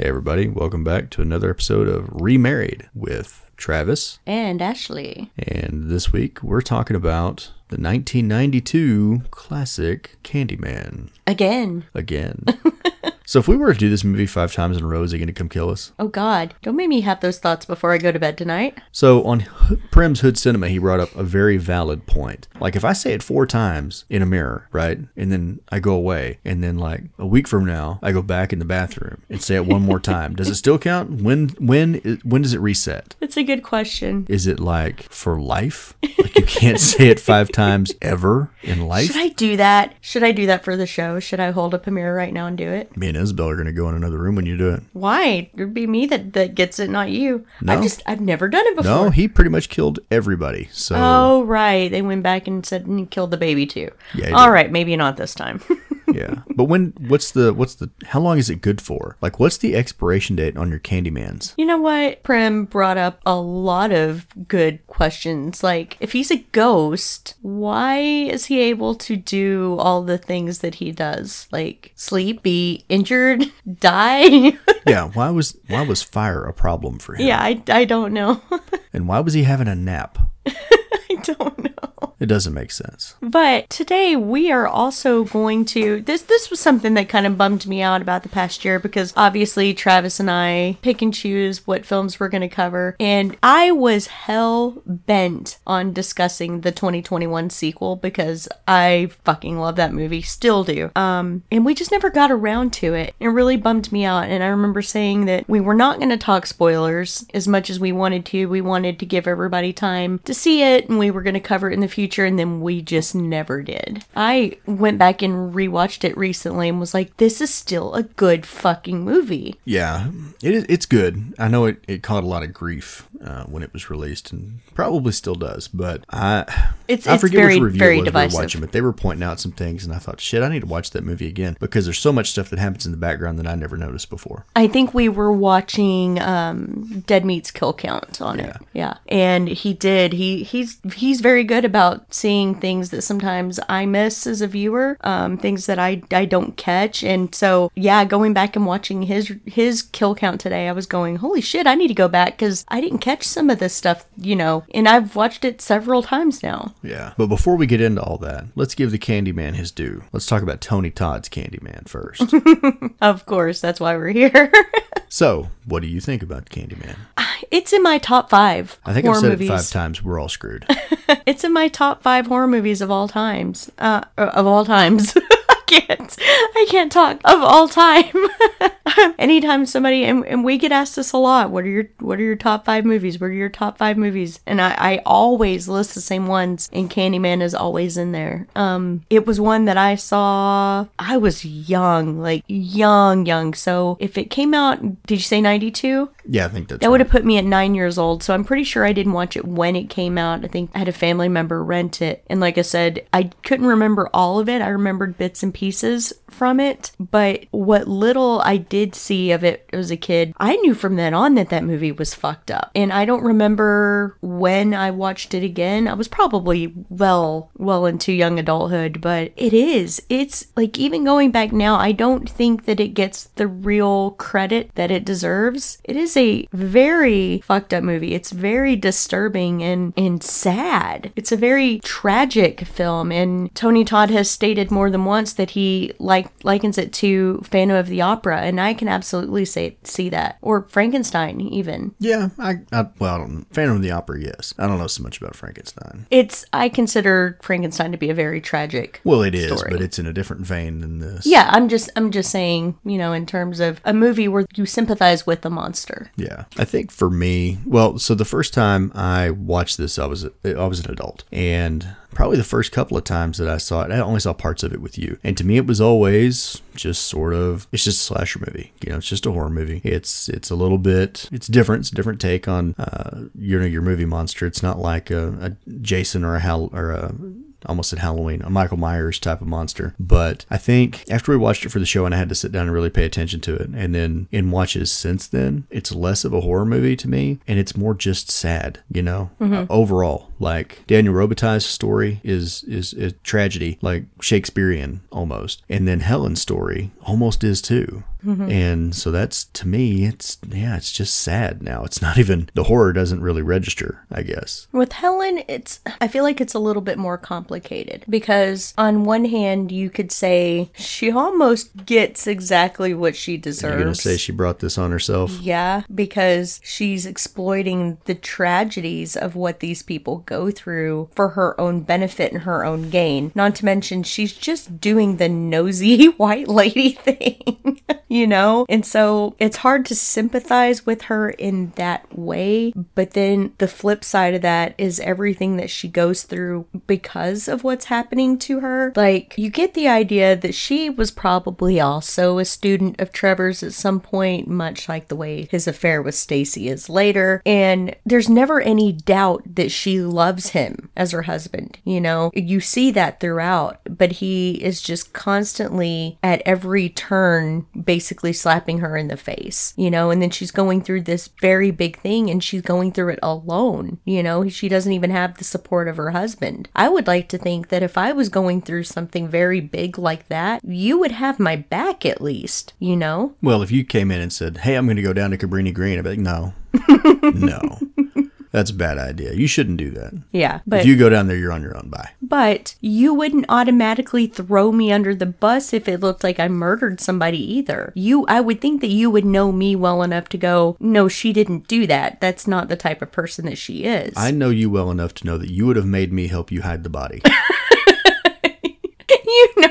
Hey, everybody, welcome back to another episode of Remarried with Travis. And Ashley. And this week we're talking about the 1992 classic Candyman Again. again. so, if we were to do this movie five times in a row, is he going to come kill us? Oh, God. Don't make me have those thoughts before I go to bed tonight. So, on H- Prim's Hood Cinema, he brought up a very valid point. Like, if I say it four times in a mirror, right, and then I go away, and then like a week from now, I go back in the bathroom and say it one more time, does it still count? When when when does it reset? It's a good question. Is it like for life? Like you can't say it five times ever in life? Should I do that? Should I do that for the show? Should I hold up a mirror right now and do it? And Isabel are going to go in another room when you do it. Why? It'd be me that, that gets it, not you. No. I've just, I've never done it before. No, he pretty much killed everybody. So Oh, right. They went back and said and killed the baby too. Yeah, All did. right. Maybe not this time. yeah. But when? What's the? What's the? How long is it good for? Like, what's the expiration date on your Candymans? You know what? Prim brought up a lot of good questions. Like, if he's a ghost, why is he able to do all the things that he does? Like, sleep, be injured, die? yeah. Why was why was fire a problem for him? yeah, I, I don't know. And why was he having a nap? It doesn't make sense. But today we are also going to this this was something that kind of bummed me out about the past year because obviously Travis and I pick and choose what films we're going to cover and I was hell bent on discussing the 2021 sequel because I fucking love that movie still do. Um and we just never got around to it. It really bummed me out and I remember saying that we were not going to talk spoilers as much as we wanted to. We wanted to give everybody time to see it and we were going to cover it in the future and then we just never did. I went back and rewatched it recently and was like this is still a good fucking movie. Yeah, it is. It's good. I know it, it caught a lot of grief uh, when it was released, and probably still does. But I It's- I it's forget very, which review very it was we divisive. were watching, but they were pointing out some things, and I thought, shit, I need to watch that movie again because there's so much stuff that happens in the background that I never noticed before. I think we were watching um, Dead Meat's Kill Count on it. Yeah, and he did. He he's he's very good about seeing things that sometimes I miss as a viewer, um, things that I I don't catch. And so yeah, going back and watching his his kill count today, I was going, holy shit, I need to go back because I didn't catch some of this stuff, you know. And I've watched it several times now. Yeah. But before we get into all that, let's give the Candyman his due. Let's talk about Tony Todd's Candyman first. Of course, that's why we're here. so, what do you think about Candyman? It's in my top five. I think horror I've said movies. it five times. We're all screwed. It's in my top five horror movies of all times. Uh, of all times. I can't. I can't talk of all time. Anytime somebody and, and we get asked this a lot. What are your What are your top five movies? What are your top five movies? And I, I always list the same ones. And Candyman is always in there. Um, it was one that I saw. I was young, like young, young. So if it came out, did you say ninety two? yeah, I think that's That would have put me at nine years old, so I'm pretty sure I didn't watch it when it came out. I think I had a family member rent it. And like I said, I couldn't remember all of it. I remembered bits and pieces from it. But what little I did see of it as a kid, I knew from then on that that movie was fucked up. And I don't remember when I watched it again. I was probably well, well into young adulthood, but it is. It's like even going back now, I don't think that it gets the real credit that it deserves. It is a very fucked up movie. It's very disturbing and, and sad. It's a very tragic film, and Tony Todd has stated more than once that he like likens it to Phantom of the Opera, and I can absolutely say see that. Or Frankenstein, even. Yeah, I, I well, I don't Phantom of the Opera, yes. I don't know so much about Frankenstein. It's I consider Frankenstein to be a very tragic Well, it is, story. but it's in a different vein than this. Yeah, I'm just I'm just saying, you know, in terms of a movie where you sympathize with the monster. Yeah, I think for me, well, so the first time I watched this, I was I was an adult, and probably the first couple of times that I saw it, I only saw parts of it with you, and to me, it was always just sort of it's just a slasher movie. You know, it's just a horror movie. It's it's a little bit it's different. It's a different take on uh, you know your movie monster. It's not like a, a Jason or a Hal or a almost at Halloween, a Michael Myers type of monster. But I think after we watched it for the show and I had to sit down and really pay attention to it, and then in watches since then, it's less of a horror movie to me and it's more just sad, you know, uh, overall. Like Daniel Robitaille's story is, is a tragedy, like Shakespearean almost. And then Helen's story almost is too. Mm-hmm. And so that's to me, it's yeah, it's just sad now. It's not even the horror doesn't really register, I guess. With Helen, it's I feel like it's a little bit more complicated because on one hand you could say she almost gets exactly what she deserves. You're gonna say she brought this on herself. Yeah, because she's exploiting the tragedies of what these people go through for her own benefit and her own gain. Not to mention, she's just doing the nosy white lady thing, you know? And so it's hard to sympathize with her in that way. But then the flip side of that is everything that she goes through because of what's happening to her. Like, you get the idea that she was probably also a student of Trevor's at some point, much like the way his affair with Stacy is later. And there's never any doubt that she loves him as her husband. You know, you see that throughout, but he is just constantly at every turn basically slapping her in the face, you know, and then she's going through this very big thing and she's going through it alone. You know, she doesn't even have the support of her husband. I would like to think that if I was going through something very big like that, you would have my back at least, you know? Well, if you came in and said, "Hey, I'm going to go down to Cabrini Green," I'd be like, "No, no, that's a bad idea. You shouldn't do that. Yeah, but if you go down there, you're on your own. Bye." But you wouldn't automatically throw me under the bus if it looked like I murdered somebody either. You I would think that you would know me well enough to go, "No, she didn't do that. That's not the type of person that she is." I know you well enough to know that you would have made me help you hide the body.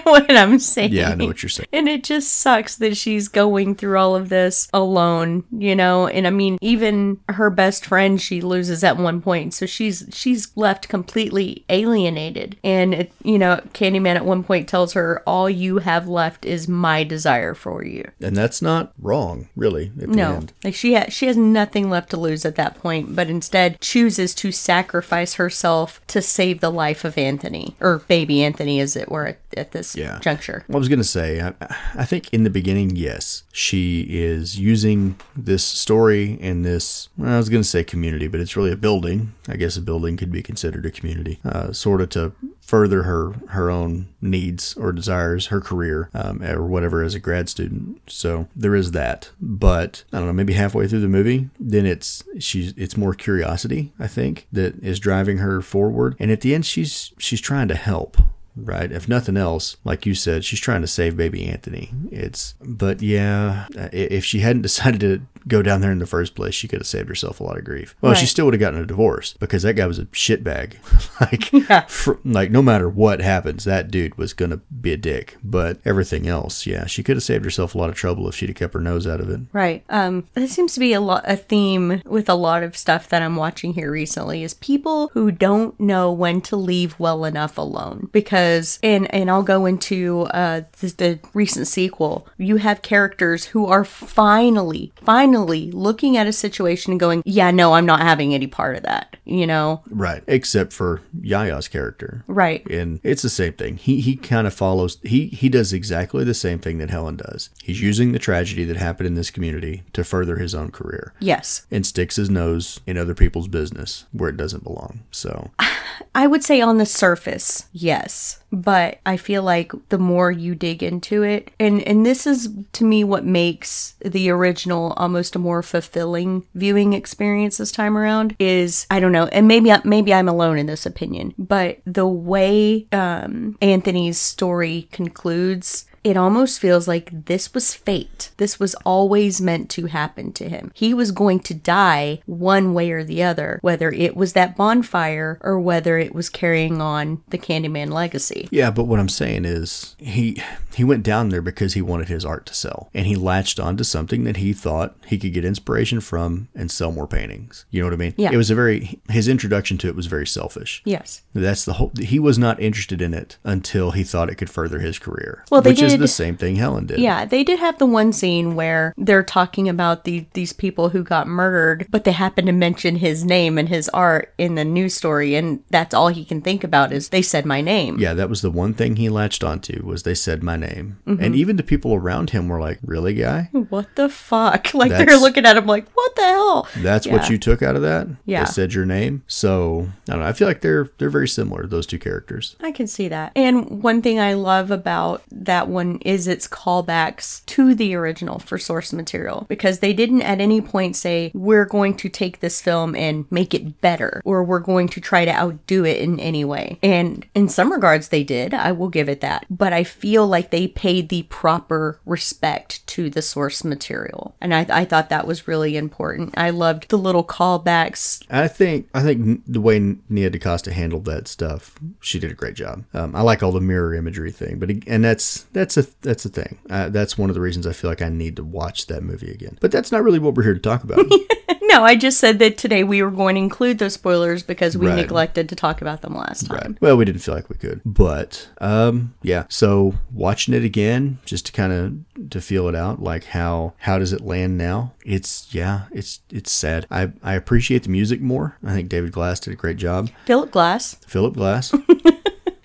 what I'm saying. Yeah, I know what you're saying. And it just sucks that she's going through all of this alone, you know? And I mean, even her best friend she loses at one point. So she's she's left completely alienated. And it, you know, Candyman at one point tells her all you have left is my desire for you. And that's not wrong, really, at the No. end. Like she ha- she has nothing left to lose at that point, but instead chooses to sacrifice herself to save the life of Anthony or baby Anthony as it were at, at this Yeah. juncture. I was going to say, I, I think in the beginning, yes, she is using this story and this, well, I was going to say community, but it's really a building. I guess a building could be considered a community, uh, sort of to further her her own needs or desires, her career, um, or whatever as a grad student. So there is that. But I don't know, maybe halfway through the movie, then it's she's it's more curiosity, I think, that is driving her forward. And at the end, she's she's trying to help right? If nothing else, like you said, she's trying to save baby Anthony. It's, but yeah, if she hadn't decided to go down there in the first place, she could have saved herself a lot of grief. Well, she still would have gotten a divorce because that guy was a shitbag. like, Yeah. fr- like no matter what happens, that dude was gonna be a dick. But everything else, yeah, she could have saved herself a lot of trouble if she'd have kept her nose out of it. Right. Um, that seems to be a lot a theme with a lot of stuff that I'm watching here recently is people who don't know when to leave well enough alone. Because and and I'll go into uh the, the recent sequel. You have characters who are finally finally looking at a situation and going, "Yeah, no, I'm not having any part of that." You know. Right. Except for Yahya's character. Right. and it's the same thing. He he kind of follows. He he does exactly the same thing that Helen does. He's using the tragedy that happened in this community to further his own career, Yes. and sticks his nose in other people's business where it doesn't belong. So I would say on the surface, yes. But I feel like the more you dig into it, and, and this is to me what makes the original almost a more fulfilling viewing experience this time around is I don't know, and maybe maybe I'm alone in this opinion, but the way um, Anthony's story concludes it almost feels like this was fate. This was always meant to happen to him. He was going to die one way or the other, whether it was that bonfire or whether it was carrying on the Candyman legacy. yeah, but what I'm saying is he he went down there because he wanted his art to sell, and he latched onto something that he thought he could get inspiration from and sell more paintings. You know what I mean? Yeah. It was a very his introduction to it was very selfish. Yes. That's the whole. He was not interested in it until he thought it could further his career. Well, they is did- the same thing Helen did. Yeah, they did have the one scene where they're talking about the these people who got murdered, but they happen to mention his name and his art in the news story, and that's all he can think about is they said my name. Yeah, that was the one thing he latched onto was they said my name, Mm-hmm. and even the people around him were like, "Really, guy? What the fuck? Like they're looking at him like, what the hell? That's what you took out of that? Yeah. they said your name." So I don't know. I feel like they're they're very similar. Those two characters. I can see that. And one thing I love about that one is its callbacks to the original for source material because they didn't at any point say, we're going to take this film and make it better or we're going to try to outdo it in any way. And in some regards, they did. I will give it that. But I feel like they paid the proper respect to the source material. And I, I thought that was really important. I loved the little callbacks. I think I think the way Nia DaCosta handled that stuff, she did a great job. Um, I like all the mirror imagery thing, but and that's that's a that's a thing. Uh, that's one of the reasons I feel like I need to watch that movie again. But that's not really what we're here to talk about. no, I just said that today we were going to include those spoilers because we Right. neglected to talk about them last time. Right. Well, we didn't feel like we could, but um, yeah. So watching it again, just to kind of to feel it out, like how how does it land now? It's yeah, it's it's sad. I I appreciate the music more. I think David Glass did a great job. Philip Glass. Philip Glass.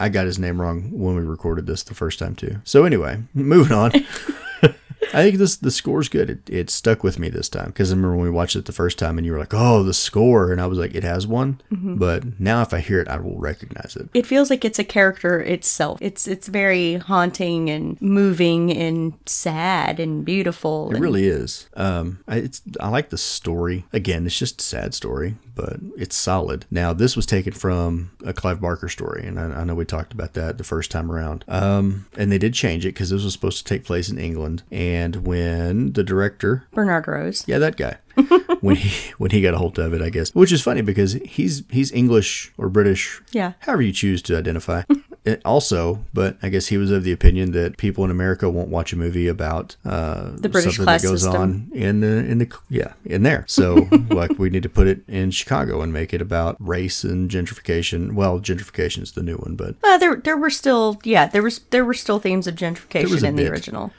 I got his name wrong when we recorded this the first time too. So anyway, moving on. I think this the score's good. It, it stuck with me this time because I remember when we watched it the first time and you were like, "Oh, the score," and I was like, "It has one." But now if I hear it, I will recognize it. It feels like it's a character itself. It's it's very haunting and moving and sad and beautiful. It and- really is. Um, I, it's I like the story. Again, it's just a sad story, but it's solid. Now, this was taken from a Clive Barker story, and I, I know we talked about that the first time around. Um, and they did change it because this was supposed to take place in England. And when the director, Bernard Rose. yeah, that guy, when he when he got a hold of it, I guess, which is funny because he's he's English or British, Yeah. however you choose to identify. It also, but I guess he was of the opinion that people in America won't watch a movie about uh, The British something class that goes system. on in the in the yeah in there. So like we need to put it in Chicago and make it about race and gentrification. Well, gentrification is the new one, but Uh, there there were still yeah there was there were still themes of gentrification in the original.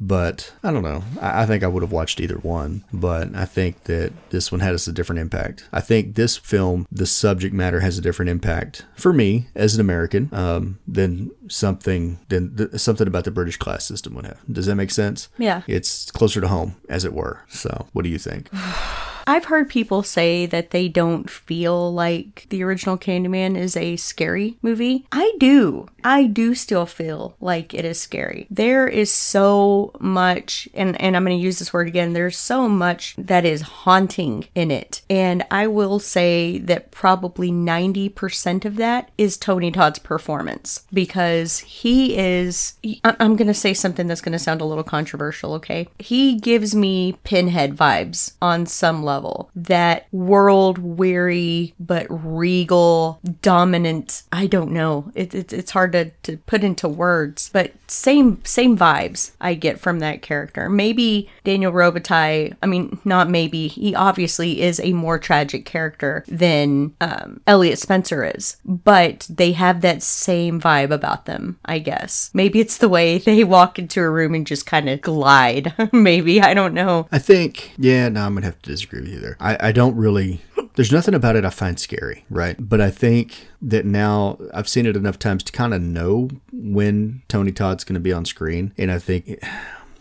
but I don't know. I, I think I would have watched either one, but I think that this one had us a different impact. I think this film, the subject matter has a different impact for me as an American um, than something than th- something about the British class system would have. Does that make sense? Yeah. It's closer to home, as it were. So, what do you think? I've heard people say that they don't feel like the original Candyman is a scary movie. I do. I do still feel like it is scary. There is so much, and, and I'm going to use this word again, there's so much that is haunting in it. And I will say that probably 90% of that is Tony Todd's performance because he is, I'm going to say something that's going to sound a little controversial, okay? He gives me pinhead vibes on some level. That world weary but regal, dominant. I don't know. It, it, it's hard to, to put into words, but same same vibes I get from that character. Maybe Daniel Robitaille. I mean, not maybe. He obviously is a more tragic character than um, Elliot Spencer is, but they have that same vibe about them. I guess maybe it's the way they walk into a room and just kind of glide. maybe I don't know. I think, yeah, no, I'm gonna have to disagree you there. I, I don't really. There's nothing about it I find scary, right? But I think that now I've seen it enough times to kind of know when Tony Todd's going to be on screen, and I think.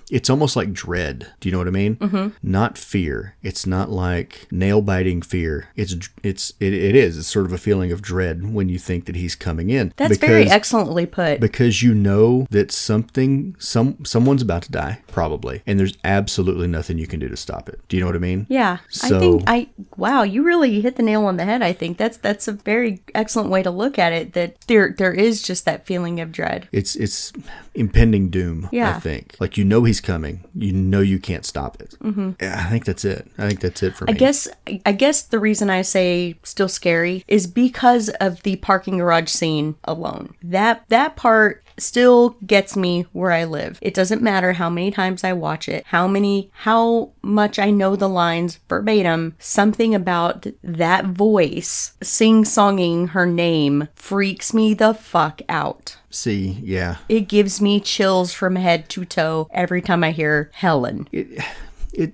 It, it's almost like dread. Do you know what I mean? Mm-hmm. Not fear. It's not like nail biting fear. It's it's it, it is. It's sort of a feeling of dread when you think that he's coming in. That's very excellently put. because you know that something some someone's about to die probably and there's absolutely nothing you can do to stop it do you know what i mean Yeah, So- I think I wow, you really hit the nail on the head. I think that's that's a very excellent way to look at it. That there there is just that feeling of dread. it's it's impending doom Yeah. i think like you know he's coming you know you can't stop it mm-hmm. yeah, i think that's it i think that's it for me I guess I guess the reason I say still scary is because of the parking garage scene alone. That that part still gets me where I live. It doesn't matter how many times I watch it, how many how much I know the lines verbatim, something about that voice sing-songing her name freaks me the fuck out. see yeah It gives me chills from head to toe every time I hear Helen. it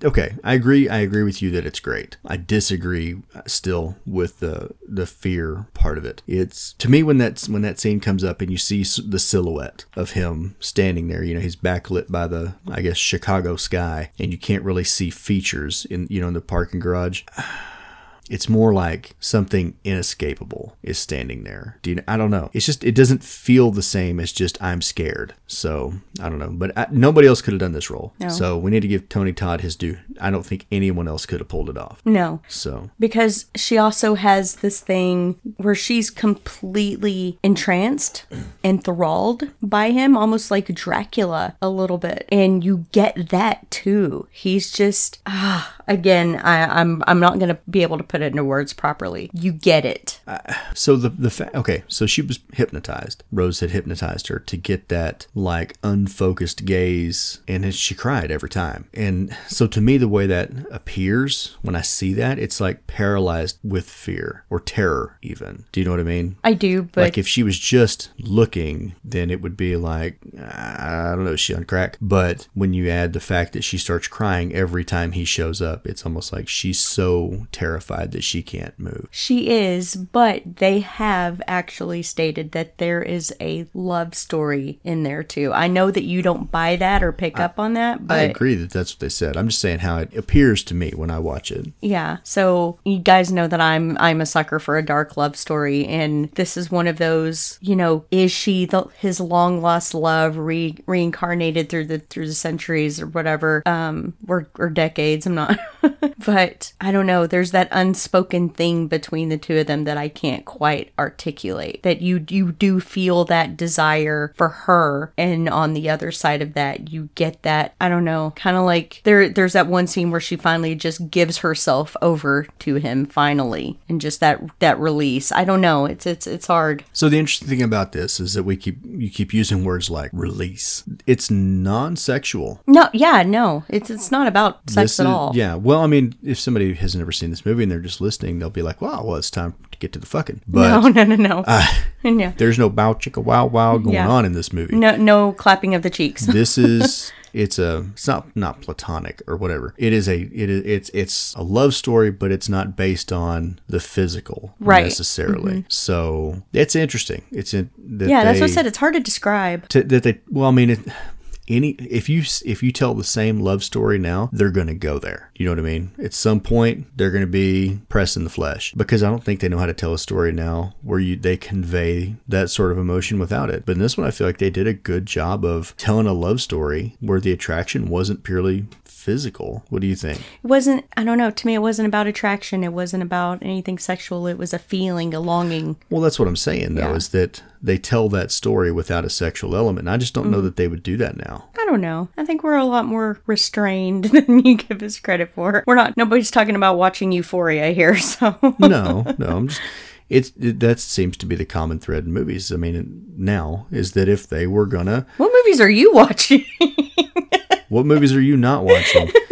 okay i agree i agree with you that it's great. I disagree uh, still with the the fear part of it. It's to me when that's when that scene comes up and you see the silhouette of him standing there you know he's backlit by the i guess chicago sky and you can't really see features in you know in the parking garage It's more like something inescapable is standing there. Do you, I don't know. It's just it doesn't feel the same as just I'm scared. So I don't know. But I, nobody else could have done this role. No. So we need to give Tony Todd his due. I don't think anyone else could have pulled it off. No. So Because she also has this thing where she's completely entranced, enthralled by him, almost like Dracula a little bit. And you get that too. He's just ah again, I, I'm I'm not gonna be able to put it into words properly. You get it. So the the fa- okay, so she was hypnotized. Rose had hypnotized her to get that like unfocused gaze, and it, she cried every time. And so to me, the way that appears when I see that, it's like paralyzed with fear or terror, even. Do you know what I mean? I do, but like if she was just looking, then it would be like I don't know, she on crack. But when you add the fact that she starts crying every time he shows up, it's almost like she's so terrified that she can't move. She is, but they have actually stated that there is a love story in there too. I know that you don't buy that or pick up on that, but I agree that that's what they said. I'm just saying how it appears to me when I watch it. yeah. So you guys know that I'm I'm a sucker for a dark love story, and this is one of those. You know, is she the his long lost love re, reincarnated through the through the centuries or whatever, um, or or decades? I'm not, but I don't know. There's that unspoken thing between the two of them that I can't quite articulate. That you you do feel that desire for her, and on the other side of that, you get that I don't know, kind of like there there's that one scene where she finally just gives herself over to him finally, and just that that release. I don't know. It's it's it's hard. So the interesting thing about this is that we keep you keep using words like release. It's non-sexual. No, yeah, no, it's it's not about sex This at is- all. Yeah. Well, I mean, if somebody has never seen this movie and they're just listening, they'll be like, "Wow, well, it's time to get to the fucking." But no, no, no, no. no, there's no bow chicka wow wow going Yeah. on in this movie. no, no clapping of the cheeks. this is it's a it's not not platonic or whatever it is a it is it's it's a love story but it's not based on the physical Right. Mm-hmm. necessarily so it's interesting it's in that yeah, that's what I said. It's hard to describe. to, that they well i mean it any if you if you tell the same love story now they're going to go there you know what i mean at some point they're going to be pressing the flesh because i don't think they know how to tell a story now where you they convey that sort of emotion without it but in this one i feel like they did a good job of telling a love story where the attraction wasn't purely physical what do you think It wasn't. I don't know. To me, it wasn't about attraction. It wasn't about anything sexual. It was a feeling, a longing. well that's what i'm saying though Yeah. is that they tell that story without a sexual element and i just don't Mm-hmm. know that they would do that now I don't know. I think we're a lot more restrained than you give us credit for. We're not. Nobody's talking about watching Euphoria here. So no, no, I'm just. It's it, that seems to be the common thread in movies. I mean, now is that if they were gonna, what movies are you watching? What movies are you not watching?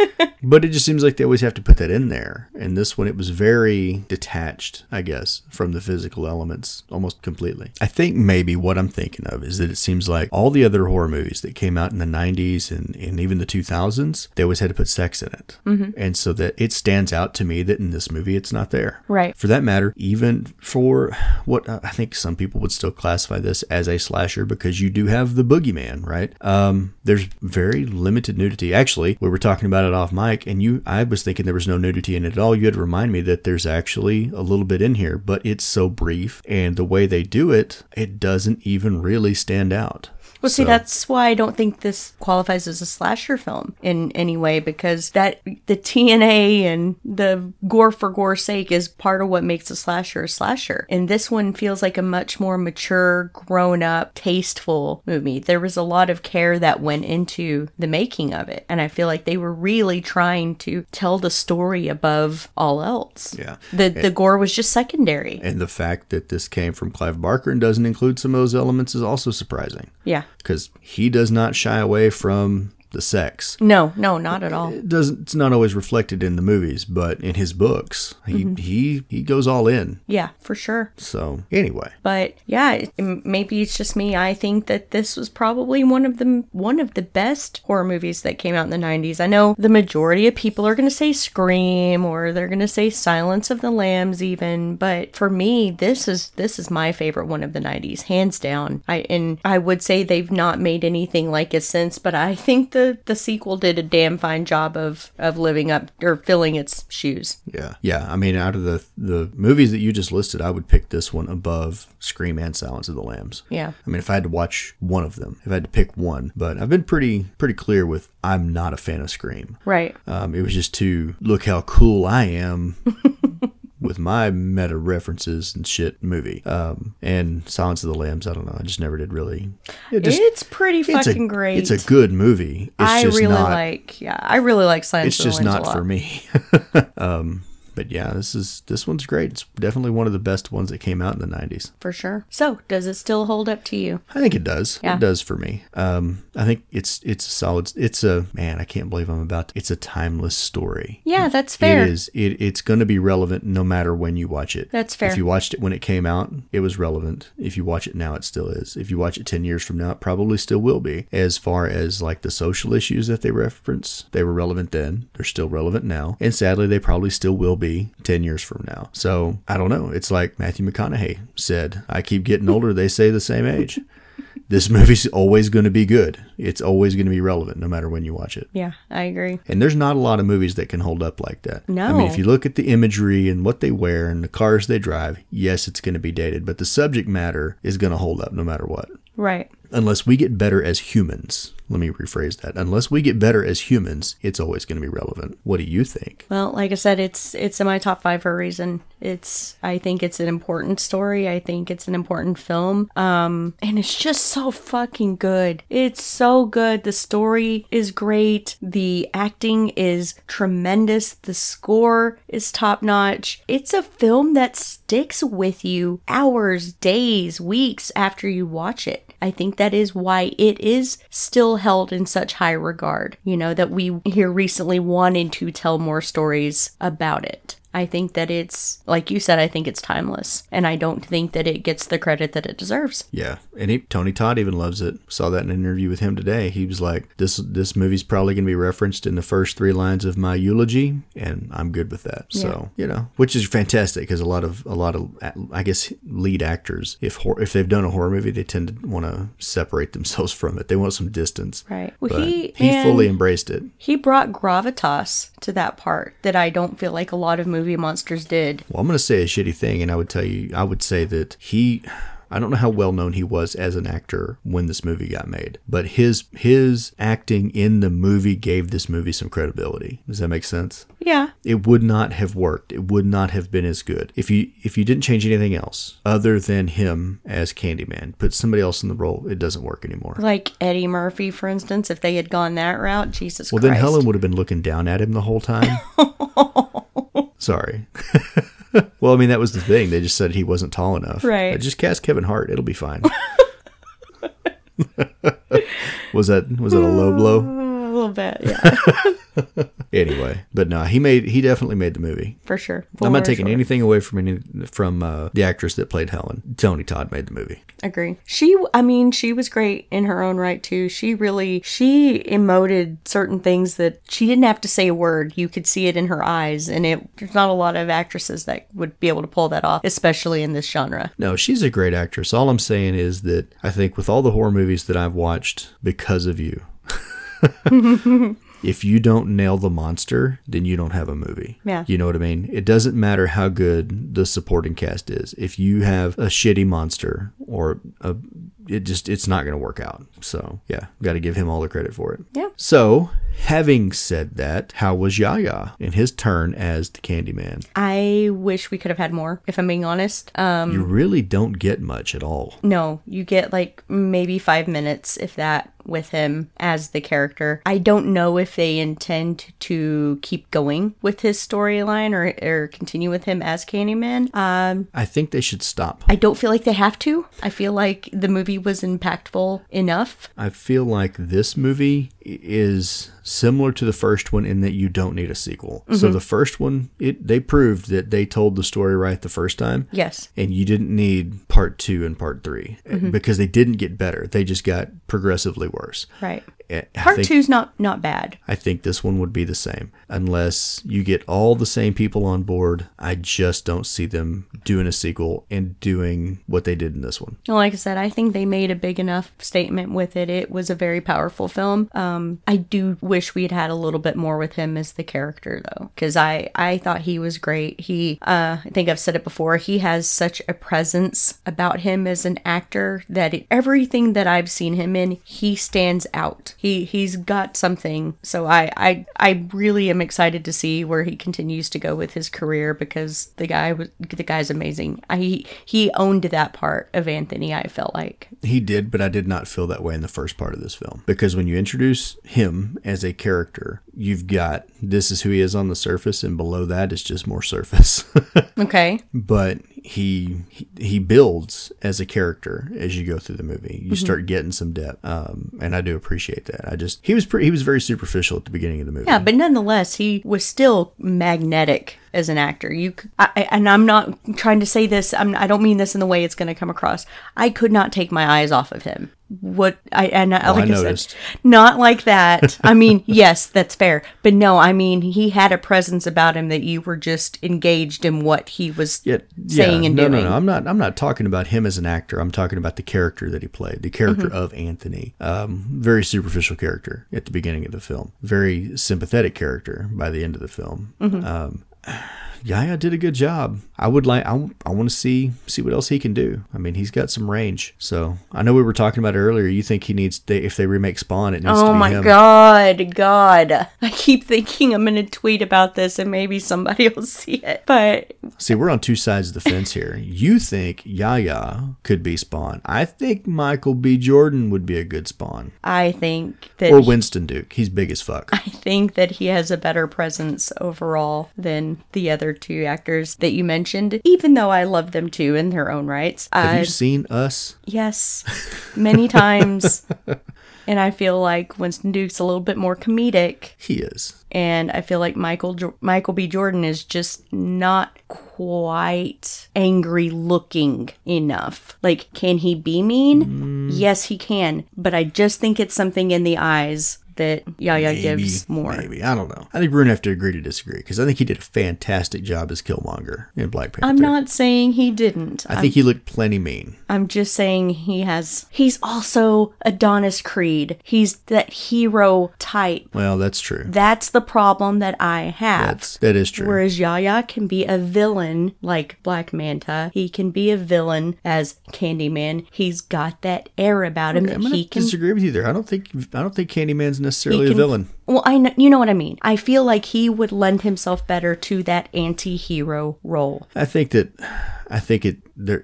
But it just seems like they always have to put that in there. And this one, it was very detached, I guess, from the physical elements almost completely. I think maybe what I'm thinking of is that it seems like all the other horror movies that came out in the 90s and, and even the 2000s, they always had to put sex in it. Mm-hmm. And so that it stands out to me that in this movie, it's not there. Right. For that matter, even for what I think some people would still classify this as a slasher because you do have the boogeyman, right? Um, there's very limited nudity. Actually, we were talking about it off mic, and you, I was thinking there was no nudity in it at all. You had to remind me that there's actually a little bit in here, but it's so brief, and the way they do it, it doesn't even really stand out. Well, see, So- that's why I don't think this qualifies as a slasher film in any way because that the TNA and the gore for gore's sake is part of what makes a slasher a slasher. And this one feels like a much more mature, grown up, tasteful movie. There was a lot of care that went into the making of it, and I feel like they were really trying to tell the story above all else. Yeah. The the gore was just secondary. And the fact that this came from Clive Barker and doesn't include some of those elements is also surprising Yeah. Because he does not shy away from the sex. No, no, not at all. it doesn't it's not always reflected in the movies but in his books he mm-hmm. he he goes all in Yeah, for sure. so anyway But yeah, it- maybe it's just me. I think that this was probably one of the one of the best horror movies that came out in the 90s. I know the majority of people are going to say Scream or they're going to say Silence of the Lambs even, but for me, this is this is my favorite one of the 90s, hands down. I and I would say they've not made anything like it since, but I think the the the sequel did a damn fine job of of living up or filling its shoes. Yeah. Yeah. I mean, out of the the movies that you just listed, I would pick this one above Scream and Silence of the Lambs. Yeah. I mean, if I had to watch one of them, if I had to pick one, but I've been pretty pretty clear with I'm not a fan of Scream. Right. Um, it was just to look how cool I am with my meta references and shit movie. Um, and Silence of the Lambs, I don't know. I just never did really. It just, it's pretty it's fucking a, great. It's a good movie. It's I just really not, like yeah, I really like Silence It's of the just not for me. um, but yeah, this is this one's great. It's definitely one of the best ones that came out in the '90s. For sure. So, does it still hold up to you? I think it does. Yeah. It does for me. Um, I think it's it's a solid. It's a man. I can't believe I'm about. To, it's a timeless story. Yeah, that's fair. It is. It, it's going to be relevant no matter when you watch it. That's fair. If you watched it when it came out, it was relevant. If you watch it now, it still is. If you watch it 10 years from now, it probably still will be. As far as like the social issues that they reference, they were relevant then. They're still relevant now. And sadly, they probably still will be 10 years from now. So I don't know. It's like Matthew McConaughey said I keep getting older. They say the same age. This movie's always going to be good. It's always going to be relevant no matter when you watch it. Yeah, I agree. And there's not a lot of movies that can hold up like that. No. I mean, if you look at the imagery and what they wear and the cars they drive, yes, it's going to be dated, but the subject matter is going to hold up no matter what. Right. Unless we get better as humans. Let me rephrase that. Unless we get better as humans, it's always going to be relevant. What do you think? Well, like I said, it's it's in my top five for a reason. It's I think it's an important story. I think it's an important film. Um, and it's just so fucking good. It's so good. The story is great. The acting is tremendous. The score is top notch. It's a film that sticks with you hours, days, weeks after you watch it. I think that is why it is still held in such high regard. You know, that we here recently wanted to tell more stories about it. I think that it's, like you said, I think it's timeless. And I don't think that it gets the credit that it deserves. Yeah, and he, Tony Todd even loves it. Saw that in an interview with him today. He was like, "This this movie's probably going to be referenced in the first three lines of my eulogy, and I'm good with that." So you know, which is fantastic because a lot of a lot of I guess lead actors, if hor- if they've done a horror movie, they tend to want to separate themselves from it. They want some distance. Right. Well, But he, he fully embraced it. he brought gravitas to that part that I don't feel like a lot of movie monsters did. Well, I'm going to say a shitty thing, and I would tell you, I would say that he. I don't know how well known he was as an actor when this movie got made, but his his acting in the movie gave this movie some credibility. Does that make sense? Yeah. It would not have worked. It would not have been as good if you if you didn't change anything else other than him as Candyman. Put somebody else in the role, it doesn't work anymore. Like Eddie Murphy, for instance, if they had gone that route, Jesus Well, Christ. then Helen would have been looking down at him the whole time. Sorry. well, I mean, that was the thing. They just said he wasn't tall enough. Right. Uh, Just cast Kevin Hart. It'll be fine. was that was that a low blow? A little bit, yeah, Anyway, but no, he made he definitely made the movie. for sure. I'm not taking sure. anything away from any from uh, the actress that played Helen. Tony Todd made the movie. Agree. She, I mean, she was great in her own right too. She really, she emoted certain things that she didn't have to say a word. You could see it in her eyes, and it. There's not a lot of actresses that would be able to pull that off, especially in this genre. No, she's a great actress. All I'm saying is that I think with all the horror movies that I've watched because of you, if you don't nail the monster, then you don't have a movie. Yeah. You know what I mean? It doesn't matter how good the supporting cast is. If you have a shitty monster or a it just it's not going to work out. So, yeah, got to give him all the credit for it. Yeah. So, having said that, how was Yahya in his turn as the Candyman? I wish we could have had more, if I'm being honest. Um, You really don't get much at all. no, you get like maybe five minutes, if that, with him as the character. I don't know if they intend to keep going with his storyline or, or continue with him as Candyman. Um, I think they should stop. I don't feel like they have to. I feel like the movie was impactful enough. I feel like this movie is similar to the first one in that you don't need a sequel. So mm-hmm. the first one, it they proved that they told the story right the first time. Yes. And you didn't need part two and part 3 eh, mm-hmm. because they didn't get better. They just got progressively worse. Right. Eh, I Part think- two's not not bad. I think this one would be the same. Unless you get all the same people on board, I just don't see them doing a sequel and doing what they did in this one. Like I said, I think they made a big enough statement with it. It was a very powerful film. Um, I do wish we'd had a little bit more with him as the character, though, because I I thought he was great. He, uh, I think I've said it before. He has such a presence about him as an actor that it, everything that I've seen him in, he stands out. He he's got something. So I I I really am excited to see where he continues to go with his career because the guy was the guy's amazing. I, he he owned that part of Anthony. I felt like He did, but I did not feel that way in the first part of this film. Because when you introduce him as a character, you've got this is who he is on the surface, and below that is just more surface. okay, but he he- builds as a character as you go through the movie. You start getting some depth, um, and I do appreciate that. I just he was pretty, he was very superficial at the beginning of the movie. yeah, but nonetheless, he was still magnetic as an actor. You I, and I'm not trying to say this. I'm, I don't mean this in the way it's going to come across. I could not take my eyes off of him. What I and I, like I I, said, not like that. I mean, yes, that's fair, but no, I mean he had a presence about him that you were just engaged in what he was Yeah, saying and no, doing. no, no. I'm not. I'm not talking about him as an actor. I'm talking about the character that he played, the character of Anthony. Um, very superficial character at the beginning of the film. Very sympathetic character by the end of the film. Um, Yahya did a good job. I would like. I, I want to see see what else he can do. I mean, he's got some range. So I know we were talking about it earlier. You think he needs they, if they remake Spawn, it needs to oh be. Oh my him. god, god. I keep thinking I'm going to tweet about this and maybe somebody will see it. But See, we're on two sides of the fence here. You think Yahya could be Spawn. I think Michael B. Jordan would be a good Spawn. I think that Or Winston Duke. He's big as fuck. I think that he has a better presence overall than the other two actors that you mentioned, even though I love them too in their own rights. Have Uh, you seen us? yes, many times. and I feel like Winston Duke's a little bit more comedic. He is. and I feel like Michael Jo- Michael B. Jordan is just not quite angry looking enough. Like, can he be mean? Yes, he can, but I just think it's something in the eyes that Yahya Maybe, gives more. Maybe. I don't know. I think we're going to have to agree to disagree because I think he did a fantastic job as Killmonger in Black Panther. I'm not saying he didn't. I think he looked plenty mean. I'm just saying he has. He's also Adonis Creed. He's that hero type. Well, that's true. That's the problem that I have. That's, that is true. Whereas Yahya can be a villain like Black Manta. He can be a villain as Candyman. He's got that air about him I'm that he can. disagree with you there. I don't think I don't think Candyman's necessarily he a villain. Well, I know, you know what I mean. I feel like he would lend himself better to that anti-hero role. I think that I think it there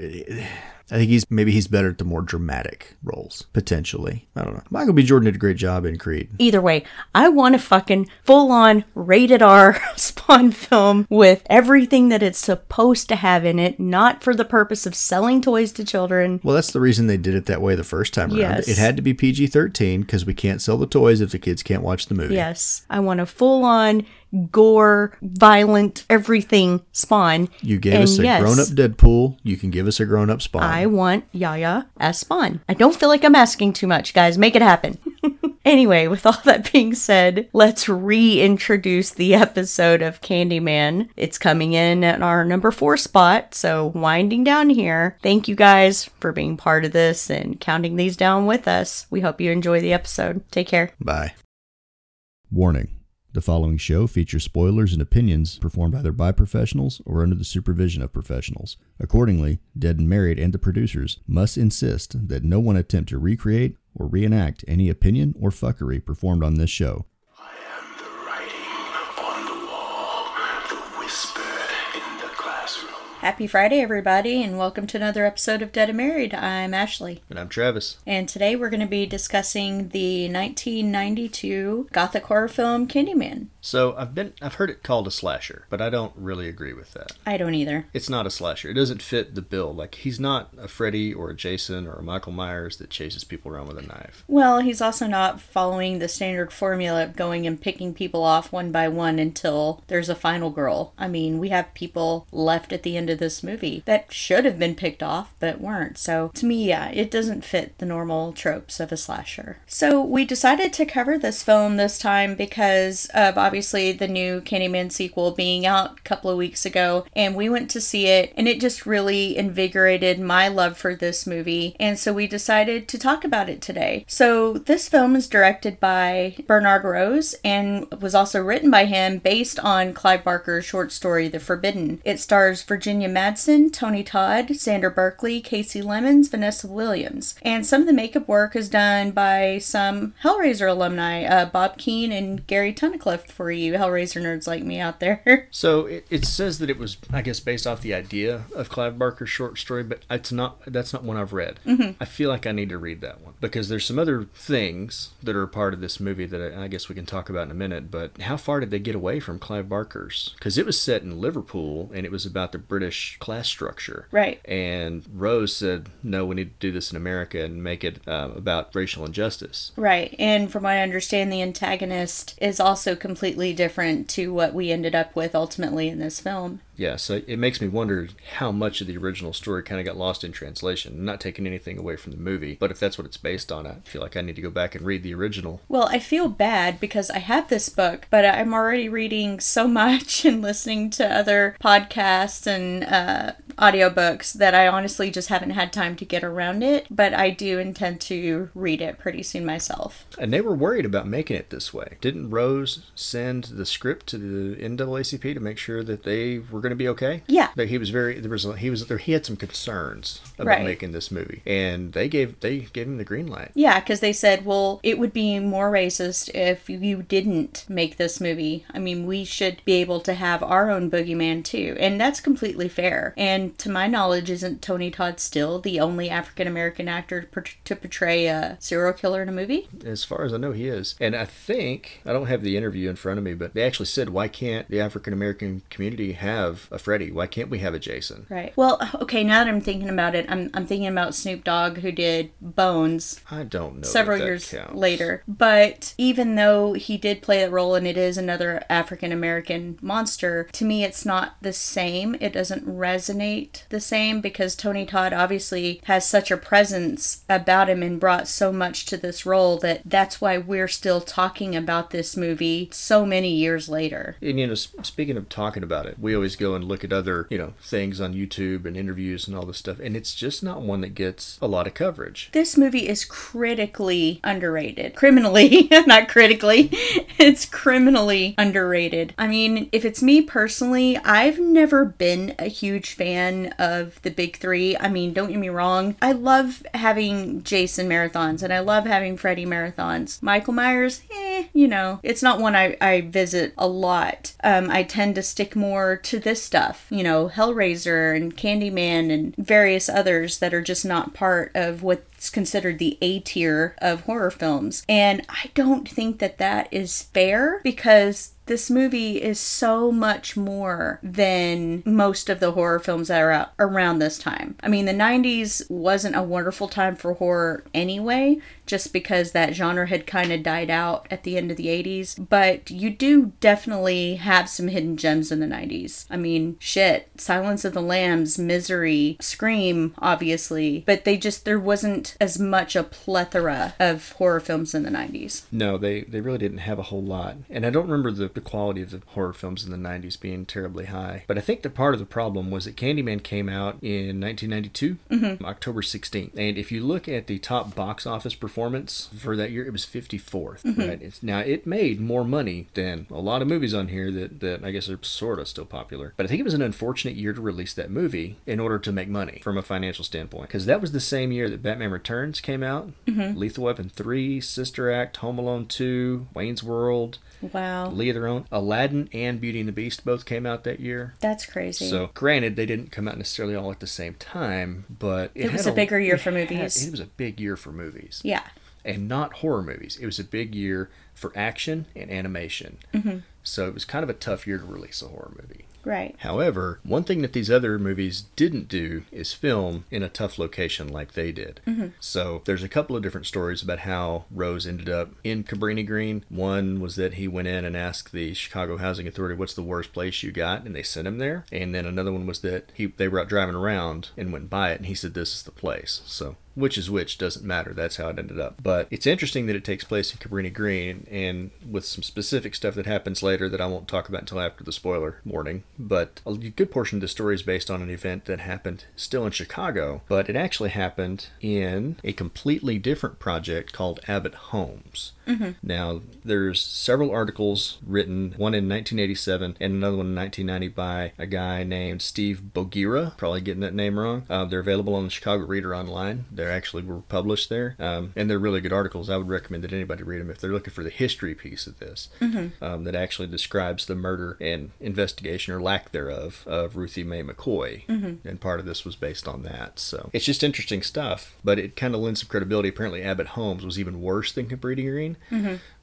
I think he's maybe he's better at the more dramatic roles potentially. I don't know. Michael B. Jordan did a great job in Creed. Either way, I want a fucking full-on rated R Spawn film with everything that it's supposed to have in it, not for the purpose of selling toys to children. Well, that's the reason they did it that way the first time around. Yes. It had to be PG-13 because we can't sell the toys if the kids can't watch the movie. Yes, I want a full-on gore, violent, everything Spawn. You gave And us a yes, grown-up Deadpool. You can give us a grown-up Spawn. I want Yahya as Spawn. I don't feel like I'm asking too much, guys. Make it happen. anyway, with all that being said, let's reintroduce the episode of Candyman. It's coming in at our number four spot, so winding down here. Thank you guys for being part of this and counting these down with us. We hope you enjoy the episode. Take care. Bye. Warning. The following show features spoilers and opinions performed either by professionals or under the supervision of professionals. Accordingly, Dead and Married and the producers must insist that no one attempt to recreate or reenact any opinion or fuckery performed on this show. Happy Friday, everybody, and welcome to another episode of Dead and Married. I'm Ashley. And I'm Travis. And today we're going to be discussing the 1992 gothic horror film Candyman. So I've been I've heard it called a slasher, but I don't really agree with that. I don't either. It's not a slasher. It doesn't fit the bill. Like he's not a Freddy or a Jason or a Michael Myers that chases people around with a knife. Well, he's also not following the standard formula of going and picking people off one by one until there's a final girl. I mean, we have people left at the end of this movie that should have been picked off but weren't. So to me, yeah, it doesn't fit the normal tropes of a slasher. So we decided to cover this film this time because of obviously the new Candyman sequel being out a couple of weeks ago, and we went to see it, and it just really invigorated my love for this movie, and so we decided to talk about it today. So this film is directed by Bernard Rose and was also written by him based on Clive Barker's short story The Forbidden. It stars Virginia Madsen, Tony Todd, Xander Berkeley, Kasi Lemmons, Vanessa Williams, and some of the makeup work is done by some Hellraiser alumni, uh, Bob Keen and Gary Tunnicliffe for you Hellraiser nerds like me out there. So it, it says that it was, I guess, based off the idea of Clive Barker's short story, but it's not. That's not one I've read. Mm-hmm. I feel like I need to read that one because there's some other things that are part of this movie that I, I guess we can talk about in a minute. But how far did they get away from Clive Barker's? Because it was set in Liverpool and it was about the British class structure. Right. And Rose said, "No, we need to do this in America and make it uh, about racial injustice." Right. And from what I understand, the antagonist is also completely different to what we ended up with ultimately in this film. Yeah, so it makes me wonder how much of the original story kind of got lost in translation. I'm not taking anything away from the movie, but if that's what it's based on, I feel like I need to go back and read the original. Well, I feel bad because I have this book, but I'm already reading so much and listening to other podcasts and uh, audiobooks that I honestly just haven't had time to get around it. But I do intend to read it pretty soon myself. And they were worried about making it this way. Didn't Rose send the script to the NAACP to make sure that they were going to be okay? Yeah. That he was very there was he was there he had some concerns about Right. making this movie, and they gave they gave him the green light. Yeah, because they said, well, it would be more racist if you didn't make this movie. I mean, we should be able to have our own boogeyman too. And that's completely fair. And to my knowledge, isn't Tony Todd still the only African American actor per- to portray a serial killer in a movie? As far as I know, he is. And I think, I don't have the interview in front of me, but they actually said, why can't the African American community have a Freddy? Why can't we have a Jason? Right. Well, okay, now that I'm thinking about it, I'm, I'm thinking about Snoop Dogg, who did Bones I don't know. several that that years counts. later. But even though he did play a role and it is another African American monster, to me it's not the same. It doesn't resonate the same because Tony Todd obviously has such a presence about him and brought so much to this role that that's why we're still talking about this movie so many years later. And you know, speaking of talking about it, we always go and look at other, you know, things on YouTube and interviews and all this stuff, and it's just not one that gets a lot of coverage. This movie is critically underrated. Criminally, not critically. It's criminally underrated. I mean, if it's me personally, I've never been a huge fan of the big three. I mean, don't get me wrong. I love having Jason marathons and I love having Freddy marathons. Michael Myers, eh, you know, it's not one I, I visit a lot. Um, I tend to stick more to this stuff, you know, Hellraiser and Candyman and various others that are just not part of what's considered the A tier of horror films. And I don't think that that is fair because this movie is so much more than most of the horror films that are out around this time. I mean, the 90s wasn't a wonderful time for horror anyway, just because that genre had kind of died out at the end of the 80s. But you do definitely have some hidden gems in the 90s. I mean, shit, Silence of the Lambs, Misery, Scream, obviously, but they just, there wasn't as much a plethora of horror films in the 90s. No, they, they really didn't have a whole lot. And I don't remember the, the quality of the horror films in the 90s being terribly high. But I think that part of the problem was that Candyman came out in 1992, mm-hmm. October 16th. And if you look at the top box office performance for that year, it was 54th. Mm-hmm. Right? It's, now, it made more money than a lot of movies on here that, that I guess are sort of still popular. But I think it was an unfortunate year to release that movie in order to make money from a financial standpoint. Because that was the same year that Batman Returns came out, mm-hmm. Lethal Weapon 3, Sister Act, Home Alone 2, Wayne's World. Wow. League of Their Own. Aladdin and Beauty and the Beast both came out that year. That's crazy. So, granted, they didn't come out necessarily all at the same time, but It was had a bigger year it for had- movies. it was a big year for movies, yeah. and not horror movies. It was a big year for action and animation. Mm-hmm. So it was kind of a tough year to release a horror movie. Right. However, one thing that these other movies didn't do is film in a tough location like they did. Mm-hmm. So there's a couple of different stories about how Rose ended up in Cabrini Green. One was that he went in and asked the Chicago Housing Authority, "What's the worst place you got?" and they sent him there. And then another one was that he they were out driving around and went by it, and he said, "This is the place." So which is which doesn't matter. That's how it ended up. But it's interesting that it takes place in Cabrini Green and with some specific stuff that happens later that I won't talk about until after the spoiler warning. But a good portion of the story is based on an event that happened still in Chicago, but it actually happened in a completely different project called Abbott Homes. Now, there's several articles written, one in 1987 and another one in 1990 by a guy named Steve Bogira. Probably getting that name wrong. Uh, they're available on the Chicago Reader online. They actually were published there, um, and they're really good articles. I would recommend that anybody read them if they're looking for the history piece of this um, that actually describes the murder and investigation or lack thereof of Ruthie Mae McCoy. And part of this was based on that. So it's just interesting stuff, but it kind of lends some credibility. Apparently, Abbott Homes was even worse than Cabrini Green.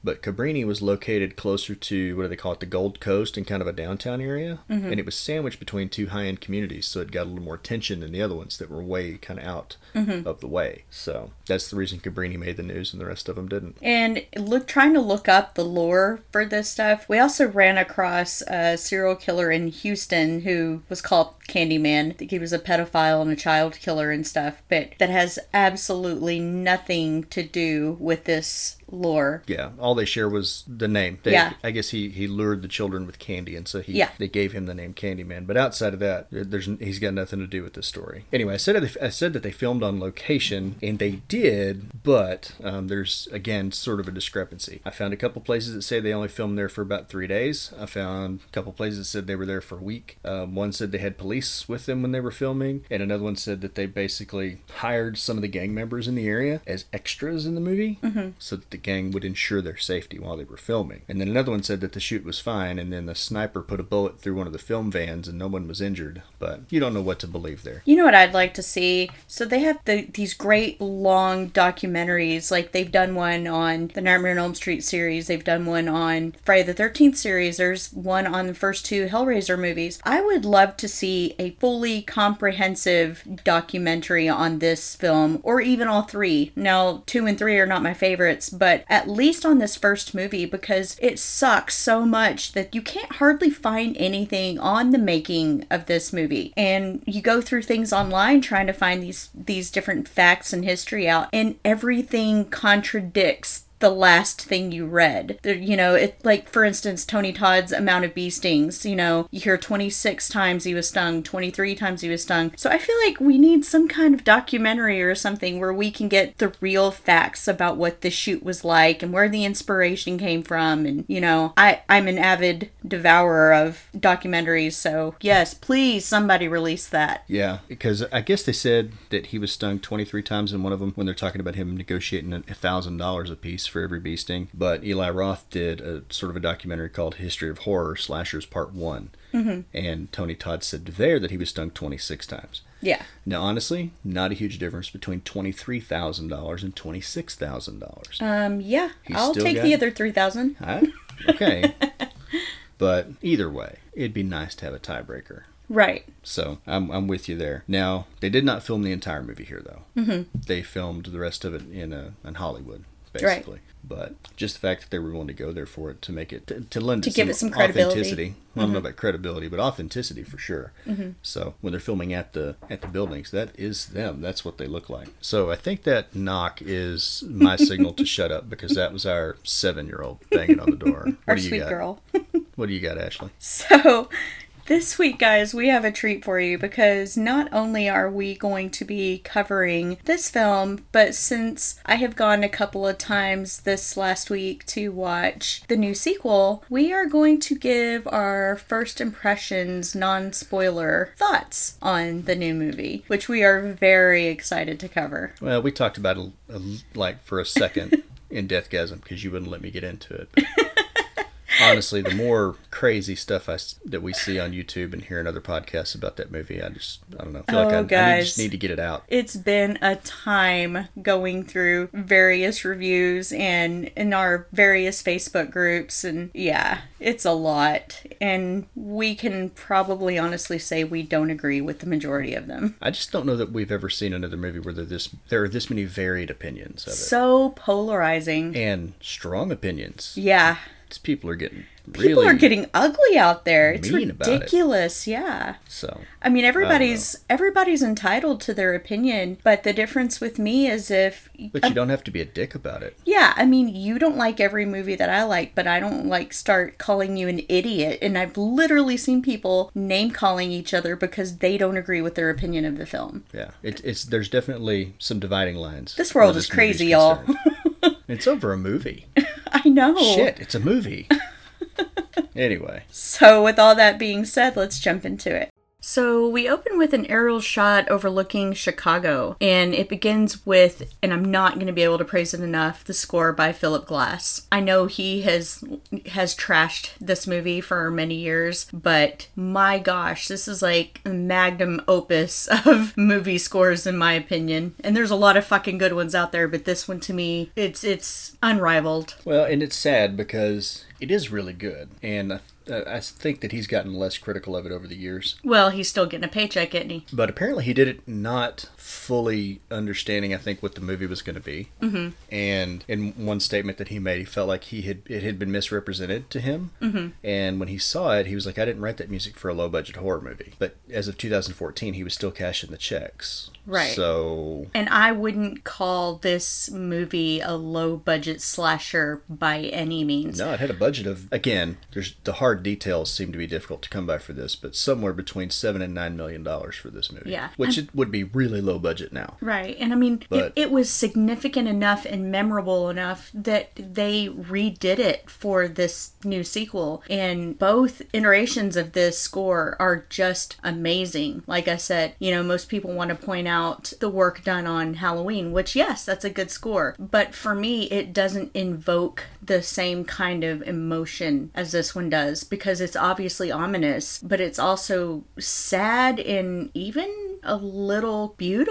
But Cabrini was located closer to what do they call it, the Gold Coast, in kind of a downtown area, mm-hmm. and it was sandwiched between two high-end communities, so it got a little more attention than the other ones that were way kind of out mm-hmm. of the way. So that's the reason Cabrini made the news, and the rest of them didn't. And look, trying to look up the lore for this stuff, we also ran across a serial killer in Houston who was called Candyman. I think he was a pedophile and a child killer and stuff, but that has absolutely nothing to do with this lore. Yeah, all they share was the name. They, Yeah. I guess he, he lured the children with candy, and so he Yeah. they gave him the name Candyman. But outside of that, there's he's got nothing to do with this story. Anyway, I said I said that they filmed on location, and they did, but um, there's again sort of a discrepancy. I found a couple places that say they only filmed there for about three days. I found a couple places that said they were there for a week. Um, one said they had police with them when they were filming, and another one said that they basically hired some of the gang members in the area as extras in the movie, so that the gang would ensure their safety while they were filming. And then another one said that the shoot was fine, and then the sniper put a bullet through one of the film vans, and no one was injured. But you don't know what to believe there. You know what I'd like to see? So they have the, these great long documentaries. Like they've done one on the Nightmare on Elm Street series. They've done one on Friday the Thirteenth series. There's one on the first two Hellraiser movies. I would love to see a fully comprehensive documentary on this film, or even all three. Now, two and three are not my favorites, but at least on this first movie because it sucks so much that you can't hardly find anything on the making of this movie. And you go through things online trying to find these these different facts and history out and everything contradicts the last thing you read. There, you know, it like for instance Tony Todd's amount of bee stings, you know, you hear 26 times he was stung, 23 times he was stung. So I feel like we need some kind of documentary or something where we can get the real facts about what the shoot was like and where the inspiration came from and you know, I I'm an avid devourer of documentaries, so yes, please somebody release that. Yeah, because I guess they said that he was stung 23 times in one of them when they're talking about him negotiating a thousand dollars a piece for every bee sting. But Eli Roth did a sort of a documentary called History of Horror Slashers Part One, and Tony Todd said there that he was stung 26 times. Yeah. Now, honestly, not a huge difference between twenty-three thousand dollars and twenty-six thousand dollars. Um yeah, He's I'll take got- the other 3000. Huh? Okay, but either way, it'd be nice to have a tiebreaker. Right. So I'm, I'm with you there. Now they did not film the entire movie here though. Mm-hmm. They filmed the rest of it in uh, in Hollywood, basically. But just the fact that they were willing to go there for it to make it to, to lend To it give some, it some credibility. Mm-hmm. authenticity. I don't know about credibility, but authenticity for sure. So when they're filming at the at the buildings, that is them. That's what they look like. So I think that knock is my signal to shut up because that was our seven year old banging on the door. What Our do you sweet got? girl. What do you got, Ashley? So, this week, guys, we have a treat for you because not only are we going to be covering this film, but since I have gone a couple of times this last week to watch the new sequel, we are going to give our first impressions, non spoiler thoughts on the new movie, which we are very excited to cover. Well, we talked about it uh, like for a second in Deathgasm because you wouldn't let me get into it. honestly, the more crazy stuff I that we see on YouTube and hear in other podcasts about that movie, I just I don't know. I feel like Oh, I, I need, just need to get it out. It's been a time going through various reviews and in our various Facebook groups and yeah, it's a lot. And we can probably honestly say we don't agree with the majority of them. I just don't know that we've ever seen another movie where there this there are this many varied opinions of it So polarizing. and strong opinions. Yeah. These people are getting really People are getting ugly out there. It's about it. ridiculous. Yeah. so. I mean everybody's everybody's entitled to their opinion, but the difference with me is if But you don't have to be a dick about it. Yeah, I mean, you don't like every movie that I like, but I don't like start calling you an idiot. And I've literally seen people name calling each other because they don't agree with their opinion of the film. Yeah, it, it's there's definitely some dividing lines. This world is crazy, y'all. it's over a movie. I know. Shit, it's a movie. anyway, So, with all that being said, let's jump into it. So, we open with an aerial shot overlooking Chicago, and it begins with, and I'm not going to be able to praise it enough, the score by Philip Glass. I know he has has trashed this movie for many years, but my gosh, this is like a magnum opus of movie scores in my opinion. And there's a lot of fucking good ones out there, but this one to me, it's it's unrivaled. well, and it's sad because it is really good, and I, I think that he's gotten less critical of it over the years. Well, he's still getting a paycheck, isn't he? But apparently, he did it not fully understanding, I think, what the movie was going to be. Mm-hmm. And in one statement that he made, he felt like he had it had been misrepresented to him. Mm-hmm. And when he saw it, he was like, "I didn't write that music for a low budget horror movie." But as of 2014, he was still cashing the checks. Right. So And I wouldn't call this movie a low budget slasher by any means. no, it had a budget of again. There's the hard details seem to be difficult to come by for this, but somewhere between seven and nine million dollars for this movie. Yeah. which it would be really low budget now. Right. And I mean, it, it was significant enough and memorable enough that they redid it for this new sequel. And both iterations of this score are just amazing. Like I said, you know, most people want to point out the work done on Halloween, which, yes, that's a good score. But for me, it doesn't invoke the same kind of emotion as this one does because it's obviously ominous, but it's also sad and even a little beautiful,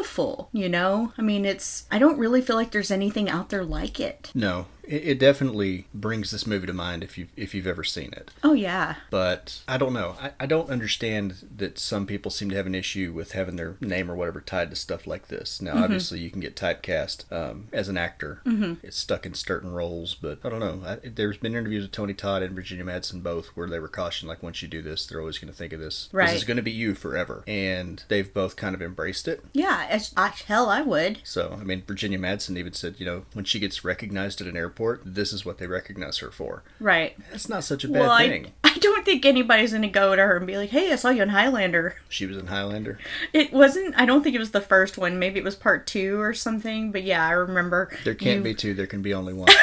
you know? I mean, it's, I don't really feel like there's anything out there like it. No, it, it definitely brings this movie to mind if you if you've ever seen it. Oh, yeah. But I don't know. I, I don't understand that some people seem to have an issue with having their name or whatever tied to stuff like this. Now, obviously, you can get typecast um, as an actor. Mm-hmm. It's stuck in certain roles, but I don't know. I, there's been interviews with Tony Todd and Virginia Madsen both where they were cautioned, like, once you do this, they're always going to think of this. Right. This is going to be you forever. And they've both kind of embraced it. Yeah, as, I, hell, I would. So, I mean, Virginia Madsen even said, you know, when she gets recognized at an airport, this is what they recognize her for. Right. That's not such a bad well, I, thing. I don't think anybody's going to go to her and be like, hey, I saw you in Highlander. She was in Highlander. It wasn't, I don't think it was the first one. Maybe it was part two or something. But yeah, I remember. There can't you- be two, there can be only one.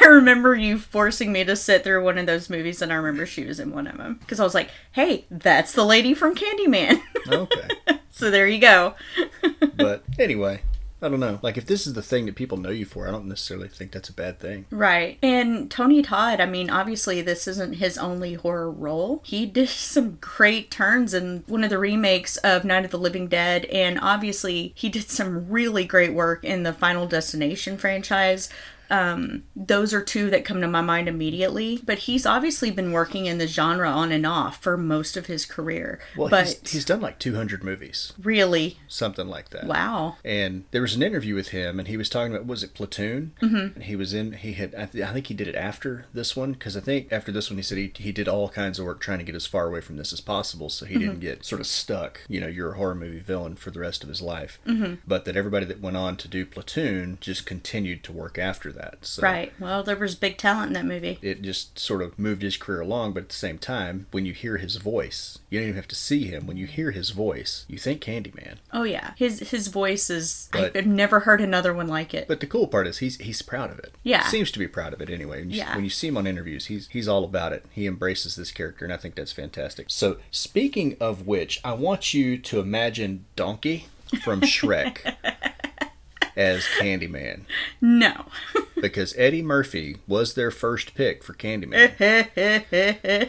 I remember you forcing me to sit through one of those movies, and I remember she was in one of them. Because I was like, hey, that's the lady from Candyman. okay. so there you go. But anyway, I don't know. Like, if this is the thing that people know you for, I don't necessarily think that's a bad thing. Right. And Tony Todd, I mean, obviously, this isn't his only horror role. He did some great turns in one of the remakes of Night of the Living Dead, and obviously, he did some really great work in the Final Destination franchise. Um, those are two that come to my mind immediately. But he's obviously been working in the genre on and off for most of his career. Well, but he's, he's done like 200 movies, really, something like that. wow. And there was an interview with him, and he was talking about was it Platoon? Mm-hmm. And he was in. He had. I, th- I think he did it after this one because I think after this one he said he he did all kinds of work trying to get as far away from this as possible, so he Mm-hmm. didn't get sort of stuck. You know, you're a horror movie villain for the rest of his life. Mm-hmm. But that everybody that went on to do Platoon just continued to work after that. So Right. Well, there was big talent in that movie. it just sort of moved his career along. But at the same time, when you hear his voice, you don't even have to see him. When you hear his voice, you think Candyman. Oh yeah, his his voice is. But- I've never heard another one like it. But the cool part is he's he's proud of it. Yeah. seems to be proud of it anyway. When you, Yeah. when you see him on interviews, he's he's all about it. He embraces this character, and I think that's fantastic. So speaking of which, I want you to imagine Donkey from Shrek. as Candyman No. because Eddie Murphy was their first pick for Candyman.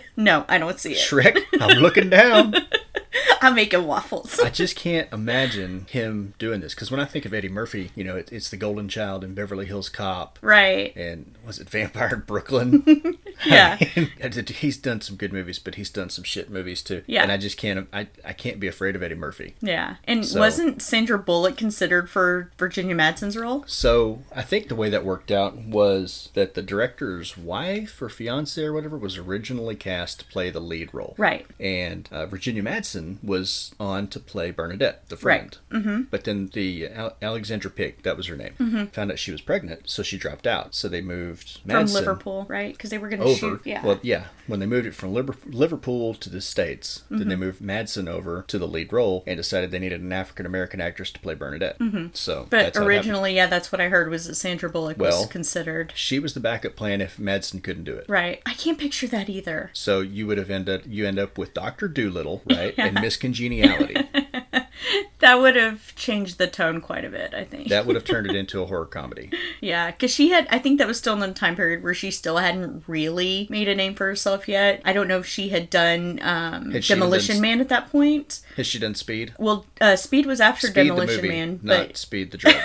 no, I don't see it. Shrek, I'm looking down. I'm making waffles. I just can't imagine him doing this because when I think of Eddie Murphy, you know, it, it's the Golden Child in Beverly Hills Cop. right. And was it Vampire in Brooklyn? Yeah. he's done some good movies, but he's done some shit movies too. Yeah. and I just can't. I, I can't be afraid of Eddie Murphy. Yeah. And So- wasn't Sandra Bullock considered for Virginia Madsen's role? So I think the way that worked out was that the director's wife or fiance or whatever was originally cast to play the lead role. Right. And uh, Virginia Madsen was on to play Bernadette, the friend. Mm-hmm. But then the Al- Alexandra Pigg, that was her name, mm-hmm. found out she was pregnant, so she dropped out. So they moved From Liverpool, right? Because they were going to shoot. Yeah. Well, yeah. When they moved it from Liver- Liverpool to the States, then they mm-hmm. moved Madsen over to the lead role and decided they needed an African American actress to play Bernadette. Mm-hmm. So, but that's how it happened. originally, yeah, that's what I heard was that Sandra Bullock Well- was considered. she was the backup plan if Madsen couldn't do it. Right. I can't picture that either. So you would have ended you end up with Doctor Dolittle, right, and Miss Congeniality. That would have changed the tone quite a bit, I think. that would have turned it into a horror comedy. Yeah, because she had, I think that was still in the time period where she still hadn't really made a name for herself yet. I don't know if she had done um, Had Demolition done- Man at that point. Has she done Speed? Well, uh, Speed was after Speed Demolition movie, Man, not but Speed the drug.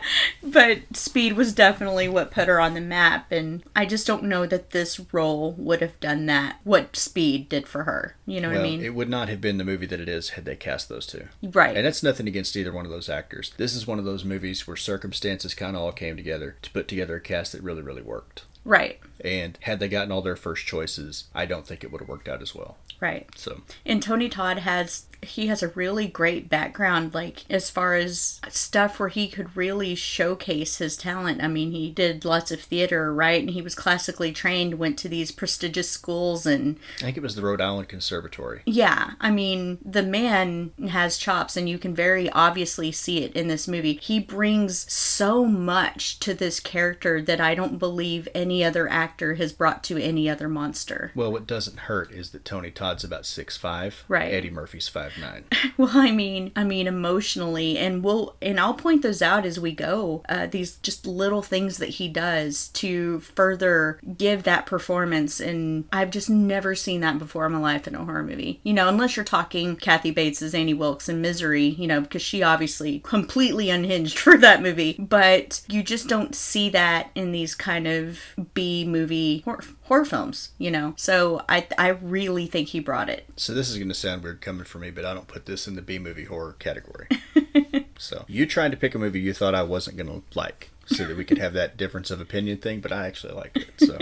but Speed was definitely what put her on the map, and I just don't know that this role would have done that. What Speed did for her, you know what I mean? it would not have been the movie that it is had they cast those two. right. And that's nothing against either one of those actors. This is one of those movies where circumstances kind of all came together to put together a cast that really, really worked. right. And had they gotten all their first choices, I don't think it would have worked out as well. Right. So And Tony Todd has he has a really great background like as far as stuff where he could really showcase his talent. I mean, he did lots of theater, right? And he was classically trained, went to these prestigious schools and I think it was the Rhode Island Conservatory. yeah, I mean, the man has chops and you can very obviously see it in this movie. He brings so much to this character that I don't believe any other actor has brought to any other monster. Well, what doesn't hurt is that Tony Todd's about six five. Right. Eddie Murphy's five nine. Well, I mean, I mean emotionally, and we'll and I'll point those out as we go. Uh, these just little things that he does to further give that performance, and I've just never seen that before in my life in a horror movie. You know, unless you're talking Kathy Bates as Annie Wilkes in Misery, you know, because she obviously completely unhinged for that movie. But you just don't see that in these kind of B movie horror, horror films. You know, so I I really think he brought it. So this is going to sound weird coming from me, but I don't put this in the B movie horror category. so you tried to pick a movie you thought I wasn't going to like, so that we could have that difference of opinion thing, but I actually liked it. So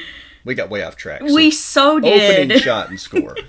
we got way off track. So We so did. opening shot and score.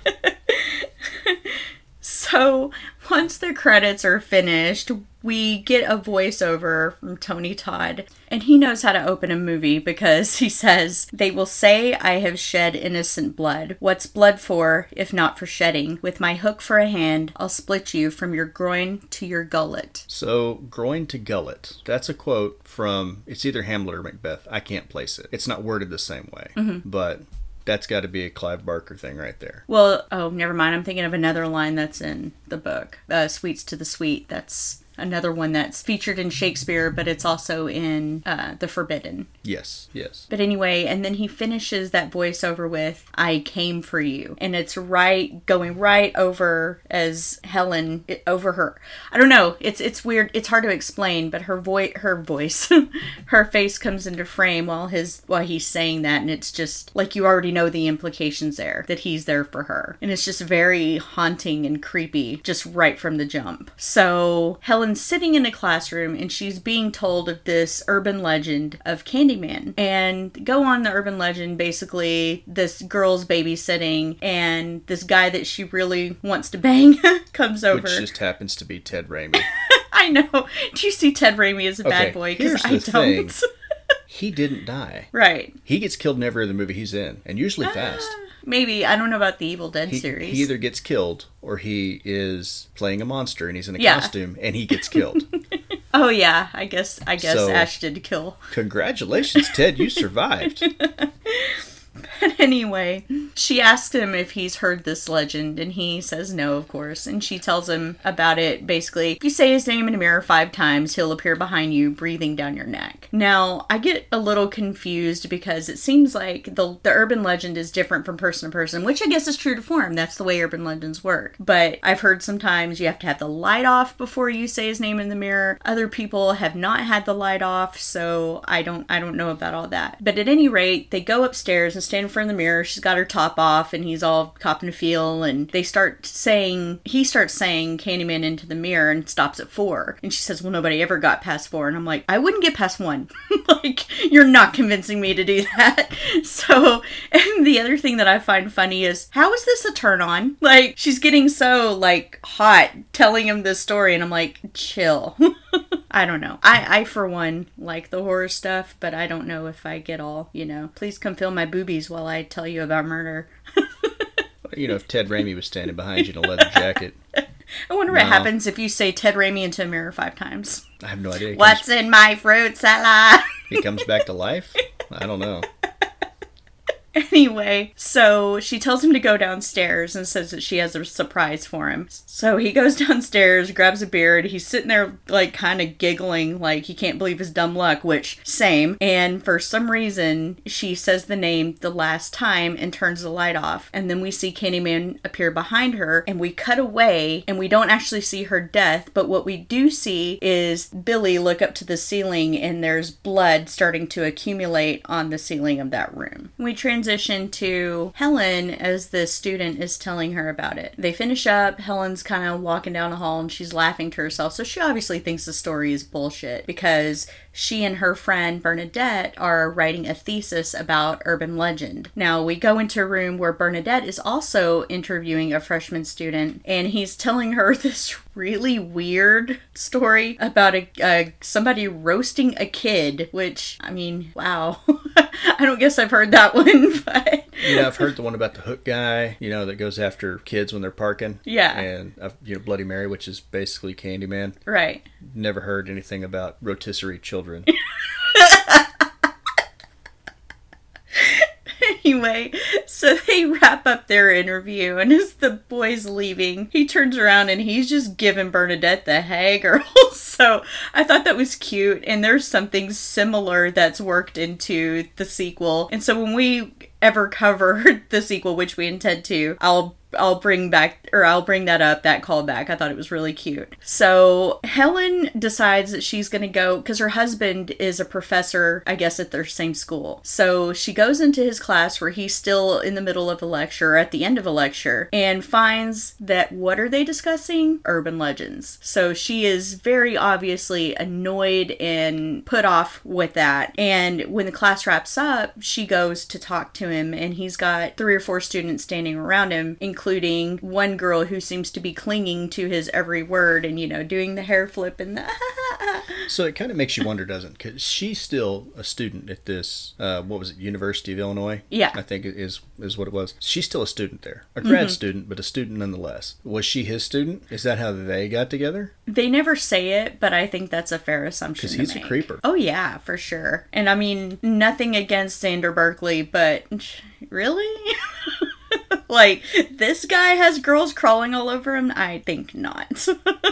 So once the credits are finished, we get a voiceover from Tony Todd, and he knows how to open a movie because he says, They will say I have shed innocent blood. What's blood for, if not for shedding? With my hook for a hand, I'll split you from your groin to your gullet. So groin to gullet. That's a quote from it's either Hamlet or Macbeth. I can't place it. It's not worded the same way, but that's got to be a Clive Barker thing right there. Well, oh, never mind. I'm thinking of another line that's in the book uh, Sweets to the Sweet. That's another one that's featured in Shakespeare, but it's also in uh, The Forbidden. Yes, yes. But anyway, and then he finishes that voiceover with "I came for you," and it's right going right over as Helen it- over her. I don't know. It's it's weird. It's hard to explain, but her voice, her voice, her face comes into frame while his while he's saying that, and it's just like you already know the implications there that he's there for her, and it's just very haunting and creepy, just right from the jump. So Sitting in a classroom, and she's being told of this urban legend of Candyman. And go on the urban legend basically, this girl's babysitting, and this guy that she really wants to bang comes over. Which just happens to be Ted Raimi. I know. Do you see Ted Raimi as a Okay, bad boy? Because I don't. he didn't die. right. He gets killed in every other movie he's in, and usually ah. fast. Maybe. I don't know about the Evil Dead He, series. he either gets killed or he is playing a monster and he's in a Yeah. costume and he gets killed. oh yeah, I guess I guess So- Ash did kill. Congratulations, Ted, you survived. anyway, she asks him if he's heard this legend, and he says no, of course. And she tells him about it basically. If you say his name in a mirror five times, he'll appear behind you, breathing down your neck. Now, I get a little confused because it seems like the, the urban legend is different from person to person, which I guess is true to form. That's the way urban legends work. But I've heard sometimes you have to have the light off before you say his name in the mirror. Other people have not had the light off, so I don't I don't know about all that. But at any rate, they go upstairs and stand in front of the mirror. She's got her top off and he's all copping a feel and they start saying he starts saying Candyman into the mirror and stops at four. And she says, Well nobody ever got past four and I'm like, I wouldn't get past one. like you're not convincing me to do that. So and the other thing that I find funny is how is this a turn on? Like she's getting so like hot telling him this story and I'm like, chill. I don't know. I, I, for one, like the horror stuff, but I don't know if I get all, you know, please come fill my boobies while I tell you about murder. You know, if Ted Raimi was standing behind you in a leather jacket, I wonder what happens if you say Ted Raimi into a mirror five times. I have no idea. He What's in my fruit salad? he comes back to life? I don't know. Anyway, so she tells him to go downstairs and says that she has a surprise for him. So he goes downstairs, grabs a beer, and he's sitting there, like, kind of giggling, like he can't believe his dumb luck, which, same. And for some reason, she says the name the last time and turns the light off. And then we see Candyman appear behind her, and we cut away, and we don't actually see her death, but what we do see is Billy look up to the ceiling, and there's blood starting to accumulate on the ceiling of that room. We transition to Helen as the student is telling her about it. They finish up, Helen's kind of walking down the hall and she's laughing to herself. So she obviously thinks the story is bullshit because she and her friend Bernadette are writing a thesis about urban legend. Now we go into a room where Bernadette is also interviewing a freshman student and he's telling her this really weird story about a uh, somebody roasting a kid, which I mean, wow. I don't guess I've heard that one, but know, I've heard the one about the hook guy, you know, that goes after kids when they're parking. Yeah. And, uh, you know, Bloody Mary, which is basically Candyman. right. Never heard anything about rotisserie children. Anyway, so they wrap up their interview, and as the boy's leaving, he turns around and he's just giving Bernadette the girl. so I thought that was cute, and there's something similar that's worked into the sequel. And so when we ever cover the sequel, which we intend to, I'll I'll bring back or I'll bring that up that callback. I thought it was really cute. So Helen decides that she's going to go because her husband is a professor, I guess, at their same school. So she goes into his class where he's still in the middle of a lecture, or at the end of a lecture, and finds that what are they discussing? Urban legends. So she is very obviously annoyed and put off with that. And when the class wraps up, she goes to talk to him, and he's got three or four students standing around him, including one girl who seems to be clinging to his every word and, you know, doing the hair flip and the. so it kind of makes you wonder, doesn't it? Because she's still a student at this, uh, what was it, University of Illinois? Yeah. I think it is, is what it was. She's still a student there. A grad student, but a student nonetheless. Was she his student? Is that how they got together? They never say it, but I think that's a fair assumption. Because he's a creeper. Oh yeah, for sure. And I mean, nothing against Xander Berkeley, but really, like this guy has girls crawling all over him. I think not.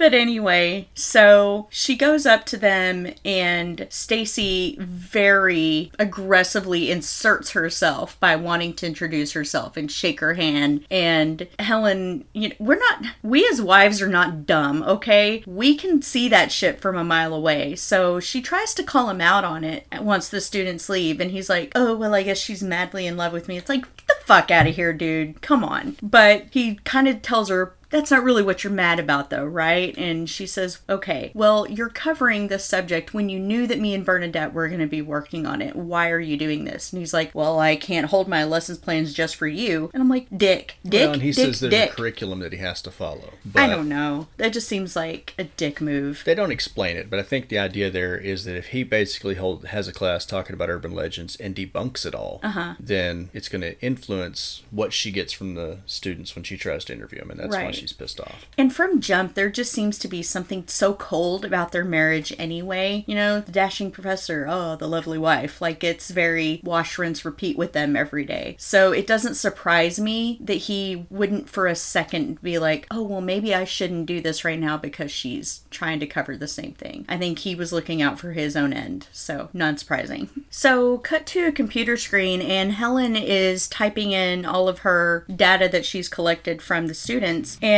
but anyway, so she goes up to them, and Stacy very aggressively inserts herself by wanting to introduce herself and shake her hand. And Helen, you know, we're not, we as wives are not dumb, okay? We can see that shit from a mile away. So she tries to call him out on it once the students leave, and he's like, oh, well, I guess she's madly in love with me. It's like, get the fuck out of here, dude. Come on. But he kind of tells her, that's not really what you're mad about, though, right? And she says, okay, well, you're covering this subject when you knew that me and Bernadette were going to be working on it. Why are you doing this? And he's like, well, I can't hold my lessons plans just for you. And I'm like, dick, dick, well, and he dick, says there's dick. a curriculum that he has to follow. But I don't know. That just seems like a dick move. They don't explain it, but I think the idea there is that if he basically hold, has a class talking about urban legends and debunks it all, Uh-huh. then it's going to influence what she gets from the students when she tries to interview him, and that's why Right. She's pissed off. And from jump, there just seems to be something so cold about their marriage anyway. You know, the dashing professor, oh, the lovely wife. Like it's very wash, rinse, repeat with them every day. So it doesn't surprise me that he wouldn't for a second be like, oh, well, maybe I shouldn't do this right now because she's trying to cover the same thing. I think he was looking out for his own end. So not surprising. So cut to a computer screen, and Helen is typing in all of her data that she's collected from the students. And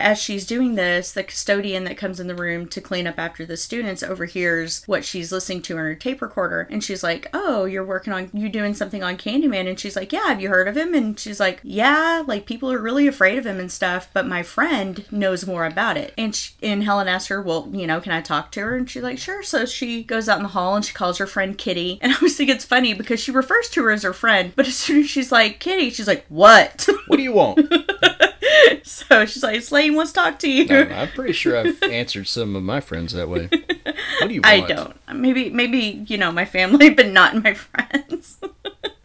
as she's doing this, the custodian that comes in the room to clean up after the students overhears what she's listening to on her tape recorder. And she's like, Oh, you're working on, you doing something on Candyman? And she's like, Yeah, have you heard of him? And she's like, Yeah, like people are really afraid of him and stuff, but my friend knows more about it. And, she, and Helen asks her, Well, you know, can I talk to her? And she's like, Sure. So she goes out in the hall and she calls her friend Kitty. And I always think it's funny because she refers to her as her friend, but as soon as she's like, Kitty, she's like, What? What do you want? so she's like, Slane wants to talk to you. I'm pretty sure I've answered some of my friends that way. What do you want? I don't. Maybe, maybe you know my family, but not my friends.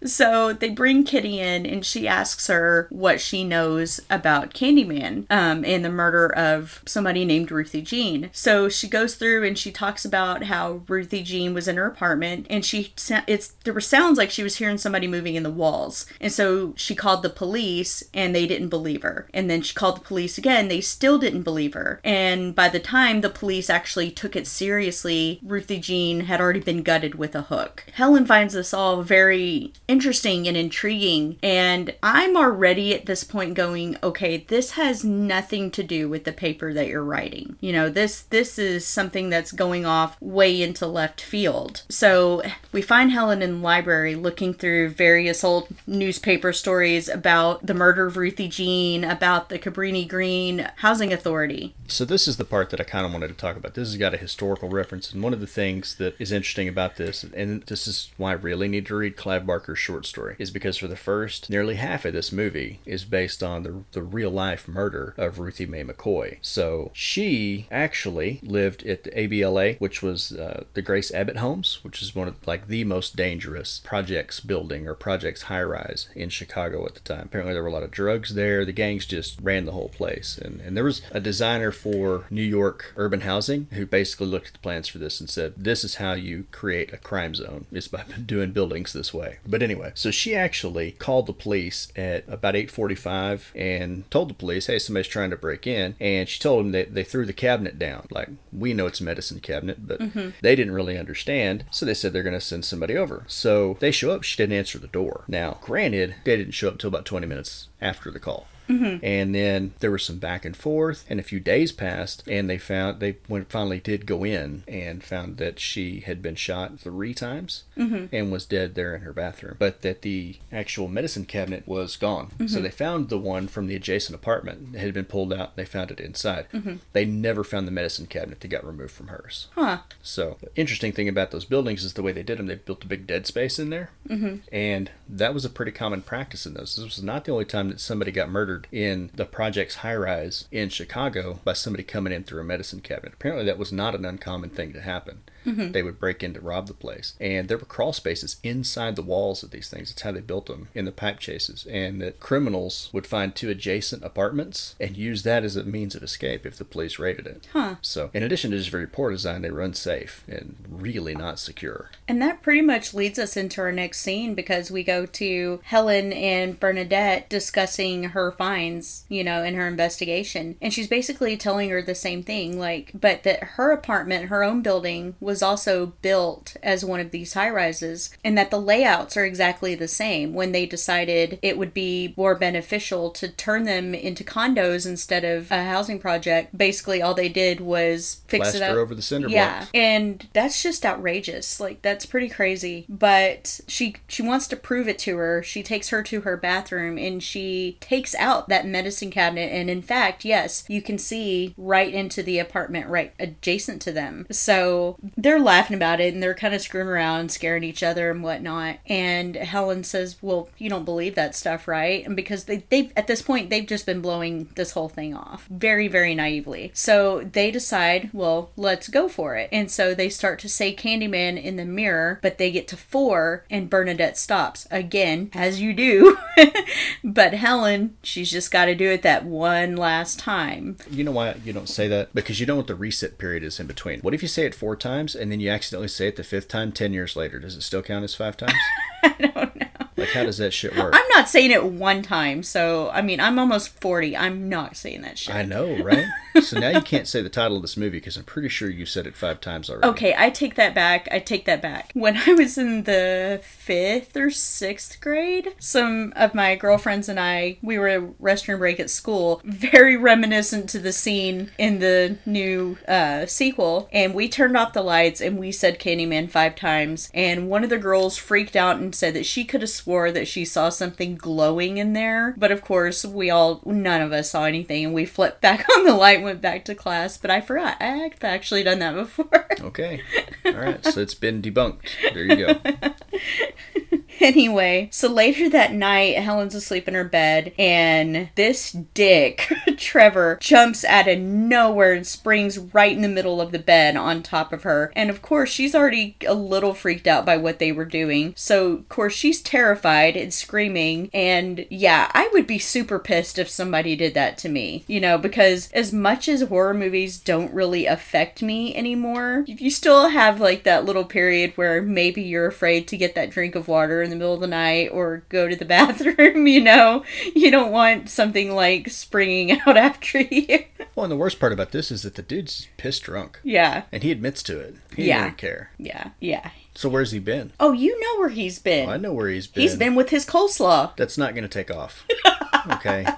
So they bring Kitty in, and she asks her what she knows about Candyman um, and the murder of somebody named Ruthie Jean. So she goes through and she talks about how Ruthie Jean was in her apartment, and she it's there were sounds like she was hearing somebody moving in the walls, and so she called the police, and they didn't believe her. And then she called the police again, they still didn't believe her. And by the time the police actually took it seriously, Ruthie Jean had already been gutted with a hook. Helen finds this all very interesting and intriguing, and I'm already at this point going, okay, this has nothing to do with the paper that you're writing. You know, this this is something that's going off way into left field. So we find Helen in the library looking through various old newspaper stories about the murder of Ruthie Jean, about the Cabrini Green Housing Authority. So this is the part that I kind of wanted to talk about. This has got a historical reference, and one of the things that is interesting about this, and this is why I really need to read Clive Barker's short story, is because for the first nearly half of this movie is based on the the real life murder of Ruthie Mae McCoy. So she actually lived at the ABLA, which was uh, the Grace Abbott Homes, which is one of like the most dangerous projects building or projects high rise in Chicago at the time. Apparently there were a lot of drugs there. The gangs just ran the whole place, and and there was a designer for New York urban housing who basically looked at the plans for this and said, "This is how you create a crime zone It's by doing buildings this way." But anyway, so she actually called the police at about 8:45 and told the police, "Hey, somebody's trying to break in." And she told them that they threw the cabinet down. Like we know it's a medicine cabinet, but mm-hmm. they didn't really understand, so they said they're going to send somebody over. So they show up. She didn't answer the door. Now, granted, they didn't show up until about 20 minutes after the call. Mm-hmm. And then there was some back and forth, and a few days passed, and they found they when finally did go in and found that she had been shot three times mm-hmm. and was dead there in her bathroom, but that the actual medicine cabinet was gone. So mm-hmm. they found the one from the adjacent apartment that had been pulled out. They found it inside. They never found the medicine cabinet that got removed from hers. Huh. So, the interesting thing about those buildings is the way they did them. They built a big dead space in there, mm-hmm. and that was a pretty common practice in those. This was not the only time that somebody got murdered in the project's high rise in Chicago by somebody coming in through a medicine cabinet. Apparently, that was not an uncommon thing to happen. Mm-hmm. They would break in to rob the place, and there were crawl spaces inside the walls of these things. That's how they built them in the pipe chases, and that criminals would find two adjacent apartments and use that as a means of escape if the police raided it. Huh. So, in addition to just very poor design, they were unsafe and really not secure. And that pretty much leads us into our next scene because we go to Helen and Bernadette discussing her finds, you know, in her investigation. And she's basically telling her the same thing, like, but that her apartment, her own building, was also built as one of these high rises, and that the layouts are exactly the same when they decided it would be more beneficial to turn them into condos instead of a housing project. Basically, all they did was fix it up. over the cinder yeah, blocks. and that's just outrageous. Like that's pretty crazy. But she she wants to prove it to her. She takes her to her bathroom and she takes out that medicine cabinet. And in fact, yes, you can see right into the apartment right adjacent to them. So they're laughing about it and they're kind of screwing around, scaring each other and whatnot. And Helen says, "Well, you don't believe that stuff, right?" And because they they at this point they've just been blowing this whole thing off very very naively. So they decide, well, let's go for it. And so they start to say Candyman in the mirror, but they get to four and Bernadette stops again, as you do. but Helen, she's just got to do it that one last time. You know why you don't say that? Because you know what the reset period is in between. What if you say it four times and then you accidentally say it the fifth time 10 years later? Does it still count as five times? I don't know. Like, how does that shit work? I'm not saying it one time, so I mean, I'm almost 40. I'm not saying that shit. I know, right? so now you can't say the title of this movie because I'm pretty sure you said it five times already. Okay, I take that back. I take that back. When I was in the fifth or sixth grade, some of my girlfriends and I, we were a restroom break at school, very reminiscent to the scene in the new uh, sequel. And we turned off the lights and we said Candyman five times. And one of the girls freaked out and said that she could have swore that she saw something glowing in there. But of course, we all, none of us saw anything. And we flipped back on the light, went back to class. But I forgot. I've actually done that before. Okay. All right. So it's been debunked. There you go. Anyway, so later that night, Helen's asleep in her bed, and this dick, Trevor, jumps out of nowhere and springs right in the middle of the bed on top of her. And of course, she's already a little freaked out by what they were doing. So, of course, she's terrified and screaming. And yeah, I would be super pissed if somebody did that to me, you know, because as much as horror movies don't really affect me anymore, you still have like that little period where maybe you're afraid to get that drink of water in the middle of the night or go to the bathroom, you know. You don't want something like springing out after you. Well, and the worst part about this is that the dude's pissed drunk. yeah. And he admits to it. He Yeah. didn't care. Yeah. Yeah. So where's he been? Oh, you know where he's been. Oh, I know where he's been. He's been with his coleslaw. That's not going to take off. okay.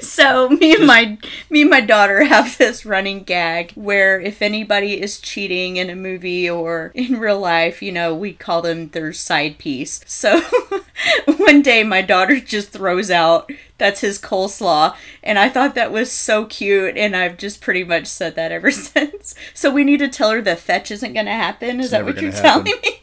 So me and my me and my daughter have this running gag where if anybody is cheating in a movie or in real life, you know, we call them their side piece. So one day my daughter just throws out that's his coleslaw and I thought that was so cute and I've just pretty much said that ever since. So we need to tell her the fetch isn't going to happen. Is that what you're gonna telling me?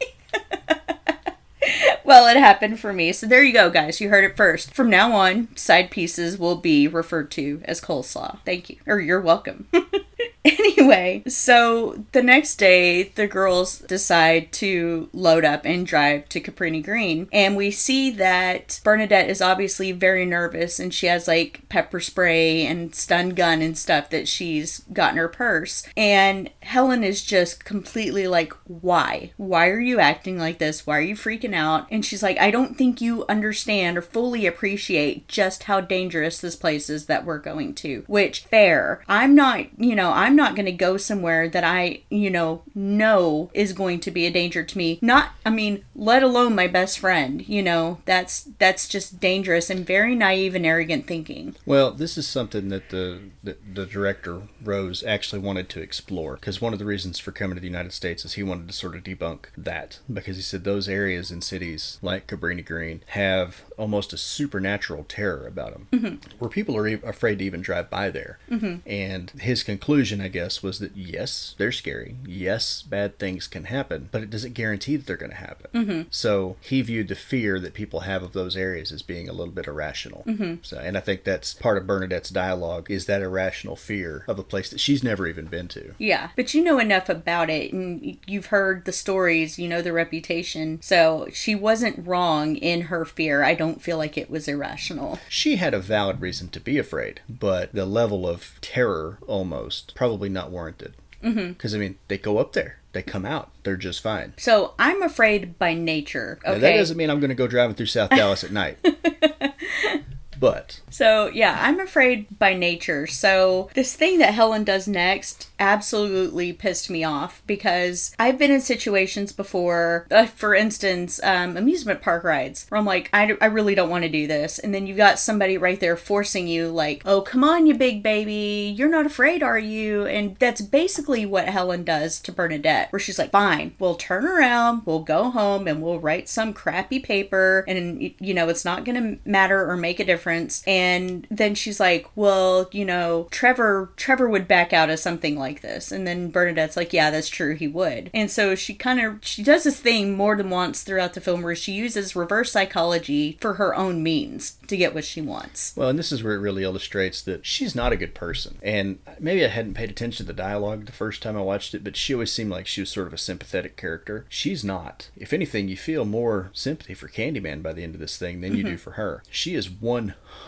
Well, it happened for me. So there you go, guys. You heard it first. From now on, side pieces will be referred to as coleslaw. Thank you. Or you're welcome. anyway, so the next day, the girls decide to load up and drive to Cabrini Green. And we see that Bernadette is obviously very nervous and she has like pepper spray and stun gun and stuff that she's got in her purse. And Helen is just completely like, why? Why are you acting like this? Why are you freaking out? And she's like, I don't think you understand or fully appreciate just how dangerous this place is that we're going to. Which, fair. I'm not, you know, I'm not going to go somewhere that I, you know, know is going to be a danger to me. Not, I mean, let alone my best friend. You know, that's that's just dangerous and very naive and arrogant thinking. Well, this is something that the, the, the director, Rose, actually wanted to explore. Because one of the reasons for coming to the United States is he wanted to sort of debunk that. Because he said those areas and cities like Cabrini Green have almost a supernatural terror about them, mm-hmm. where people are e- afraid to even drive by there. Mm-hmm. And his conclusion, I guess, was that yes, they're scary. Yes, bad things can happen, but it doesn't guarantee that they're going to happen. Mm-hmm. So he viewed the fear that people have of those areas as being a little bit irrational. Mm-hmm. So, and I think that's part of Bernadette's dialogue is that irrational fear of a place that she's never even been to. Yeah, but you know enough about it and you've heard the stories, you know the reputation. So she wasn't wrong in her fear. I don't feel like it was irrational. She had a valid reason to be afraid, but the level of terror almost probably not warranted. Mm-hmm. Because I mean, they go up there, they come out, they're just fine. So I'm afraid by nature. Now, that doesn't mean I'm going to go driving through South Dallas at night. but So, yeah, I'm afraid by nature. So, this thing that Helen does next absolutely pissed me off because I've been in situations before, uh, for instance, um, amusement park rides, where I'm like, I, I really don't want to do this. And then you've got somebody right there forcing you, like, oh, come on, you big baby. You're not afraid, are you? And that's basically what Helen does to Bernadette, where she's like, fine, we'll turn around, we'll go home, and we'll write some crappy paper, and, you know, it's not going to matter or make a difference. And then she's like, well, you know, Trevor, Trevor would back out of something like like this. And then Bernadette's like, yeah, that's true, he would. And so she kind of she does this thing more than once throughout the film where she uses reverse psychology for her own means to get what she wants. Well, and this is where it really illustrates that she's not a good person. And maybe I hadn't paid attention to the dialogue the first time I watched it, but she always seemed like she was sort of a sympathetic character. She's not. If anything, you feel more sympathy for Candyman by the end of this thing than you mm-hmm. do for her. She is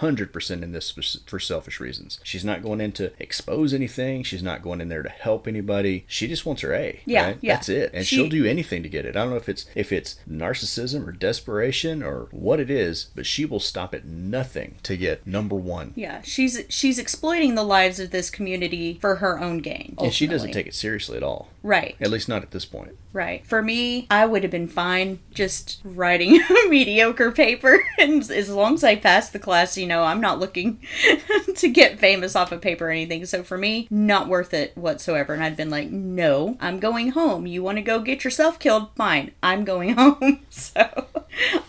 100% in this for, selfish reasons. She's not going in to expose anything. She's not going in there to help anybody. She just wants her A. Yeah, right? yeah. That's it. And She- she'll do anything to get it. I don't know if it's if it's narcissism or desperation or what it is, but she will stop at nothing to get number one. Yeah, she's she's exploiting the lives of this community for her own gain. And she doesn't take it seriously at all. right. At least not at this point. Right. For me, I would have been fine just writing mediocre paper. And as long as I passed the class, you know, I'm not looking to get famous off of paper or anything. So for me, not worth it whatsoever. And I'd been like, no, I'm going home. You want to go get yourself killed? Fine. I'm going home. So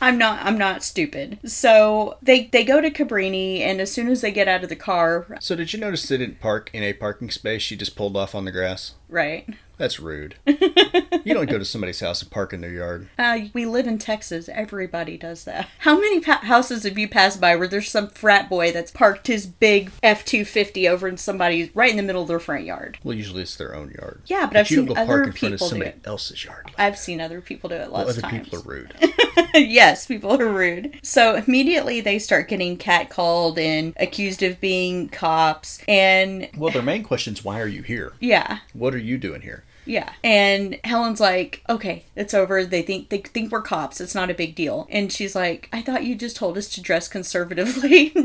I'm not I'm not stupid. So they they go to Cabrini and as soon as they get out of the car, So did you notice they didn't park in a parking space? She just pulled off on the grass. Right. That's rude. you don't go to somebody's house and park in their yard. Uh, we live in Texas. Everybody does that. How many pa- houses have you passed by where there's some frat boy that's parked his big F two fifty over in somebody's right in the middle of their front yard? Well, usually it's their own yard. Yeah, but I've you don't seen go other park in front of people do it. else's yard. I've seen other people do it Well, lots other of times. people are rude. yes, people are rude. So immediately they start getting catcalled and accused of being cops, and well, their main question is why are you here? yeah, What are you doing here? Yeah. And Helen's like, okay, it's over. They think they think we're cops. It's not a big deal. And she's like, I thought you just told us to dress conservatively.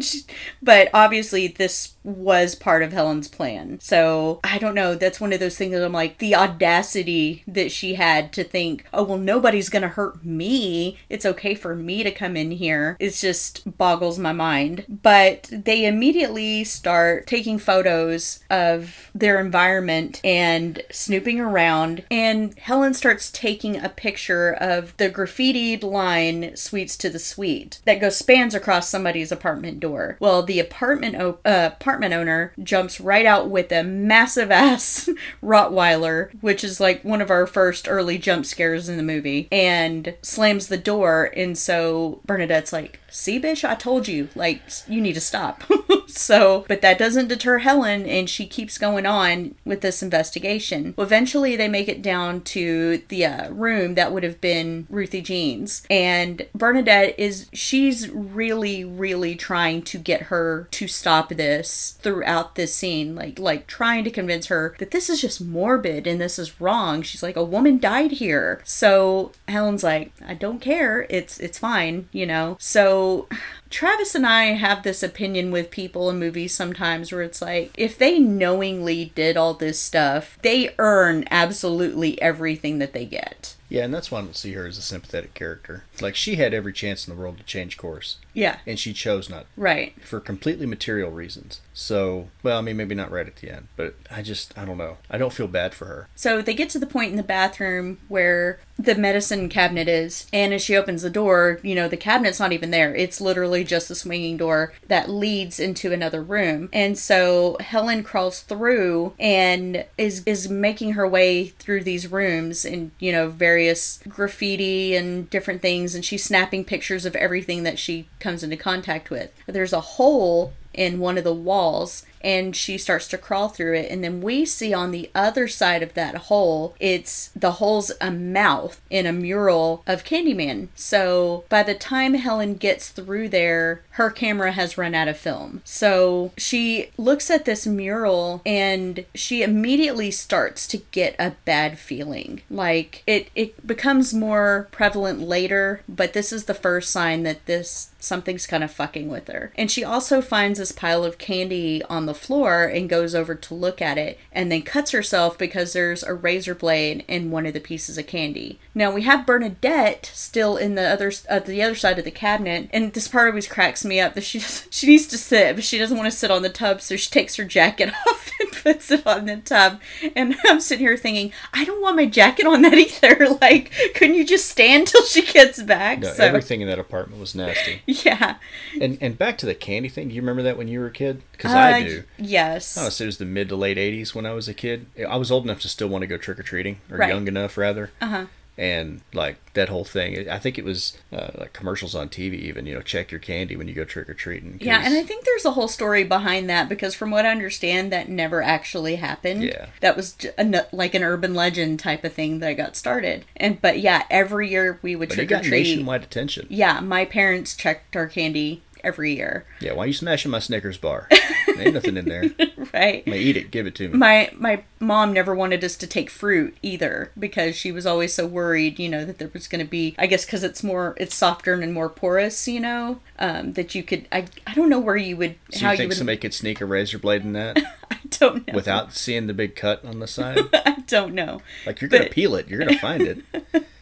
But obviously this was part of Helen's plan. So I don't know. That's one of those things that I'm like, the audacity that she had to think, oh, well, nobody's going to hurt me. It's okay for me to come in here. It's just boggles my mind. But they immediately start taking photos of their environment and snooping around. And Helen starts taking a picture of the graffitied line "Sweets to the Sweet" that goes spans across somebody's apartment door. Well, the apartment o- uh, apartment owner jumps right out with a massive ass Rottweiler, which is like one of our first early jump scares in the movie, and slams the door. And so Bernadette's like, "See, bitch, I told you. Like, you need to stop." so, but that doesn't deter Helen, and she keeps going on with this investigation. Well, eventually, they make it down to the uh, room that would have been Ruthie Jean's, and Bernadette is she's really, really trying to get her to stop this throughout this scene, like like trying to convince her that this is just morbid and this is wrong. She's like, a woman died here, so Helen's like, I don't care. It's it's fine, you know. So Travis and I have this opinion with people in movies sometimes where it's like, if they knowingly did all this stuff, they earn absolutely everything that they get. Yeah, and that's why I don't see her as a sympathetic character. Like she had every chance in the world to change course, Yeah. and she chose not Right. for completely material reasons. So, well, I mean, maybe not right at the end, but I just, I don't know. I don't feel bad for her. So they get to the point in the bathroom where the medicine cabinet is, and as she opens the door, you know, the cabinet's not even there. It's literally just a swinging door that leads into another room. And so Helen crawls through and is is making her way through these rooms and, you know, various graffiti and different things and she's snapping pictures of everything that she comes into contact with. There's a hole in one of the walls and she starts to crawl through it. And then we see on the other side of that hole it's the hole's a mouth in a mural of candyman. So by the time helen gets through there her camera has run out of film. So she looks at this mural and she immediately starts to get a bad feeling. Like it it becomes more prevalent later but this is the first sign that this something's kind of fucking with her. And she also finds this pile of candy on the floor and goes over to look at it and then cuts herself because there's a razor blade in one of the pieces of candy. Now we have Bernadette still in the other uh, the other side of the cabinet and this part always cracks me up that she just, she needs to sit but she doesn't want to sit on the tub so she takes her jacket off and puts it on the tub. And I'm sitting here thinking, I don't want my jacket on that either. Like, couldn't you just stand till she gets back? No, so, everything in that apartment was nasty. yeah. And and back to the candy thing. Do you remember that when you were a kid? Because I Uh, Yes. Oh, so it was the mid to late '80s when I was a kid. I was old enough to still want to go trick or treating, or Right. young enough rather. Uh huh. And like that whole thing, I think it was uh, like commercials on TV. Even you know, check your candy when you go trick or treating. Yeah, and I think there's a whole story behind that because, from what I understand, that never actually happened. Yeah. that was a like an urban legend type of thing that got started. And but yeah, every year we would but trick or got treat. nationwide attention. Yeah, my parents checked our candy every year. Yeah, why are you smashing my Snickers bar? Ain't nothing in there. Right. I'm eat it. Give it to me. My my mom never wanted us to take fruit either because she was always so worried, you know, that there was going to be I guess cuz it's more it's softer and more porous, you know, um, that you could I I don't know where you would so how you you think would somebody could sneak a razor blade in that I don't know. without seeing the big cut on the side? I don't know. Like you're gonna But- peel it. You're gonna find it.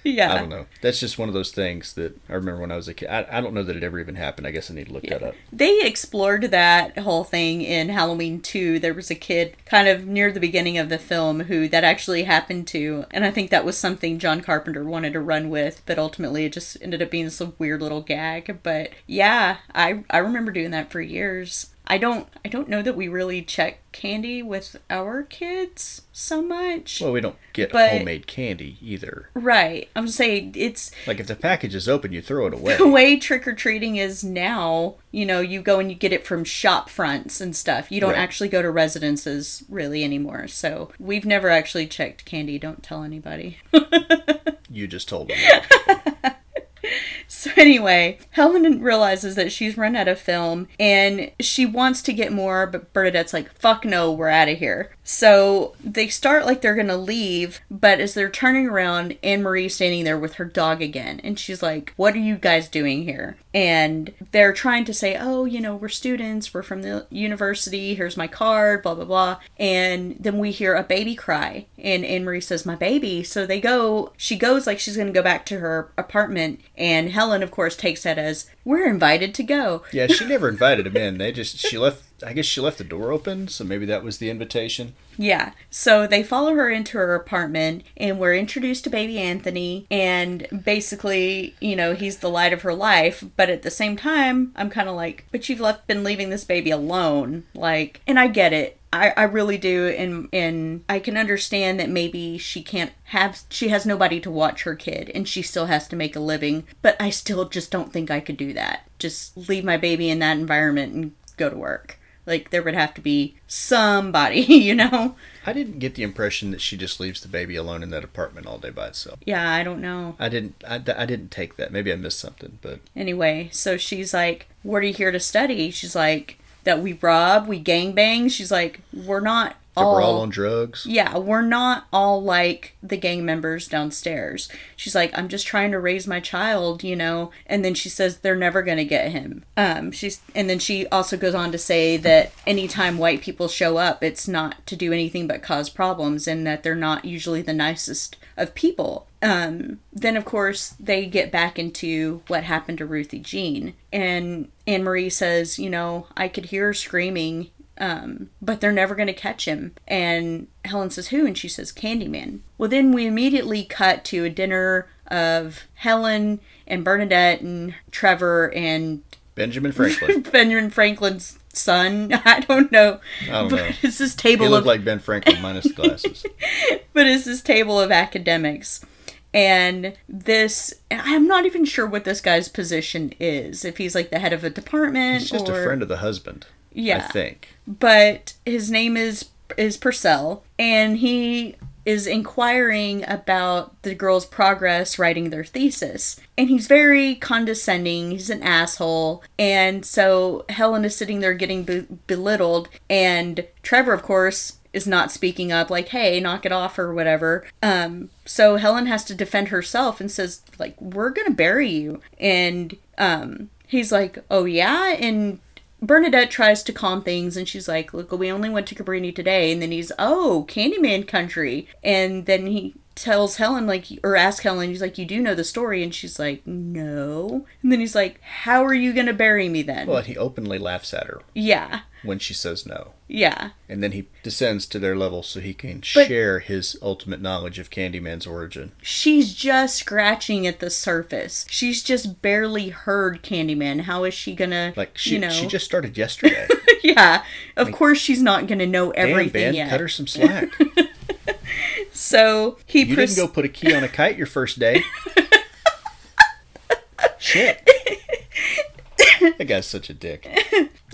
Yeah. I don't know. That's just one of those things that I remember when I was a kid. I, I don't know that it ever even happened. I guess I need to look that up. They explored that whole thing in Halloween 2. There was a kid kind of near the beginning of the film who that actually happened to, and I think that was something John Carpenter wanted to run with, but ultimately it just ended up being some weird little gag. But yeah, I I remember doing that for years. I don't I don't know that we really check candy with our kids so much. Well, we don't get But- homemade candy either. right. I'm saying it's Like if the package is open, you throw it away. the way trick or treating is now, you know, you go and you get it from shop fronts and stuff. You don't Right. actually go to residences really anymore. So we've never actually checked candy. Don't tell anybody. You just told them. So anyway, Helen realizes that she's run out of film and she wants to get more, but Bernadette's like, fuck no, we're out of here. So they start like they're gonna leave, but as they're turning around, Anne Marie's standing there with her dog again, and she's like, What are you guys doing here? And they're trying to say, Oh, you know, we're students, we're from the university, here's my card, blah blah blah. And then we hear a baby cry, and Anne Marie says, My baby. So they go, she goes like she's gonna go back to her apartment, and Helen, of course, takes that as, We're invited to go. Yeah, she never invited him in. They just she left. I guess she left the door open, so maybe that was the invitation. Yeah. So they follow her into her apartment and we're introduced to baby Anthony and basically, you know, he's the light of her life, but at the same time, I'm kind of like, but you've left been leaving this baby alone. Like, and I get it. I, I really do and and I can understand that maybe she can't have she has nobody to watch her kid and she still has to make a living, but I still just don't think I could do that. Just leave my baby in that environment and go to work. Like there would have to be somebody, you know? I didn't get the impression that she just leaves the baby alone in that apartment all day by itself. Yeah, I don't know. I didn't. I, I didn't take that. Maybe I missed something, but Anyway, so she's like, What are you here to study? She's like, That we rob, we gangbang. She's like, We're not all. we're all on drugs. yeah, we're not all like the gang members downstairs. She's like, I'm just trying to raise my child, you know. And then she says they're never gonna get him. Um, she's and then she also goes on to say that anytime white people show up, it's not to do anything but cause problems, and that they're not usually the nicest of people. Um, then of course they get back into what happened to Ruthie Jean, and Anne Marie says, you know, I could hear her screaming um, but they're never going to catch him. And Helen says, Who? And she says, Candyman. Well, then we immediately cut to a dinner of Helen and Bernadette and Trevor and Benjamin Franklin. Benjamin Franklin's son. I don't know. I don't but know. it's this table. He looked of like Ben Franklin minus glasses. but it's this table of academics. And this, I'm not even sure what this guy's position is. If he's like the head of a department He's just or a friend of the husband. Yeah. I think. but his name is is Purcell, and he is inquiring about the girls' progress writing their thesis. And he's very condescending. He's an asshole. And so Helen is sitting there getting be- belittled, and Trevor, of course, is not speaking up like hey knock it off or whatever um so helen has to defend herself and says like we're gonna bury you and um he's like oh yeah and Bernadette tries to calm things and she's like, Look, we only went to Cabrini today. And then he's, Oh, Candyman country. And then he tells Helen like or asks Helen, he's like, "You do know the story?" And she's like, "No." And then he's like, "How are you gonna bury me then?" Well, he openly laughs at her yeah, when she says no. yeah, And then he descends to their level so he can share his ultimate knowledge of Candyman's origin. she's just scratching at the surface. She's just barely heard Candyman. How is she gonna Like she you know? she just started yesterday. yeah, of course she's not gonna know Damn, everything Ben, yet. cut her some slack. So he You pres- didn't go put a key on a kite your first day. Shit. that guy's such a dick.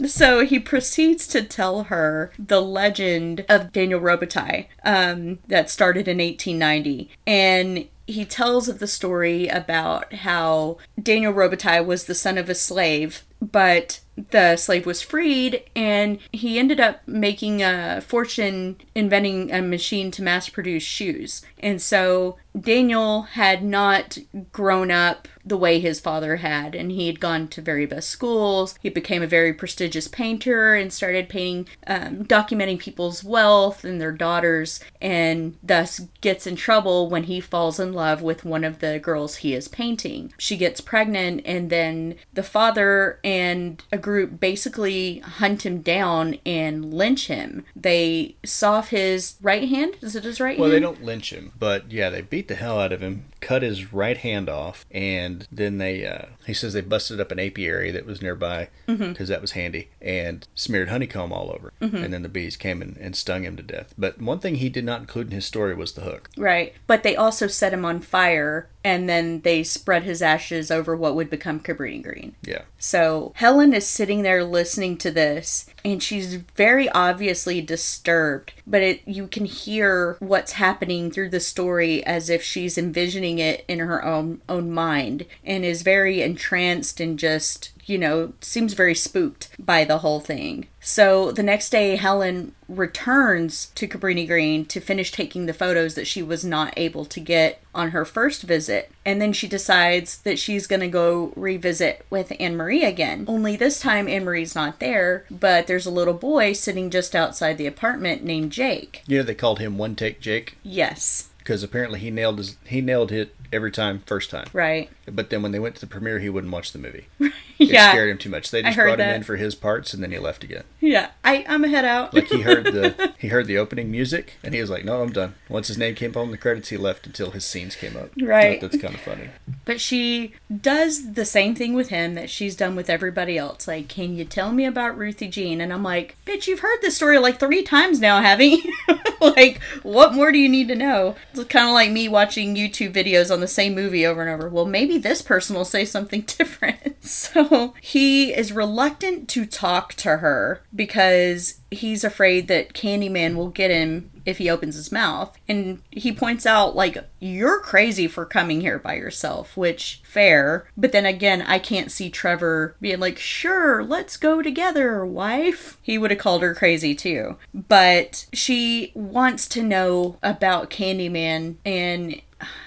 So he proceeds to tell her the legend of Daniel Robitaille um, that started in 1890. And he tells of the story about how Daniel Robitaille was the son of a slave, but the slave was freed and he ended up making a fortune inventing a machine to mass produce shoes. And so Daniel had not grown up the way his father had, and he had gone to very best schools. He became a very prestigious painter and started painting, um, documenting people's wealth and their daughters, and thus gets in trouble when he falls in love with one of the girls he is painting. She gets pregnant, and then the father and a group basically hunt him down and lynch him. They saw his right hand. Is it his right Well, hand? they don't lynch him, but yeah, they beat the hell out of him, cut his right hand off, and then they, uh, he says they busted up an apiary that was nearby because Mm-hmm. that was handy and smeared honeycomb all over. And then the bees came and, and stung him to death. But one thing he did not include in his story was the hook. Right. But they also set him on fire and then they spread his ashes over what would become Cabrini Green. Yeah. So Helen is sitting there listening to this and she's very obviously disturbed, but it you can hear what's happening through the story as if she's envisioning it in her own own mind and is very entranced and just you know, seems very spooked by the whole thing. So the next day, Helen returns to Cabrini Green to finish taking the photos that she was not able to get on her first visit. And then she decides that she's going to go revisit with Anne Marie again. Only this time, Anne Marie's not there, but there's a little boy sitting just outside the apartment named Jake. Yeah, they called him One Take Jake Yes, because apparently he nailed his, he nailed it every time, first time. right. But then when they went to the premiere, he wouldn't watch the movie. It scared him too much. They just brought him in for his parts, and then he left again. Yeah, I, I'm a head out. Like he heard the he heard the opening music, and he was like, "No, I'm done." Once his name came up on the credits, he left until his scenes came up. Right. That's kind of funny. But she does the same thing with him that she's done with everybody else. Like, can you tell me about Ruthie Jean? And I'm like, bitch, you've heard this story like three times now, haven't you? like, what more do you need to know? It's kind of like me watching YouTube videos on the same movie over and over. Well, maybe this person will say something different. so he is reluctant to talk to her because he's afraid that Candyman will get him if he opens his mouth. And he points out, like, you're crazy for coming here by yourself, which fair. But then again, I can't see Trevor being like, sure, let's go together, wife. He would have called her crazy too. But she wants to know about Candyman and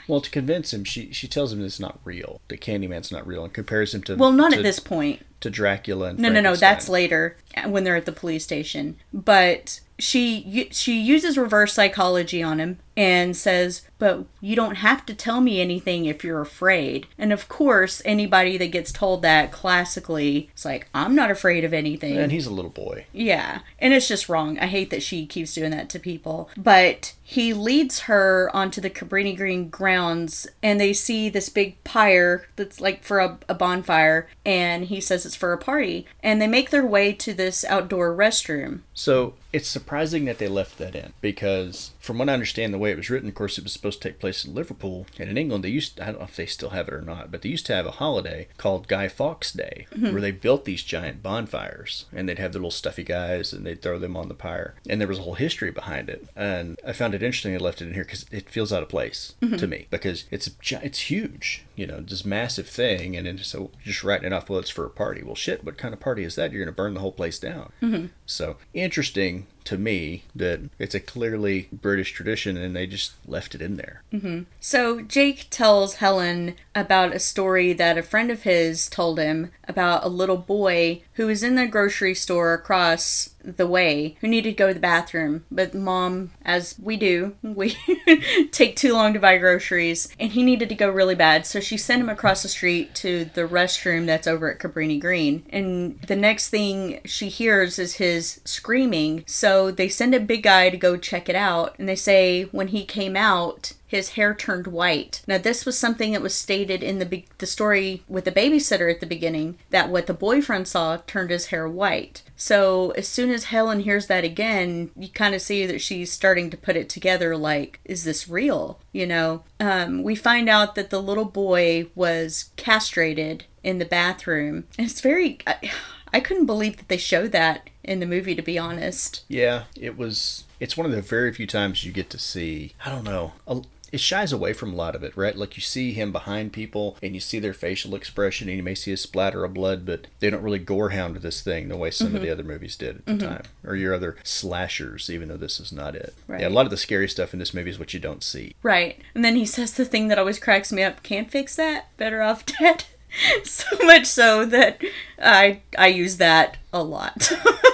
Well, to convince him, she she tells him it's not real. That Candyman's not real, and compares him to well, not to, at this point. to Dracula. And No, no, no. That's later when they're at the police station. But she she uses reverse psychology on him and says, "But you don't have to tell me anything if you're afraid." And of course, anybody that gets told that classically, it's like, "I'm not afraid of anything." And he's a little boy. Yeah, and it's just wrong. I hate that she keeps doing that to people. But he leads her onto the Cabrini Green grounds, and they see this big pyre that's like for a, a bonfire, and he says it's for a party. And they make their way to this outdoor restroom. So it's surprising that they left that in because, from what I understand, the way it was written, of course, it was supposed to take place in Liverpool and in England. They used I don't know if they still have it or not, but they used to have a holiday called Guy Fawkes Day mm-hmm. where they built these giant bonfires and they'd have the little stuffy guys and they'd throw them on the pyre. And there was a whole history behind it. And I found it interesting they left it in here because it feels out of place mm-hmm. to me because it's it's huge, you know, this massive thing, and then so just writing it off. Well, it's for a party. Well, shit, what kind of party is that? You're going to burn the whole place down. Mm-hmm. So interesting to me that it's a clearly British tradition and they just left it in there. Mm-hmm. So Jake tells Helen about a story that a friend of his told him about a little boy who was in the grocery store across the way who needed to go to the bathroom. But mom, as we do, we take too long to buy groceries, and he needed to go really bad. So she sent him across the street to the restroom that's over at Cabrini Green. And the next thing she hears is his screaming. So they send a big guy to go check it out, and they say when he came out, his hair turned white. Now, this was something that was stated in the be- the story with the babysitter at the beginning that what the boyfriend saw turned his hair white. So, as soon as Helen hears that again, you kind of see that she's starting to put it together like, is this real? You know, um, we find out that the little boy was castrated in the bathroom. And it's very. I, I couldn't believe that they showed that in the movie, to be honest. Yeah, it was. It's one of the very few times you get to see. I don't know. A, it shies away from a lot of it, right? Like you see him behind people and you see their facial expression and you may see a splatter of blood, but they don't really gorehound this thing the way some of the mm-hmm. other movies did at the mm-hmm. time. Or your other slashers, even though this is not it. Right. Yeah, a lot of the scary stuff in this movie is what you don't see. Right. And then he says the thing that always cracks me up can't fix that. Better off dead. so much so that I I use that a lot.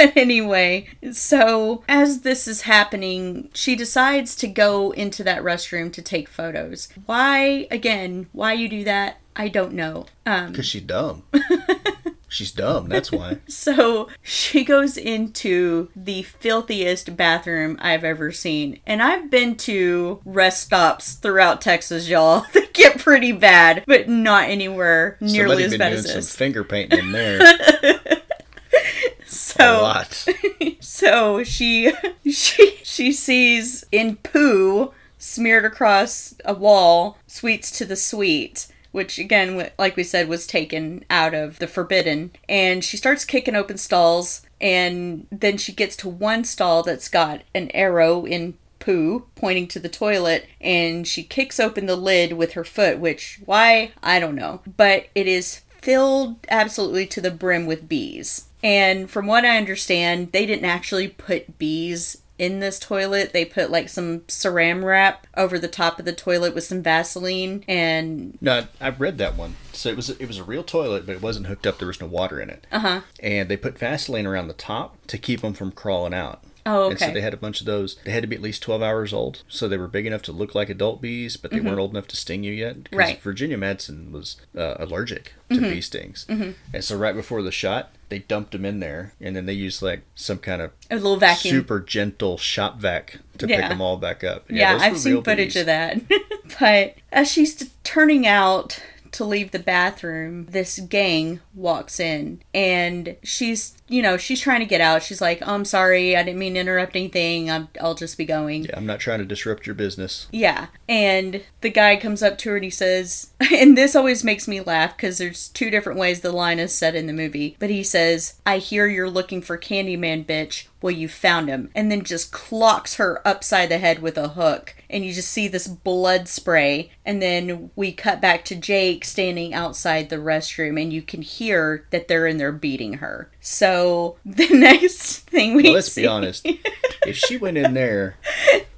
but anyway, so as this is happening, she decides to go into that restroom to take photos. Why again, why you do that, I don't know. Um Because she's dumb. she's dumb, that's why. so she goes into the filthiest bathroom I've ever seen. And I've been to rest stops throughout Texas, y'all. They get pretty bad, but not anywhere nearly Somebody as bad doing as some this. finger painting in there So lot. so she she she sees in poo smeared across a wall sweets to the sweet which again like we said was taken out of the forbidden and she starts kicking open stalls and then she gets to one stall that's got an arrow in poo pointing to the toilet and she kicks open the lid with her foot which why i don't know but it is filled absolutely to the brim with bees. And from what I understand, they didn't actually put bees in this toilet. They put like some saran wrap over the top of the toilet with some Vaseline and No, I I read that one. So it was it was a real toilet, but it wasn't hooked up. There was no water in it. Uh Uh-huh. huh. And they put Vaseline around the top to keep them from crawling out. Oh, And so they had a bunch of those. They had to be at least twelve hours old, so they were big enough to look like adult bees, but they weren't old enough to sting you yet. Because Mm-hmm. Right. Mm-hmm. Virginia Madsen was uh, allergic to bee stings, and so right before the shot, they dumped them in there, and then they used like some kind of a little vacuum. super gentle shop vac to pick them all back up. yeah, those I've seen footage bees. of that. but as she's turning out to leave the bathroom, this gang walks in and she's, you know, she's trying to get out. She's like, oh, I'm sorry, I didn't mean to interrupt anything. I'm, I'll just be going. Yeah, I'm not trying to disrupt your business. Yeah. And the guy comes up to her and he says, and this always makes me laugh because there's two different ways the line is said in the movie. But he says, I hear you're looking for Candyman, bitch. Well, you found him. And then just clocks her upside the head with a hook. And you just see this blood spray. And then we cut back to Jake standing outside the restroom and you can hear that they're in there beating her. So the next thing we Well, let's see- be honest. if she went in there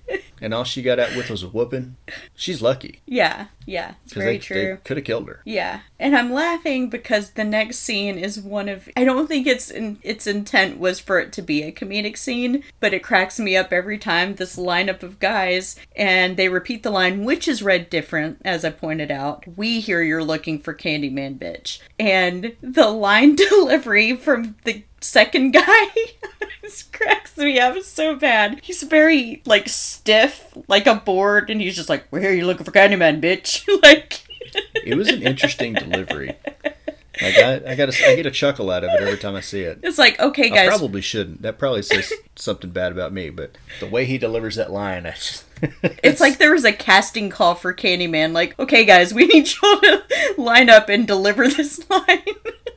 and all she got out with was a whooping, she's lucky. Yeah, yeah. It's very they, true. could have killed her. Yeah, and I'm laughing because the next scene is one of I don't think its in, its intent was for it to be a comedic scene, but it cracks me up every time this lineup of guys and they repeat the line which is read different as I pointed out. We hear you're looking for Candyman bitch. And the line delivery from the second guy this cracks me up so bad. He's very like stiff, like a board, and he's just like, "Where are you looking for Candyman, bitch?" like, It was an interesting delivery. Like I, I got I get a chuckle out of it every time I see it. it's like, okay, I guys, probably shouldn't. That probably says something bad about me. But the way he delivers that line, I just, It's like there was a casting call for Candyman. Like, okay, guys, we need you to line up and deliver this line.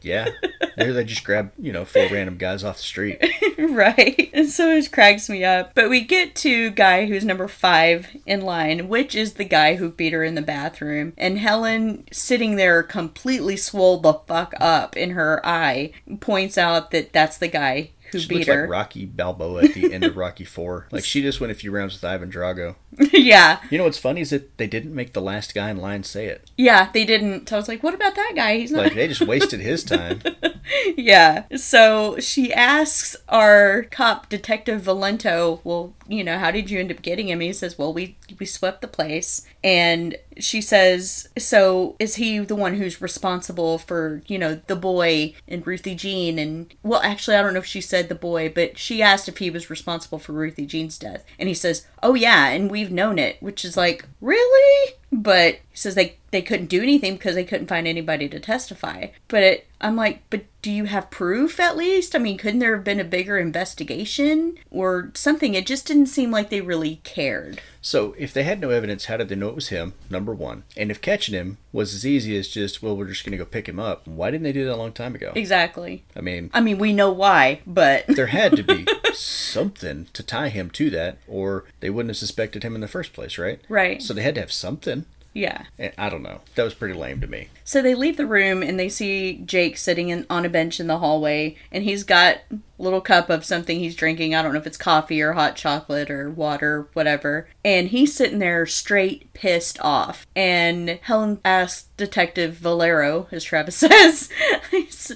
Yeah. There they just grab you know four random guys off the street. right. And so it cracks me up. But we get to guy who's number five in line, which is the guy who beat her in the bathroom. And Helen, sitting there completely swole the fuck up in her eye, points out that that's the guy who She beat looks her. like Rocky Balboa at the end of Rocky Four. Like she just went a few rounds with Ivan Drago. yeah, You know what's funny is that they didn't make the last guy in line say it. yeah, they didn't. So I was like, what about that guy? He's not. Like they just wasted his time. Yeah. So she asks our cop, Detective Valento, well, you know, how did you end up getting him? He says, well, we we swept the place. And she says, so is he the one who's responsible for, you know, the boy and Ruthie Jean? And, well, actually, I don't know if she said the boy, but she asked if he was responsible for Ruthie Jean's death. And he says, oh, yeah, and we've known it, which is like, really? But he says they, they couldn't do anything because they couldn't find anybody to testify. But it, I'm like, but do you have proof at least? I mean, couldn't there have been a bigger investigation or something? It just didn't seem like they really cared. So if they had no evidence, how did they know it was him? Number one. And if catching him was as easy as just, well, we're just gonna go pick him up, why didn't they do that a long time ago? Exactly. I mean, I mean, we know why, but there had to be something to tie him to that, or they wouldn't have suspected him in the first place, right? Right. So they had to have something. Yeah. Eh, I don't know. That was pretty lame to me. So they leave the room and they see Jake sitting in, on a bench in the hallway, and he's got a little cup of something he's drinking. I don't know if it's coffee or hot chocolate or water, whatever. And he's sitting there straight pissed off. And Helen asks Detective Valero, as Travis says,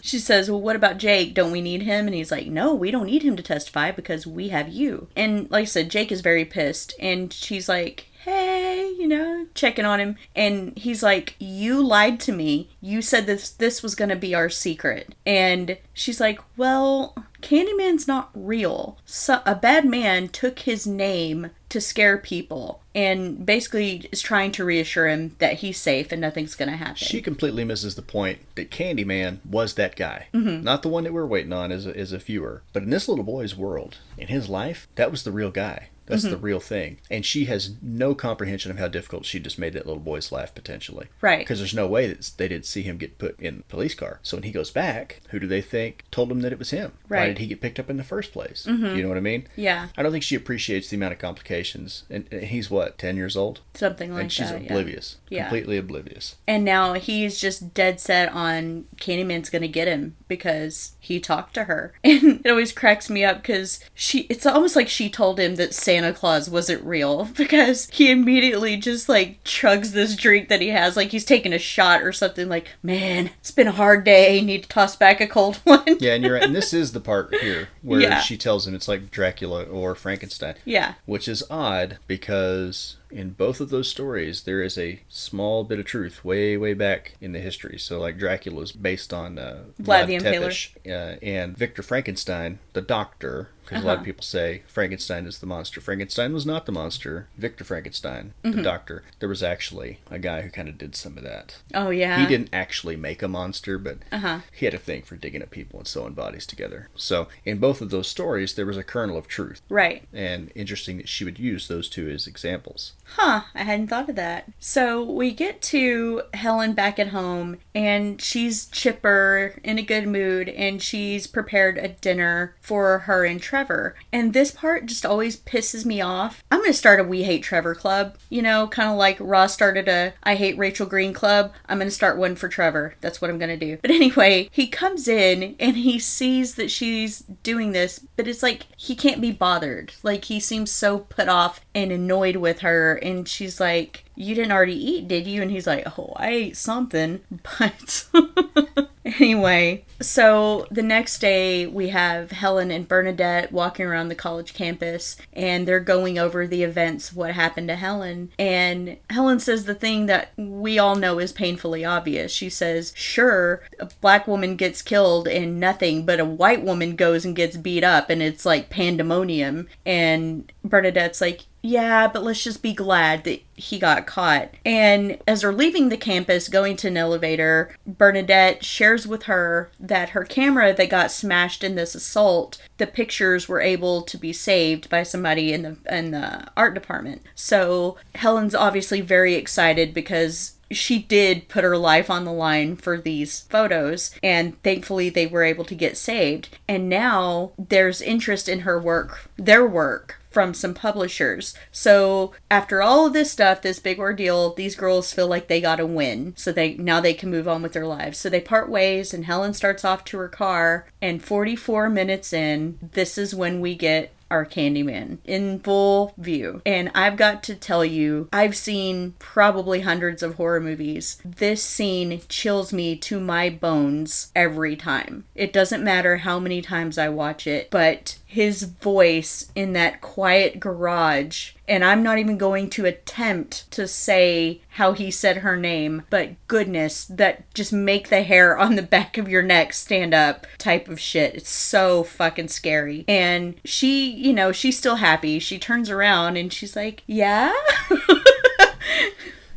she says, Well, what about Jake? Don't we need him? And he's like, No, we don't need him to testify because we have you. And like I said, Jake is very pissed. And she's like, hey, you know, checking on him. And he's like, You lied to me. You said this this was gonna be our secret. And she's like, Well, Candyman's not real. So, a bad man took his name to scare people and basically is trying to reassure him that he's safe and nothing's gonna happen. She completely misses the point that Candyman was that guy. Mm-hmm. Not the one that we're waiting on as a, as a viewer. But in this little boy's world, in his life, that was the real guy. That's Mm-hmm. the real thing. And she has no comprehension of how difficult she just made that little boy's life potentially. Right. Because there's no way that they didn't see him get put in the police car. So when he goes back, who do they think told him that it was him? Right. Why did he get picked up in the first place? You know what I mean? Yeah. I don't think she appreciates the amount of complications. And and he's what, 10 years old? Something like that. and she's that. oblivious. Yeah. Completely oblivious. And now he's just dead set on Candyman's gonna get him because he talked to her. And it always cracks me up because she it's almost like she told him that Santa Claus wasn't real because he immediately just like chugs this drink that he has like he's taking a shot or something like, Man, it's been a hard day, need to toss back a cold one. Yeah, and you're right. And this is the part here where Yeah. she tells him it's like Dracula or Frankenstein. Yeah. Which is odd because in both of those stories there is a small bit of truth way, way back in the history. So like Dracula is based on uh, Vlad the Impaler. Uh, and Victor Frankenstein, the doctor. Because a lot of Uh-huh. people say Frankenstein is the monster. Frankenstein was not the monster. Victor Frankenstein, Mm-hmm. the doctor. There was actually a guy who kind of did some of that. Oh yeah. He didn't actually make a monster, but Uh-huh. he had a thing for digging up people and sewing bodies together. So in both of those stories, there was a kernel of truth. Right. And interesting that she would use those two as examples. Huh, I hadn't thought of that. So we get to Helen back at home, and she's chipper, in a good mood, and she's prepared a dinner for her and Trevor. And this part just always pisses me off. I'm gonna start a We Hate Trevor club. You know, kind of like Ross started a I Hate Rachel Green club. I'm gonna start one for Trevor. That's what I'm gonna do. But anyway, he comes in and he sees that she's doing this, but it's like he can't be bothered. Like he seems so put off and annoyed with her, and she's like, You didn't already eat, did you? And he's like, Oh, I ate something. But anyway, so the next day we have Helen and Bernadette walking around the college campus and they're going over the events, what happened to Helen. And Helen says the thing that we all know is painfully obvious. She says, Sure, a black woman gets killed and nothing, but a white woman goes and gets beat up and it's like pandemonium. And Bernadette's like, yeah, but let's just be glad that he got caught. And as they're leaving the campus, going to an elevator, Bernadette shares with her that her camera that got smashed in this assault, the pictures were able to be saved by somebody in the in the art department. So Helen's obviously very excited because she did put her life on the line for these photos and thankfully they were able to get saved and now there's interest in her work their work from some publishers. So after all of this stuff, this big ordeal, these girls feel like they got to win. So they now they can move on with their lives. So they part ways and Helen starts off to her car and 44 minutes in, this is when we get our Candyman in full view. And I've got to tell you, I've seen probably hundreds of horror movies. This scene chills me to my bones every time. It doesn't matter how many times I watch it, but his voice in that quiet garage. And I'm not even going to attempt to say how he said her name, but goodness, that just make the hair on the back of your neck stand up type of shit. It's so fucking scary. And she, you know, she's still happy. She turns around and she's like, Yeah?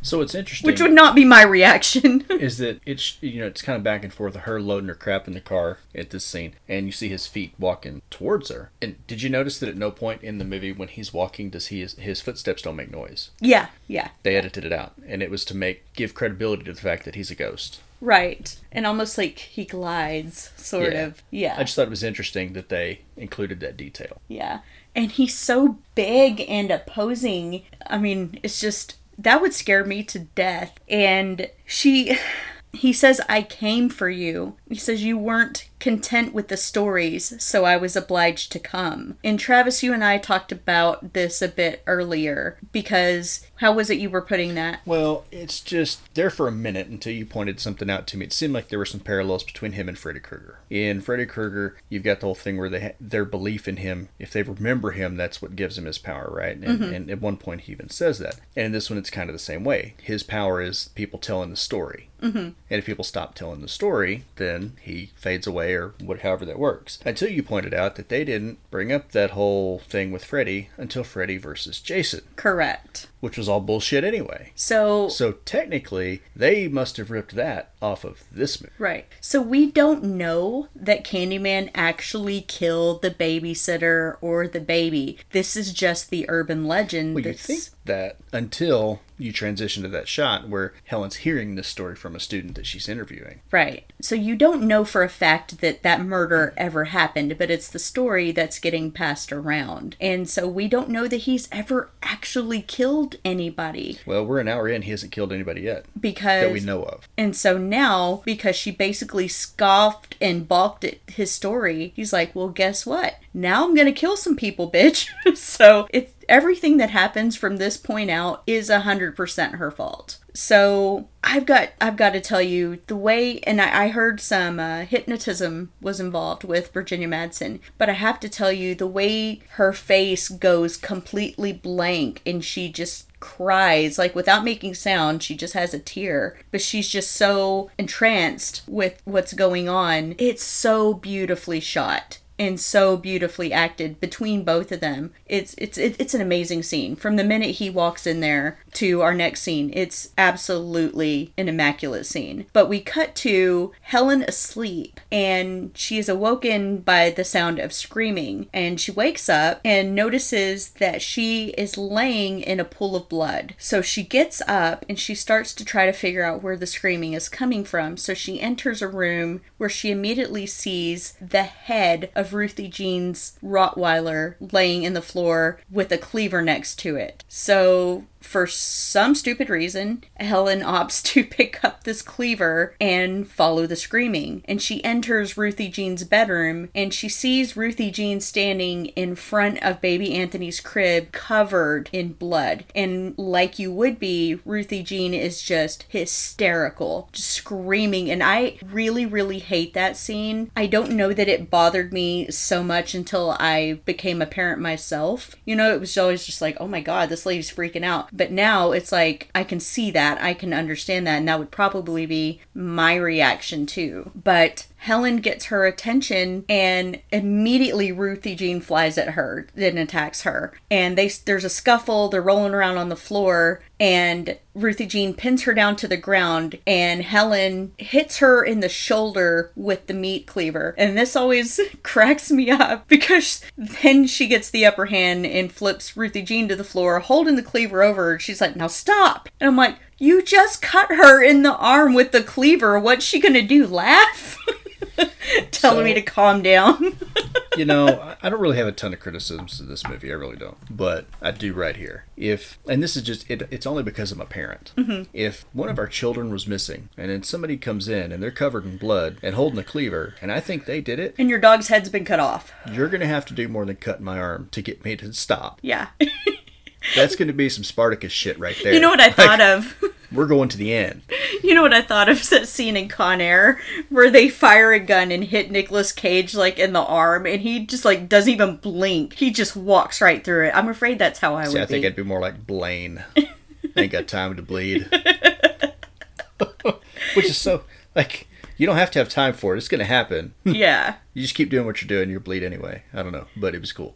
So it's interesting. Which would not be my reaction. is that it's you know it's kind of back and forth her loading her crap in the car at this scene and you see his feet walking towards her and did you notice that at no point in the movie when he's walking does he his footsteps don't make noise yeah, yeah. they edited it out and it was to make give credibility to the fact that he's a ghost Right. And almost like he glides, sort Yeah. of. Yeah. i just thought it was interesting that they included that detail Yeah. And he's so big and opposing. I mean, it's just that would scare me to death. And she he says I came for you. He says you weren't content with the stories, so I was obliged to come. And Travis, you and I talked about this a bit earlier because how was it you were putting that? Well, it's just there for a minute until you pointed something out to me. It seemed like there were some parallels between him and Freddy Krueger. In Freddy Krueger, you've got the whole thing where they ha- their belief in him, if they remember him, that's what gives him his power, right? And, and at one point, he even says that. And in this one, it's kind of the same way. His power is people telling the story. Mm-hmm. And if people stop telling the story, then he fades away or what, however that works. Until you pointed out that they didn't bring up that whole thing with Freddy until Freddy versus Jason, Correct. Which was all bullshit anyway. So So technically, they must have ripped that off of this movie. Right. So we don't know that Candyman actually killed the babysitter or the baby. This is just the urban legend. Well, you think that until you transition to that shot where Helen's hearing this story from a student that she's interviewing. Right. So you don't know for a fact that that murder ever happened, but it's the story that's getting passed around. And so we don't know that he's ever actually killed anybody Well, we're an hour in, he hasn't killed anybody yet because that we know of. And so now, because she basically scoffed and balked at his story, he's like, "Well, guess what? Now I'm gonna kill some people, bitch." so it's everything that happens from this point out is a hundred percent her fault. So I've got I've got to tell you the way, and I, I heard some uh, hypnotism was involved with Virginia Madsen, but I have to tell you the way her face goes completely blank, and she just cries like without making sound she just has a tear but she's just so entranced with what's going on. It's so beautifully shot and so beautifully acted between both of them. It's it's it's an amazing scene. From the minute he walks in there to our next scene it's absolutely an immaculate scene. But we cut to helen asleep and she is awoken by the sound of screaming and she wakes up and notices that she is laying in a pool of blood. So she gets up and she starts to try to figure out where the screaming is coming from. So she enters a room where she immediately sees the head of Ruthie Jean's Rottweiler laying in the floor with a cleaver next to it. So, for some stupid reason, Helen opts to pick up this cleaver and follow the screaming. And she enters Ruthie Jean's bedroom and she sees Ruthie Jean standing in front of baby Anthony's crib covered in blood. And like you would be, Ruthie Jean is just hysterical, just screaming. And I really, really hate that scene. I don't know that it bothered me so much until I became a parent myself. You know, it was always just like, oh my god, this lady's freaking out. But now it's like, I can see that, I can understand that, and that would probably be my reaction too. But Helen gets her attention and immediately Ruthie Jean flies at her and attacks her. And they there's a scuffle, they're rolling around on the floor and Ruthie Jean pins her down to the ground and Helen hits her in the shoulder with the meat cleaver. And this always cracks me up because then she gets the upper hand and flips Ruthie Jean to the floor, holding the cleaver over. She's like, "Now stop." And I'm like, "You just cut her in the arm with the cleaver. What's she to do? Laugh?" telling So- me to calm down. you know, I- don't really have a ton of criticisms of this movie. I really don't. But I do right here. If and this is just it, it's only because I'm a parent. Mm-hmm. If one of our children was missing and then somebody comes in and they're covered in blood and holding a cleaver and I think they did it, And your dog's head's been cut off. you're gonna have to do more than cut my arm to get me to stop. Yeah. That's gonna be some Spartacus shit right there. You know what I thought of? We're going to the end. You know what I thought of that scene in Con Air where they fire a gun and hit Nicolas Cage like in the arm and he just like doesn't even blink. He just walks right through it. I'm afraid that's how I See, would I think be. I'd be more like Blaine. Ain't got time to bleed. Which is so like you don't have to have time for it. It's gonna happen. Yeah. You just keep doing what you're doing, you'll bleed anyway. I don't know, but it was cool.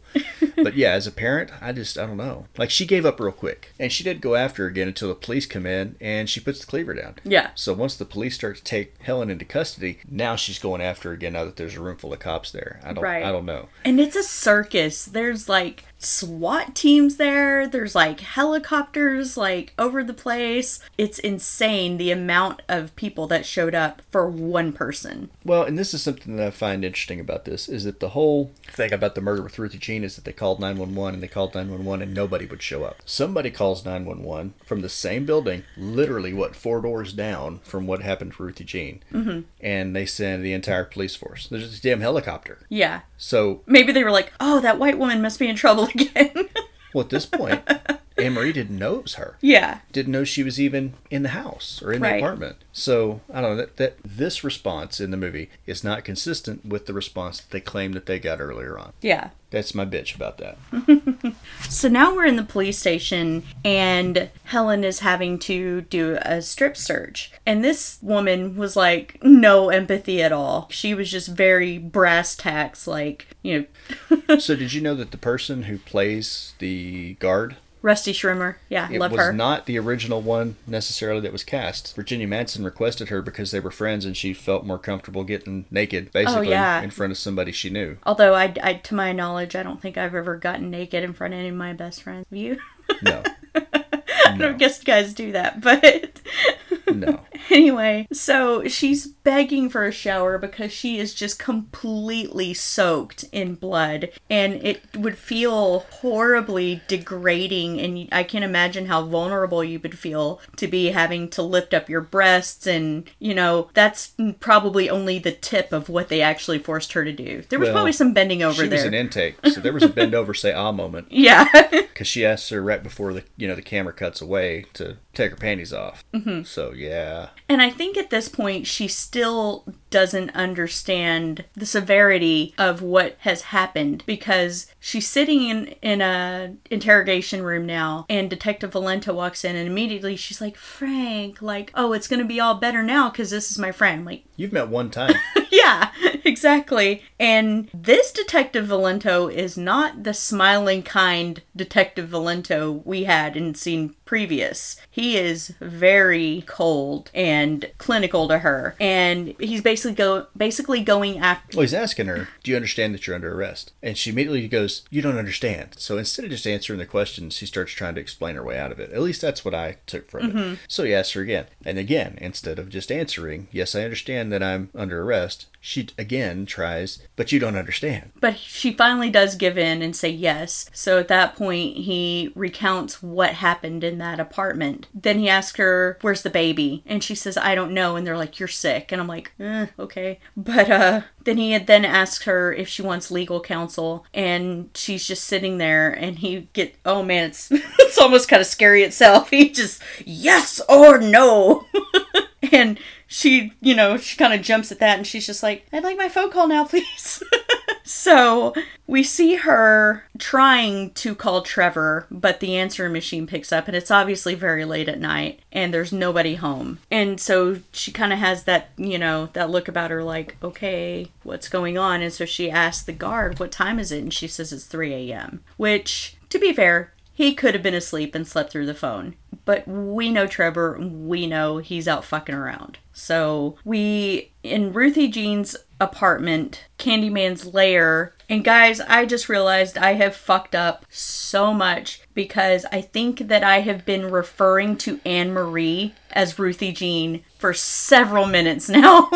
but yeah, as a parent, I just I don't know. Like she gave up real quick, and she did go after her again until the police come in, and she puts the cleaver down. Yeah. So once the police start to take Helen into custody, now she's going after her again. Now that there's a room full of cops there, I don't Right. I don't know. And it's a circus. There's like SWAT teams there. There's like helicopters like over the place. It's insane the amount of people that showed up for one person. Well, and this is something that I find interesting about this is that the whole thing about the murder with Ruthie Jean is that they called 911 and they called 911 and nobody would show up. Somebody calls 911 from the same building, literally what four doors down from what happened to Ruthie Jean, mm-hmm. and they send the entire police force. There's this damn helicopter. Yeah. So, Maybe they were like, "Oh, that white woman must be in trouble again." well, at this point, Anne Marie didn't know it was her. yeah. didn't know she was even in the house or in Right. the apartment. So I don't know that, that this response in the movie is not consistent with the response that they claimed that they got earlier on. Yeah. That's my bitch about that. So now we're in the police station, and Helen is having to do a strip search. And this woman was like, no empathy at all. She was just very brass tacks, like, you know, so did you know that the person who plays the guard Rusty Schwimmer. Yeah, it love her. It was not the original one necessarily that was cast. Virginia Madsen requested her because they were friends and she felt more comfortable getting naked oh, basically Oh, yeah. in front of somebody she knew. Although, I, I, to my knowledge, I don't think I've ever gotten naked in front of any of my best friends. Have You? No. I don't guess guys do that, but No. anyway, so she's begging for a shower because she is just completely soaked in blood and it would feel horribly degrading and I can't imagine how vulnerable you would feel to be having to lift up your breasts and you know that's probably only the tip of what they actually forced her to do. There was Well, probably some bending over She there. was an intake, so there was a bend over say ah moment. yeah. because she asks her right before the you know the camera cuts away to take her panties off. Mm-hmm. So yeah, And I think at this point, she still doesn't understand the severity of what has happened because she's sitting in, in a interrogation room now and Detective Valento walks in and immediately she's like, Frank, like, oh, it's going to be all better now because this is my friend. Like, you've met one time. yeah, exactly. And this Detective Valento is not the smiling, kind Detective Valento we had in scene previous. He is very cold and clinical to her, and he's basically go basically going after. well, he's asking her, "Do you understand that you're under arrest?" And she immediately goes, "You don't understand." So instead of just answering the questions, she starts trying to explain her way out of it. At least that's what I took from it. Mm-hmm. So he asks her again, and again, instead of just answering, "Yes, I understand that I'm under arrest," she again tries, "But you don't understand." But she finally does give in and say yes. So at that point, he recounts what happened in that apartment. Then he asks her, "Where's the baby?" And she says, "I don't know." And they're like, "You're sick." And I'm like, eh, "Okay." But uh, then he then asks her if she wants legal counsel, and she's just sitting there. And he get, oh man, it's it's almost kind of scary itself. He just yes or no. And she, you know, she kind of jumps at that and she's just like, I'd like my phone call now, please. so we see her trying to call Trevor, but the answering machine picks up and it's obviously very late at night and there's nobody home. And so she kind of has that, you know, that look about her like, okay, what's going on? And so she asks the guard, what time is it? And she says it's 3 a.m., which, to be fair, he could have been asleep and slept through the phone. But we know Trevor, we know he's out fucking around. So we, in Ruthie Jean's apartment, Candyman's lair, and guys, I just realized I have fucked up so much because I think that I have been referring to Anne Marie as Ruthie Jean for several minutes now.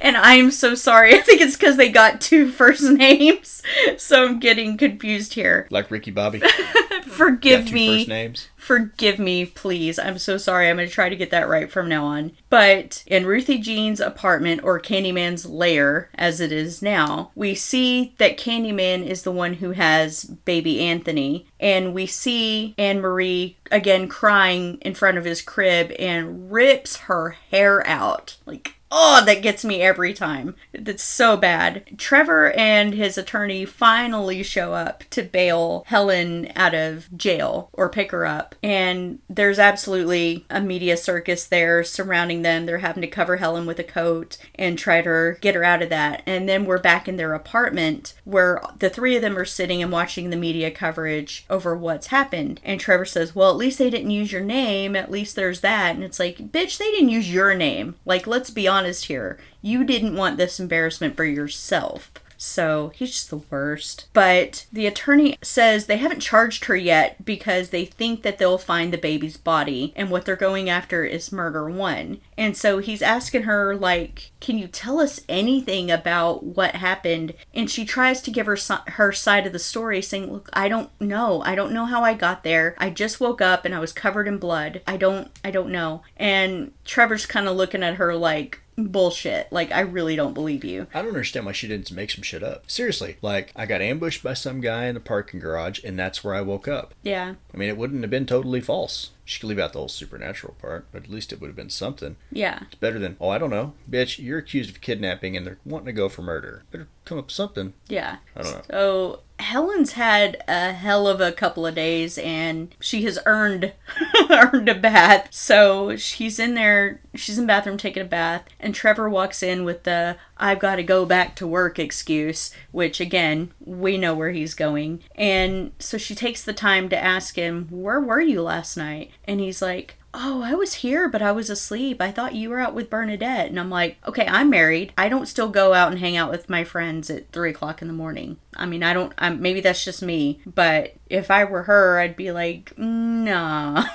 and I'm so sorry. I think it's because they got two first names. So I'm getting confused here. Like Ricky Bobby. Forgive me. first names. Forgive me, please. I'm so sorry. I'm going to try to get that right from now on. But in Ruthie Jean's apartment, or Candyman's lair, as it is now, we see that Candyman is the one who has baby Anthony. And we see Anne Marie again crying in front of his crib and rips her hair out. Like, Oh, that gets me every time. That's so bad. Trevor and his attorney finally show up to bail Helen out of jail or pick her up. And there's absolutely a media circus there surrounding them. They're having to cover Helen with a coat and try to get her out of that. And then we're back in their apartment where the three of them are sitting and watching the media coverage over what's happened. And Trevor says, Well, at least they didn't use your name. At least there's that. And it's like, Bitch, they didn't use your name. Like, let's be honest here. You didn't want this embarrassment for yourself. So he's just the worst. But the attorney says they haven't charged her yet because they think that they'll find the baby's body and what they're going after is murder one. And so he's asking her, like, can you tell us anything about what happened? And she tries to give her, her side of the story, saying, look, I don't know. I don't know how I got there. I just woke up and I was covered in blood. I don't, I don't know. And Trevor's kind of looking at her like, bullshit. Like, I really don't believe you. I don't understand why she didn't make some shit up. Seriously, like I got ambushed by some guy in the parking garage, and that's where I woke up. Yeah. I mean, it wouldn't have been totally false. She could leave out the whole supernatural part, but at least it would have been something. Yeah. It's better than, oh, I don't know, bitch, you're accused of kidnapping and they're wanting to go for murder. Better come up with something. Yeah. I don't know. So Helen's had a hell of a couple of days and she has earned earned a bath. So she's in there, she's in the bathroom taking a bath, and Trevor walks in with the I've got to go back to work excuse, which again, we know where he's going. And so she takes the time to ask him, "Where were you last night?" And he's like, Oh, I was here, but I was asleep. I thought you were out with Bernadette. And I'm like, okay, I'm married. I don't still go out and hang out with my friends at three o'clock in the morning. I mean, I don't, I'm, maybe that's just me, but if I were her, I'd be like, nah.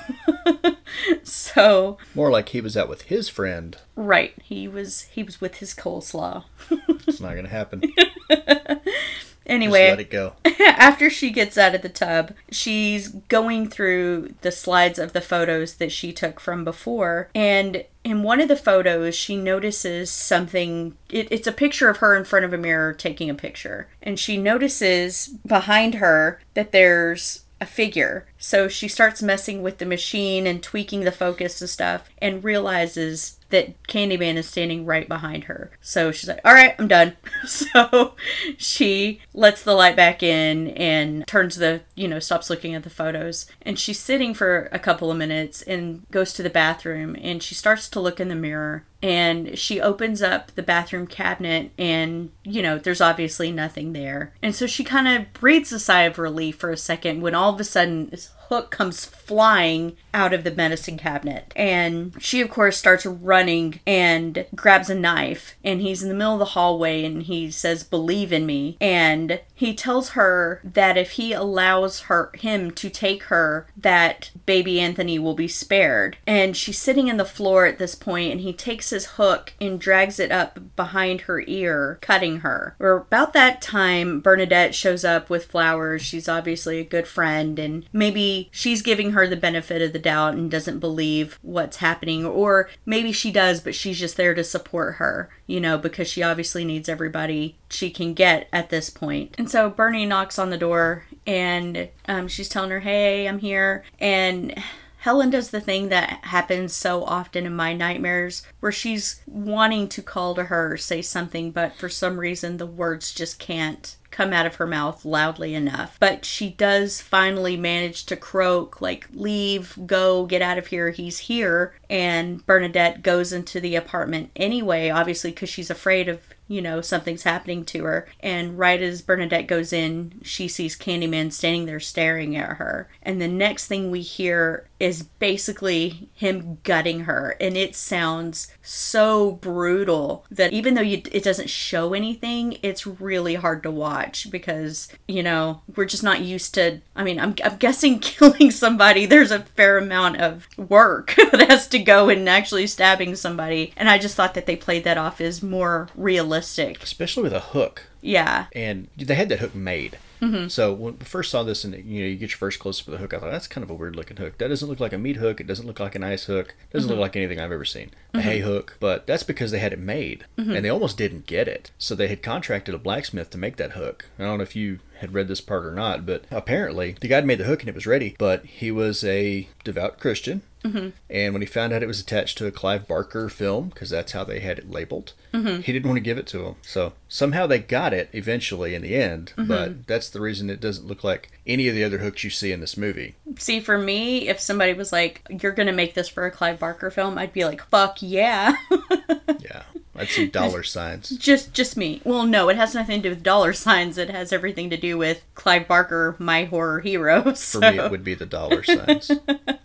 so, More like he was out with his friend. right. He was, he was with his coleslaw. It's not gonna happen. Anyway, Just let it go. after she gets out of the tub, she's going through the slides of the photos that she took from before. And in one of the photos, she notices something. It, it's a picture of her in front of a mirror taking a picture. And she notices behind her that there's a figure. So she starts messing with the machine and tweaking the focus and stuff and realizes that Candyman is standing right behind her. So she's like, all right, I'm done. so she lets the light back in and turns the, you know, stops looking at the photos. And she's sitting for a couple of minutes and goes to the bathroom and she starts to look in the mirror and she opens up the bathroom cabinet and you know there's obviously nothing there and so she kind of breathes a sigh of relief for a second when all of a sudden this hook comes flying out of the medicine cabinet. And she of course starts running and grabs a knife and he's in the middle of the hallway and he says believe in me. And he tells her that if he allows her him to take her that baby Anthony will be spared. And she's sitting in the floor at this point and he takes his hook and drags it up behind her ear cutting her. Or about that time Bernadette shows up with flowers. She's obviously a good friend and maybe she's giving her the benefit of the doubt and doesn't believe what's happening. Or maybe she does but she's just there to support her you know because she obviously needs everybody she can get at this point. And so bernie knocks on the door and um, she's telling her hey i'm here. And Helen does the thing that happens so often in my nightmares where she's wanting to call to her, say something, but for some reason the words just can't come out of her mouth loudly enough. But she does finally manage to croak, like, leave, go, get out of here, he's here. And Bernadette goes into the apartment anyway, obviously, because she's afraid of you know, something's happening to her. And right as Bernadette goes in, she sees Candyman standing there staring at her. And the next thing we hear is basically him gutting her. And it sounds so brutal that even though you, it doesn't show anything, it's really hard to watch because, you know, we're just not used to. I mean, I'm, I'm guessing killing somebody, there's a fair amount of work that has to go in actually stabbing somebody. And I just thought that they played that off as more realistic. especially with a hook. Yeah. and they had that hook made. Mm-hmm. So when we first saw this, and you know, you get your first close up of the hook, I thought that's kind of a weird looking hook. That doesn't look like a meat hook. It doesn't look like an ice hook. It doesn't look mm-hmm. like anything I've ever seen. A mm-hmm. hay hook, but that's because they had it made, and they almost didn't get it. So they had contracted a blacksmith to make that hook. I don't know if you had read this part or not, but apparently the guy had made the hook and it was ready, but he was a devout Christian. Mm-hmm. And when he found out it was attached to a Clive Barker film, because that's how they had it labeled, mm-hmm. he didn't want to give it to him. So somehow they got it eventually in the end, mm-hmm. but that's the reason it doesn't look like any of the other hooks you see in this movie. See, for me, if somebody was like, "You're gonna make this for a Clive Barker film," I'd be like, "Fuck yeah!" Yeah, I'd see dollar signs. just, just me. Well, no, it has nothing to do with dollar signs. It has everything to do with Clive Barker, my horror hero. For me, it would be the dollar signs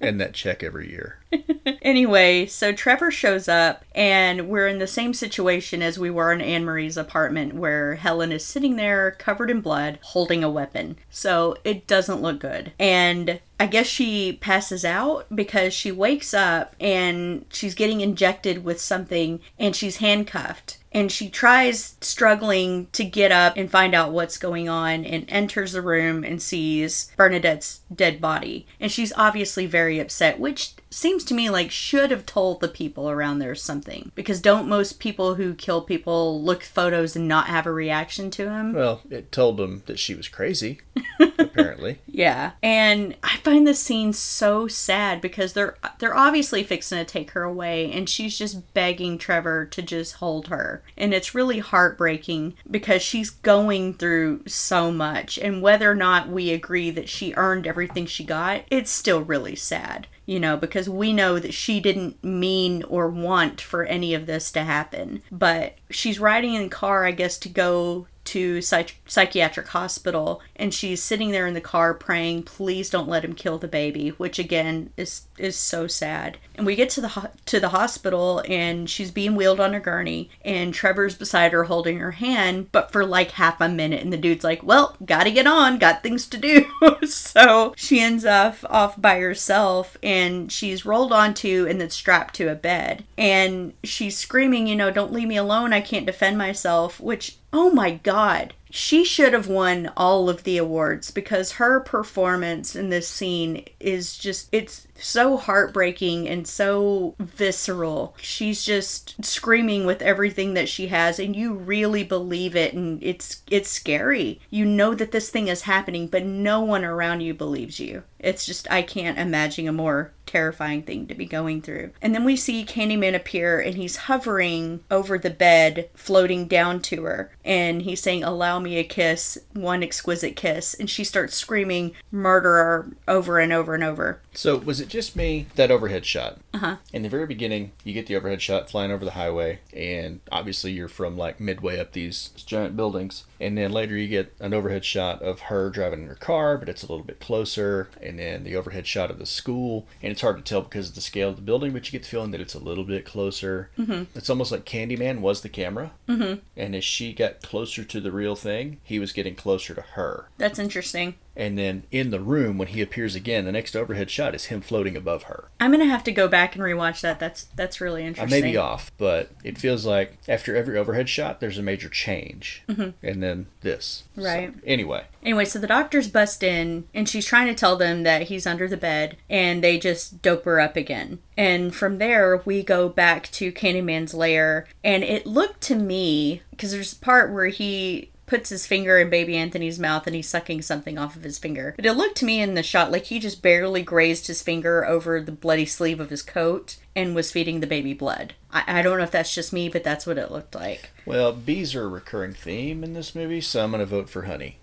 and that check every year. Anyway, so Trevor shows up, and we're in the same situation as we were in Anne Marie's apartment, where Helen is sitting there covered in blood, holding a weapon. So it doesn't look good. And I guess she passes out because she wakes up and she's getting injected with something and she's handcuffed. And she tries struggling to get up and find out what's going on and enters the room and sees Bernadette's dead body. And she's obviously very upset, which seems to me like should have told the people around there something. Because don't most people who kill people look photos and not have a reaction to them? Well, it told them that she was crazy, apparently. Yeah. And I find this scene so sad because they're they're obviously fixing to take her away and she's just begging Trevor to just hold her. And it's really heartbreaking because she's going through so much and whether or not we agree that she earned everything she got, it's still really sad. You know, because we know that she didn't mean or want for any of this to happen. But she's riding in the car, I guess, to go to psych- psychiatric hospital and she's sitting there in the car praying please don't let him kill the baby which again is is so sad. And we get to the ho- to the hospital and she's being wheeled on a gurney and Trevor's beside her holding her hand but for like half a minute and the dude's like well got to get on got things to do. So she ends up off by herself and she's rolled onto and then strapped to a bed. And she's screaming you know don't leave me alone I can't defend myself which oh my god. She should have won all of the awards because her performance in this scene is just it's so heartbreaking and so visceral she's just screaming with everything that she has and you really believe it and it's it's scary you know that this thing is happening but no one around you believes you it's just i can't imagine a more terrifying thing to be going through. And then we see Candyman appear and he's hovering over the bed, floating down to her. And he's saying, Allow me a kiss, one exquisite kiss. And she starts screaming, Murderer, over and over and over. So, was it just me that overhead shot? Uh huh. In the very beginning, you get the overhead shot flying over the highway, and obviously you're from like midway up these giant buildings. And then later you get an overhead shot of her driving in her car, but it's a little bit closer. And then the overhead shot of the school, and it's hard to tell because of the scale of the building, but you get the feeling that it's a little bit closer. Mm-hmm. It's almost like Candyman was the camera, mm-hmm. and as she got closer to the real thing, he was getting closer to her. That's interesting. And then in the room, when he appears again, the next overhead shot is him floating above her. I'm gonna have to go back and rewatch that. That's that's really interesting I may be off, but it feels like after every overhead shot, there's a major change. Mm-hmm. And then this. So, Right. anyway, Anyway, so the doctors bust in and she's trying to tell them that he's under the bed and they just dope her up again. And from there, we go back to Candyman's lair and it looked to me, because there's a part where he puts his finger in baby Anthony's mouth and he's sucking something off of his finger. But it looked to me in the shot like he just barely grazed his finger over the bloody sleeve of his coat and was feeding the baby blood. I, I don't know if that's just me, but that's what it looked like. well, bees are a recurring theme in this movie, so I'm going to vote for honey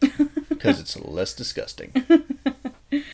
because it's less disgusting.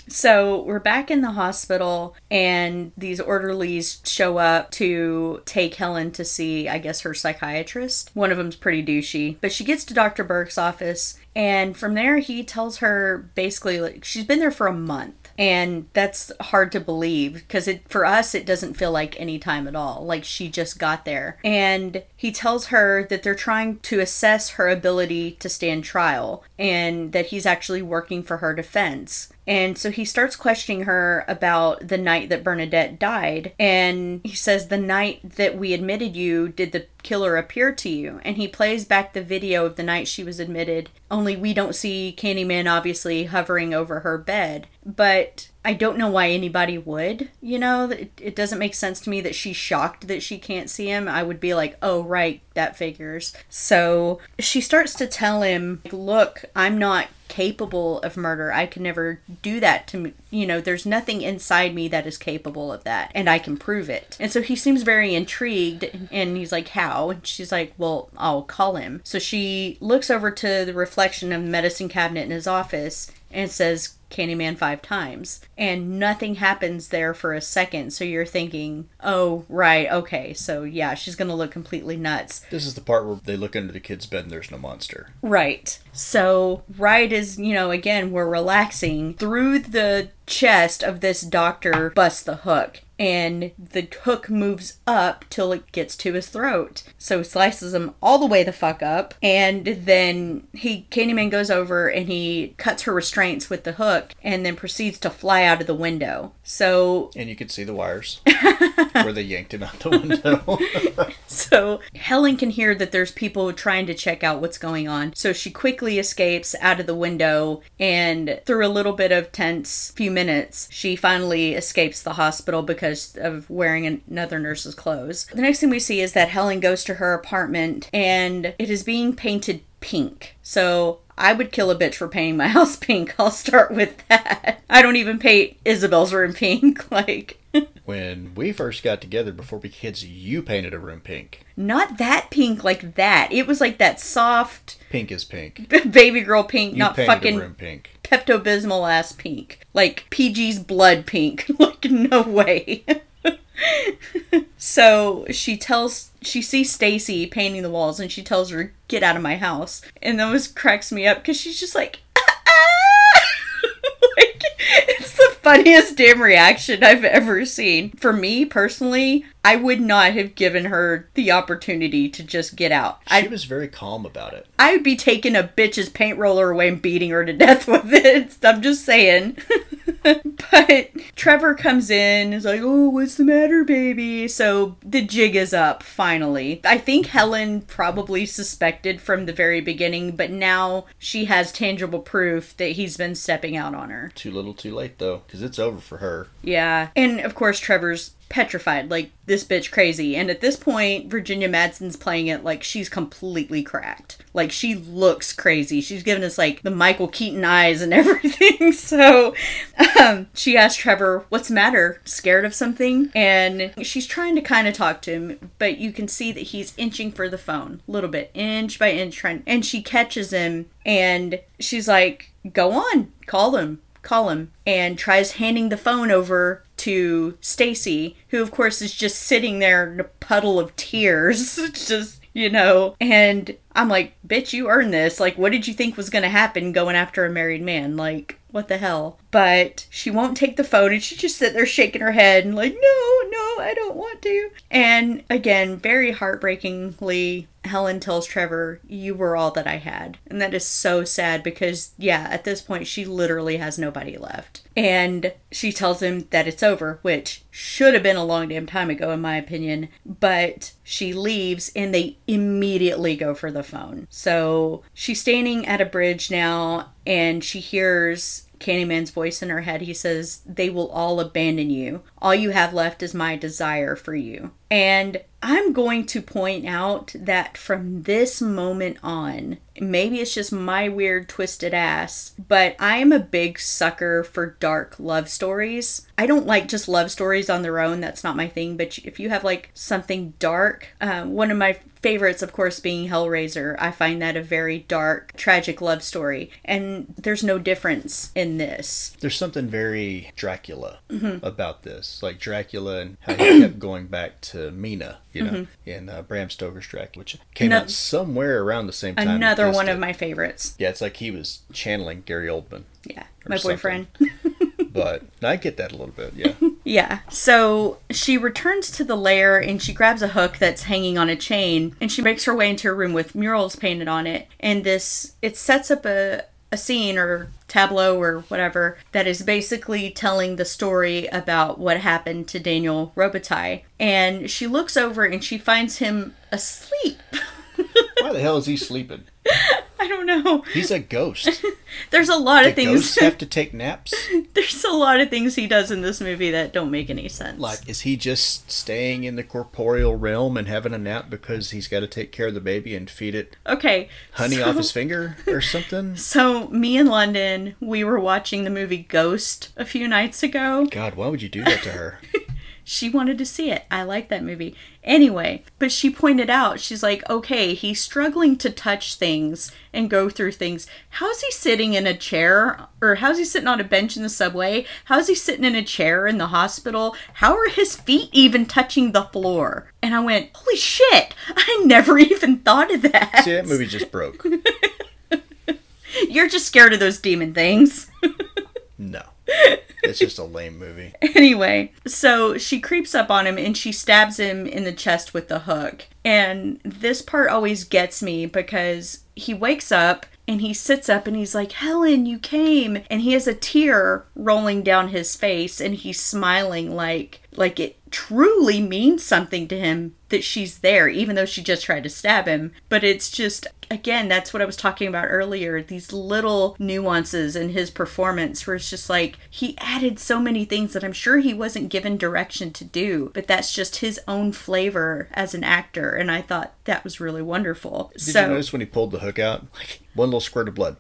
So we're back in the hospital, and these orderlies show up to take Helen to see, I guess, her psychiatrist. One of them's pretty douchey, but she gets to Dr. Burke's office, And from there, he tells her basically, like, she's been there for a month. And that's hard to believe because it for us it doesn't feel like any time at all. Like she just got there. And he tells her that they're trying to assess her ability to stand trial and that he's actually working for her defense. And so he starts questioning her about the night that Bernadette died. And he says, The night that we admitted you, did the killer appear to you? And he plays back the video of the night she was admitted, only we don't see Candyman obviously hovering over her bed. But I don't know why anybody would. You know, it, it doesn't make sense to me that she's shocked that she can't see him. I would be like, oh, right, that figures. So she starts to tell him, look, I'm not capable of murder. I can never do that to me. You know, there's nothing inside me that is capable of that, and I can prove it. And so he seems very intrigued, and he's like, How? And she's like, Well, I'll call him. So she looks over to the reflection of the medicine cabinet in his office and says, Candyman five times, and nothing happens there for a second. So you're thinking, oh, right, okay, so yeah, she's gonna look completely nuts. This is the part where they look under the kid's bed and there's no monster. Right. So, right as, you know, again, we're relaxing, through the chest of this doctor busts the hook. And the hook moves up till it gets to his throat. So he slices him all the way the fuck up. And then he Candyman goes over and he cuts her restraints with the hook and then proceeds to fly out of the window. So And you can see the wires where they yanked him out the window. So Helen can hear that there's people trying to check out what's going on. So she quickly escapes out of the window and through a little bit of tense few minutes, she finally escapes the hospital because of wearing another nurse's clothes. The next thing we see is that Helen goes to her apartment and it is being painted pink. So I would kill a bitch for painting my house pink. I'll start with that. I don't even paint Isabel's room pink. Like, when we first got together before we kids, you painted a room pink. not that pink like that. It was like that soft Pink is pink. baby girl pink, You not fucking room pink. Pepto Bismol ass pink. Like PG's blood pink. like, no way. so she tells she sees Stacy painting the walls and she tells her, get out of my house. And that was cracks me up because she's just like "Ah!" like it's the funniest damn reaction I've ever seen. For me personally, I would not have given her the opportunity to just get out. She I was very calm about it. I would be taking a bitch's paint roller away and beating her to death with it. I'm just saying. but Trevor comes in, is like, oh, what's the matter, baby? So the jig is up, finally. I think Helen probably suspected from the very beginning, but now she has tangible proof that he's been stepping out on her. Too little, too late though, because it's over for her. Yeah. And of course, Trevor's petrified, like, this bitch crazy. And at this point, Virginia Madsen's playing it like she's completely cracked. Like, she looks crazy. She's giving us, like, the Michael Keaton eyes and everything. So, um, she asks Trevor, What's the matter? Scared of something? And she's trying to kind of talk to him, but you can see that he's inching for the phone, a little bit, inch by inch, trying. And she catches him, and she's like, Go on, call him call him and tries handing the phone over to Stacy, who of course is just sitting there in a puddle of tears, just you know, and I'm like, bitch, you earned this. Like, what did you think was gonna happen going after a married man? Like, what the hell? But she won't take the phone and she just sit there shaking her head and like, no, no, I don't want to. And again, very heartbreakingly, Helen tells Trevor, You were all that I had. And that is so sad because, yeah, at this point, she literally has nobody left. And she tells him that it's over, which should have been a long damn time ago, in my opinion. But she leaves and they immediately go for the phone. So she's standing at a bridge now and she hears Candyman's voice in her head. He says, They will all abandon you. All you have left is my desire for you. And I'm going to point out that from this moment on, maybe it's just my weird twisted ass, but I am a big sucker for dark love stories. I don't like just love stories on their own, that's not my thing, but if you have like something dark, um, one of my favorites, of course, being Hellraiser. I find that a very dark, tragic love story. And there's no difference in this. There's something very Dracula Mm-hmm. about this, like Dracula and how he kept going back to Mina, you know, Mm-hmm. in uh, Bram Stoker's Dracula, which came Ano- out somewhere around the same time. Another one of my favorites. Yeah, it's like he was channeling Gary Oldman, Yeah. My something. boyfriend. but I get that a little bit. Yeah, Yeah. So she returns to the lair and she grabs a hook that's hanging on a chain and she makes her way into a room with murals painted on it. And this, it sets up a, a scene or tableau or whatever that is basically telling the story about what happened to Daniel Robitaille. And she looks over and she finds him asleep. why the hell is he sleeping? I don't know. He's a ghost. There's a lot of things. ghosts have to take naps? There's a lot of things he does in this movie that don't make any sense. Like, is he just staying in the corporeal realm and having a nap because he's got to take care of the baby and feed it okay, honey so- off his finger or something? So, me in London, we were watching the movie Ghost a few nights ago. God, why would you do that to her? She wanted to see it. I like that movie. Anyway, but she pointed out, she's like, okay, he's struggling to touch things and go through things. How's he sitting in a chair? Or how's he sitting on a bench in the subway? How's he sitting in a chair in the hospital? How are his feet even touching the floor? And I went, holy shit, I never even thought of that. See, that movie just broke. You're just scared of those demon things. No. It's just a lame movie. Anyway, so she creeps up on him and she stabs him in the chest with the hook. And this part always gets me because he wakes up and he sits up and he's like, Helen, you came. And he has a tear rolling down his face and he's smiling like like it truly means something to him that she's there, even though she just tried to stab him. But it's just again, that's what I was talking about earlier. These little nuances in his performance where it's just like he added so many things that I'm sure he wasn't given direction to do, but that's just his own flavor as an actor. And I thought that was really wonderful. Did so you notice when he pulled the hook out? Like one little squirt of blood,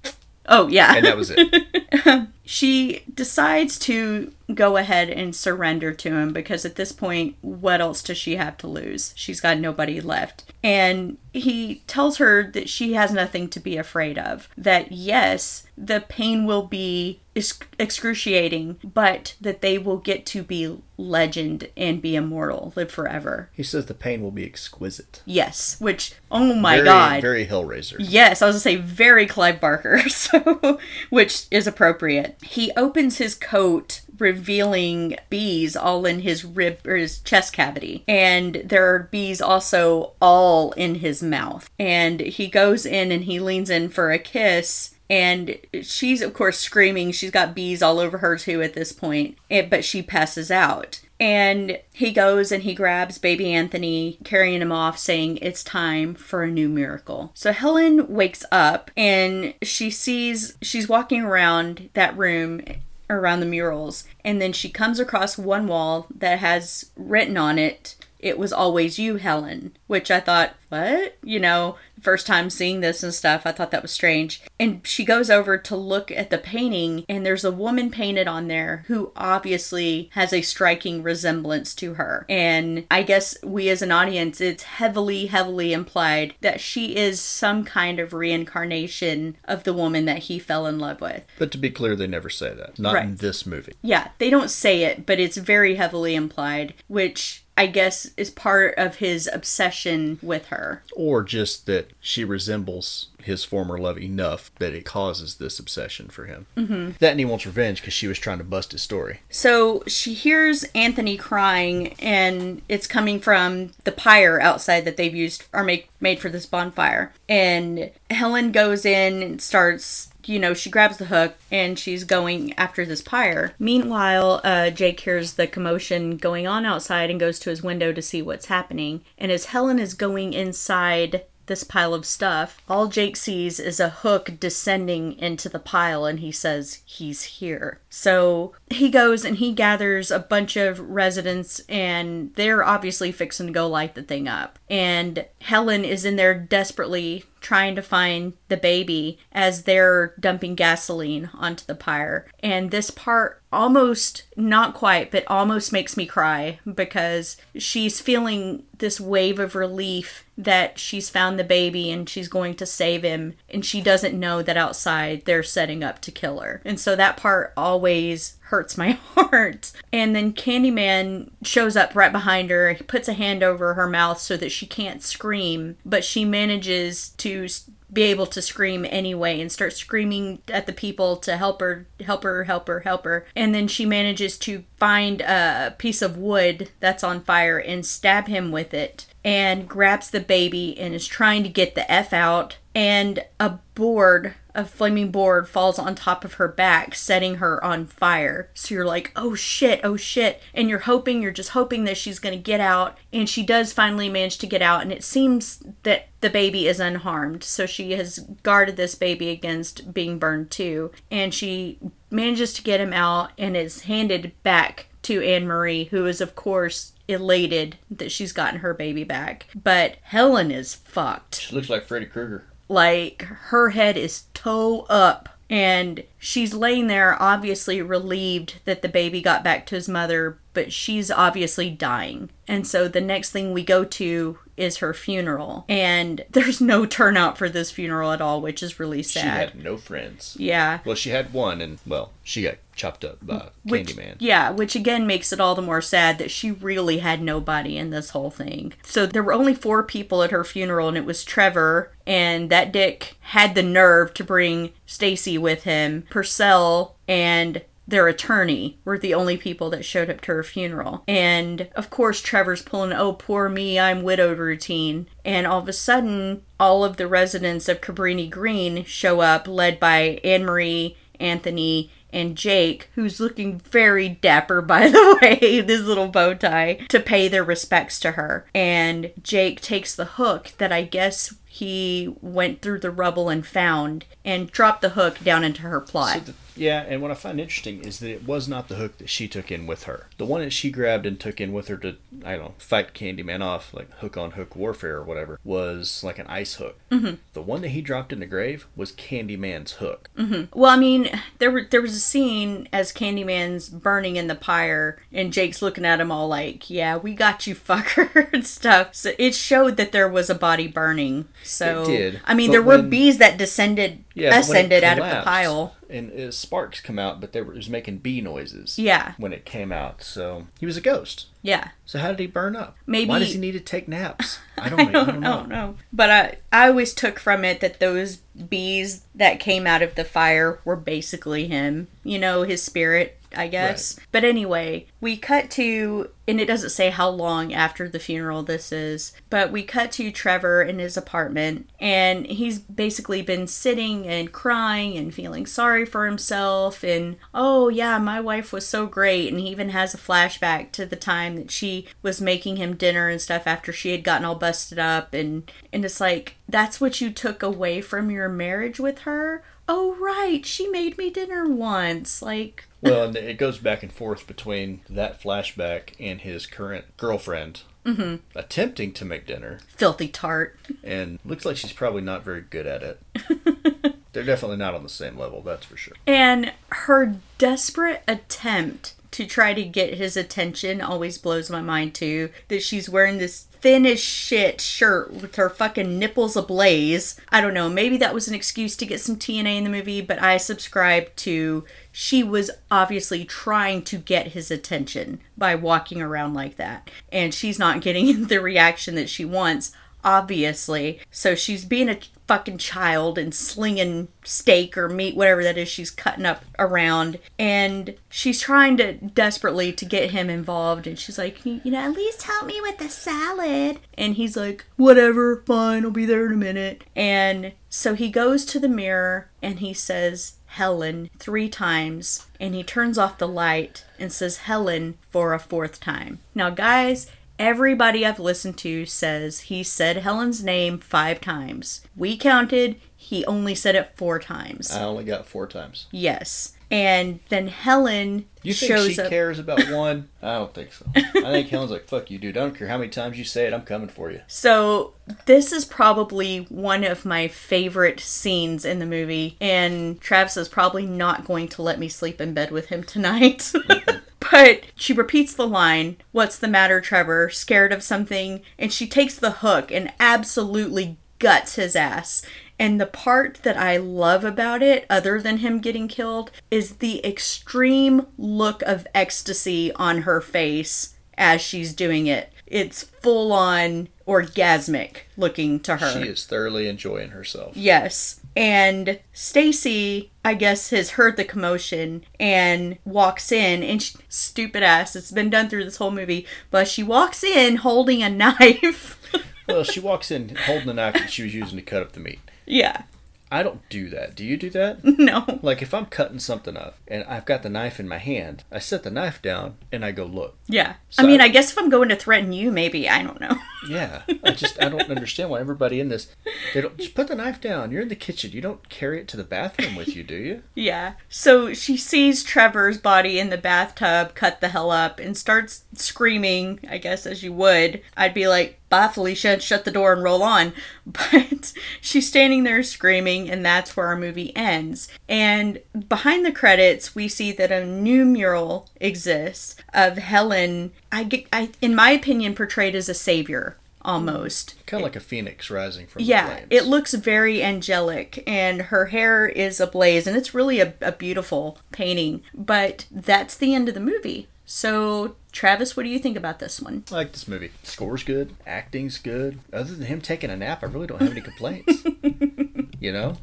Oh yeah. and that was it. she decides to go ahead and surrender to him because at this point, what else does she have to lose? She's got nobody left. And he tells her that she has nothing to be afraid of. That yes, the pain will be excruciating, but that they will get to be legend and be immortal, live forever. He says the pain will be exquisite. Yes, which, oh my very, god. Very Hellraiser. Yes, I was gonna say very Clive Barker, so which is appropriate. He opens his coat, revealing bees all in his rib or his chest cavity, and there are bees also all in his mouth. And he goes in and he leans in for a kiss. And she's, of course, screaming. She's got bees all over her, too, at this point. eh, But she passes out. And he goes and he grabs baby Anthony, carrying him off, saying, It's time for a new miracle. So Helen wakes up and she sees she's walking around that room around the murals. And then she comes across one wall that has written on it, It was always you, Helen. Which I thought, What? You know, first time seeing this and stuff, I thought that was strange. And she goes over to look at the painting, and there's a woman painted on there who obviously has a striking resemblance to her. And I guess we as an audience, it's heavily, heavily implied that she is some kind of reincarnation of the woman that he fell in love with. But to be clear, they never say that. Not in this movie. Yeah, they don't say it, but it's very heavily implied, which I guess is part of his obsession with her. Or just that she resembles his former love enough that it causes this obsession for him. Mm-hmm. That and he wants revenge because she was trying to bust his story. So she hears Anthony crying, and it's coming from the pyre outside that they've used or make made for this bonfire. And Helen goes in and starts. You know, she grabs the hook and she's going after this pyre. Meanwhile, uh, Jake hears the commotion going on outside and goes to his window to see what's happening. And as Helen is going inside this pile of stuff, all Jake sees is a hook descending into the pile and he says, He's here. So he goes and he gathers a bunch of residents and they're obviously fixing to go light the thing up. And Helen is in there desperately trying to find the baby as they're dumping gasoline onto the pyre. And this part almost, not quite, but almost makes me cry because she's feeling this wave of relief that she's found the baby and she's going to save him. And she doesn't know that outside they're setting up to kill her. And so that part always hurts my heart. And then Candyman shows up right behind her. He puts a hand over her mouth so that she can't scream, but she manages to be able to scream anyway and start screaming at the people to help her, help her, help her, help her. And then she manages to find a piece of wood that's on fire and stab him with it and grabs the baby and is trying to get the F out. And a board, a flaming board, falls on top of her back, setting her on fire. So you're like, oh shit, oh shit. And you're hoping, you're just hoping that she's going to get out. And she does finally manage to get out. And it seems that the baby is unharmed. So she has guarded this baby against being burned too. And she manages to get him out and is handed back to Anne Marie, who is, of course, elated that she's gotten her baby back. But Helen is fucked. She looks like Freddy Krueger. Like, her head is toe up. And she's laying there, obviously relieved that the baby got back to his mother, but she's obviously dying. And so the next thing we go to is her funeral. And there's no turnout for this funeral at all, which is really sad. She had no friends. yeah. Well, she had one, and well, she got chopped up by Which, Candyman. Yeah, which again makes it all the more sad that she really had nobody in this whole thing. So there were only four people at her funeral, and it was Trevor, and that dick had the nerve to bring Stacy with him. Purcell and their attorney were the only people that showed up to her funeral. And of course, Trevor's pulling, oh, poor me, I'm widowed routine. And all of a sudden, all of the residents of Cabrini Green show up, led by Anne Marie, Anthony, and Jake, who's looking very dapper, by the way, this little bow tie, to pay their respects to her. And Jake takes the hook that I guess he went through the rubble and found and dropped the hook down into her plot. So the, yeah, and what I find interesting is that it was not the hook that she took in with her. The one that she grabbed and took in with her to, I don't know, fight Candyman off, like hook on hook warfare or whatever, was like an ice hook. Mm-hmm. The one that he dropped in the grave was Candyman's hook. Well, I mean, there were there was a scene as Candyman's burning in the pyre, and Jake's looking at him all like, "Yeah, we got you, fucker," and stuff. So it showed that there was a body burning. So It did, I mean, but there were bees that descended, Yeah, when ascended out of the pile. And uh, sparks come out, but they were, was making bee noises. Yeah. When it came out, so he was a ghost. Yeah, So how did he burn up? Maybe- Why does he need to take naps? I don't, I know. don't, I don't know. know. But I I always took from it that those bees that came out of the fire were basically him. You know, his spirit. I guess. But anyway, we cut to, and it doesn't say how long after the funeral this is, but we cut to Trevor in his apartment, and he's basically been sitting and crying and feeling sorry for himself. And oh, yeah, my wife was so great. And he even has a flashback to the time that she was making him dinner and stuff after she had gotten all busted up. And, and it's like, that's what you took away from your marriage with her? Oh, right, she made me dinner once. Like, well, and it goes back and forth between that flashback and his current girlfriend Mm-hmm. attempting to make dinner, filthy tart. and looks like she's probably not very good at it. They're definitely not on the same level, that's for sure. And her desperate attempt to try to get his attention always blows my mind too. That she's wearing this thin as shit shirt with her fucking nipples ablaze. I don't know, maybe that was an excuse to get some TNA in the movie, but I subscribe to she was obviously trying to get his attention by walking around like that. And she's not getting the reaction that she wants obviously. So she's being a fucking child and slinging steak or meat, whatever that is she's cutting up around. And she's trying to desperately to get him involved. And she's like, you know, at least help me with the salad. And he's like, whatever, fine, I'll be there in a minute. And so he goes to the mirror and he says, Helen three times. And he turns off the light and says, Helen for a fourth time. Now, guys, Everybody I've listened to says he said Helen's name five times. We counted, he only said it four times. I only got four times. Yes. And then Helen You think shows she up. cares about one? I don't think so. I think Helen's like, fuck you, dude. I don't care how many times you say it. I'm coming for you. So, this is probably one of my favorite scenes in the movie, and Travis is probably not going to let me sleep in bed with him tonight. Mm-hmm. But she repeats the line, What's the matter, Trevor? Scared of something? And she takes the hook and absolutely guts his ass. And the part that I love about it, other than him getting killed, is the extreme look of ecstasy on her face as she's doing it. It's full on orgasmic looking to her. She is thoroughly enjoying herself. Yes. And Stacy, I guess, has heard the commotion and walks in, and she, stupid ass, it's been done through this whole movie, but she walks in holding a knife. Well, she walks in holding the knife that she was using to cut up the meat. yeah. I don't do that. Do you do that? No. Like if I'm cutting something up and I've got the knife in my hand, I set the knife down and I go look. Yeah. So- I mean, I guess if I'm going to threaten you, maybe. I don't know. Yeah, I just I don't understand why everybody in this they don't just put the knife down. You're in the kitchen. You don't carry it to the bathroom with you, do you? Yeah. So she sees Trevor's body in the bathtub, cut the hell up, and starts screaming, I guess, as you would. I'd be like, bye, Felicia, shut the door and roll on. But she's standing there screaming, and that's where our movie ends. And behind the credits, we see that a new mural exists of Helen, I, get- I in my opinion, portrayed as a savior. Almost. Kind of like a phoenix rising from the Yeah, it looks very angelic, and her hair is ablaze, and it's really a, a beautiful painting. But that's the end of the movie. So, Travis, what do you think about this one? I like this movie. Score's good, acting's good. Other than him taking a nap, I really don't have any complaints. you know,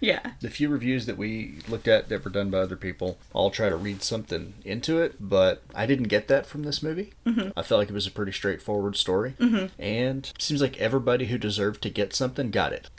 Yeah. the few reviews that we looked at that were done by other people, I'll try to read something into it, but I didn't get that from this movie. Mm-hmm. I felt like it was a pretty straightforward story, and it seems like everybody who deserved to get something got it.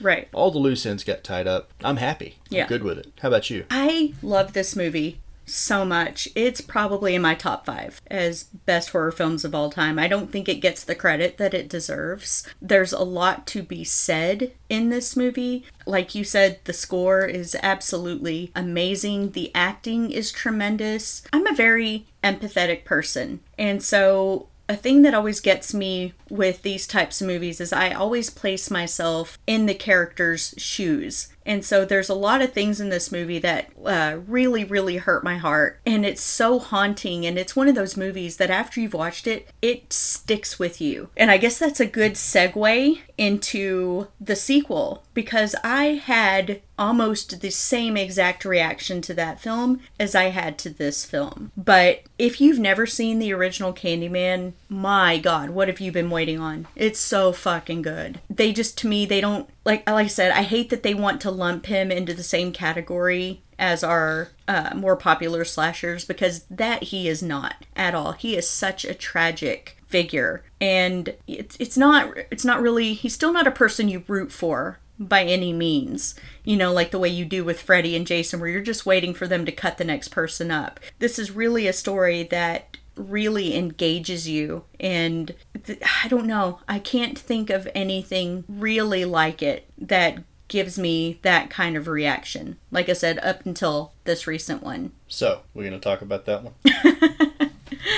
Right. All the loose ends got tied up. I'm happy. Yeah. I'm good with it. How about you? I love this movie so much. It's probably in my top five as best horror films of all time. I don't think it gets the credit that it deserves. There's a lot to be said in this movie. Like you said, the score is absolutely amazing, the acting is tremendous. I'm a very empathetic person, and so a thing that always gets me with these types of movies is I always place myself in the character's shoes. And so there's a lot of things in this movie that uh, really, really hurt my heart. And it's so haunting. And it's one of those movies that after you've watched it, it sticks with you. And I guess that's a good segue into the sequel because I had almost the same exact reaction to that film as I had to this film. But if you've never seen the original Candyman, my god, what have you been waiting on? It's so fucking good. They just to me they don't like like I said, I hate that they want to lump him into the same category as our uh, more popular slashers because that he is not at all. He is such a tragic figure and it's it's not it's not really he's still not a person you root for by any means. You know, like the way you do with Freddy and Jason, where you're just waiting for them to cut the next person up. This is really a story that really engages you. And th- I don't know, I can't think of anything really like it that gives me that kind of reaction. Like I said, up until this recent one. So, we're going to talk about that one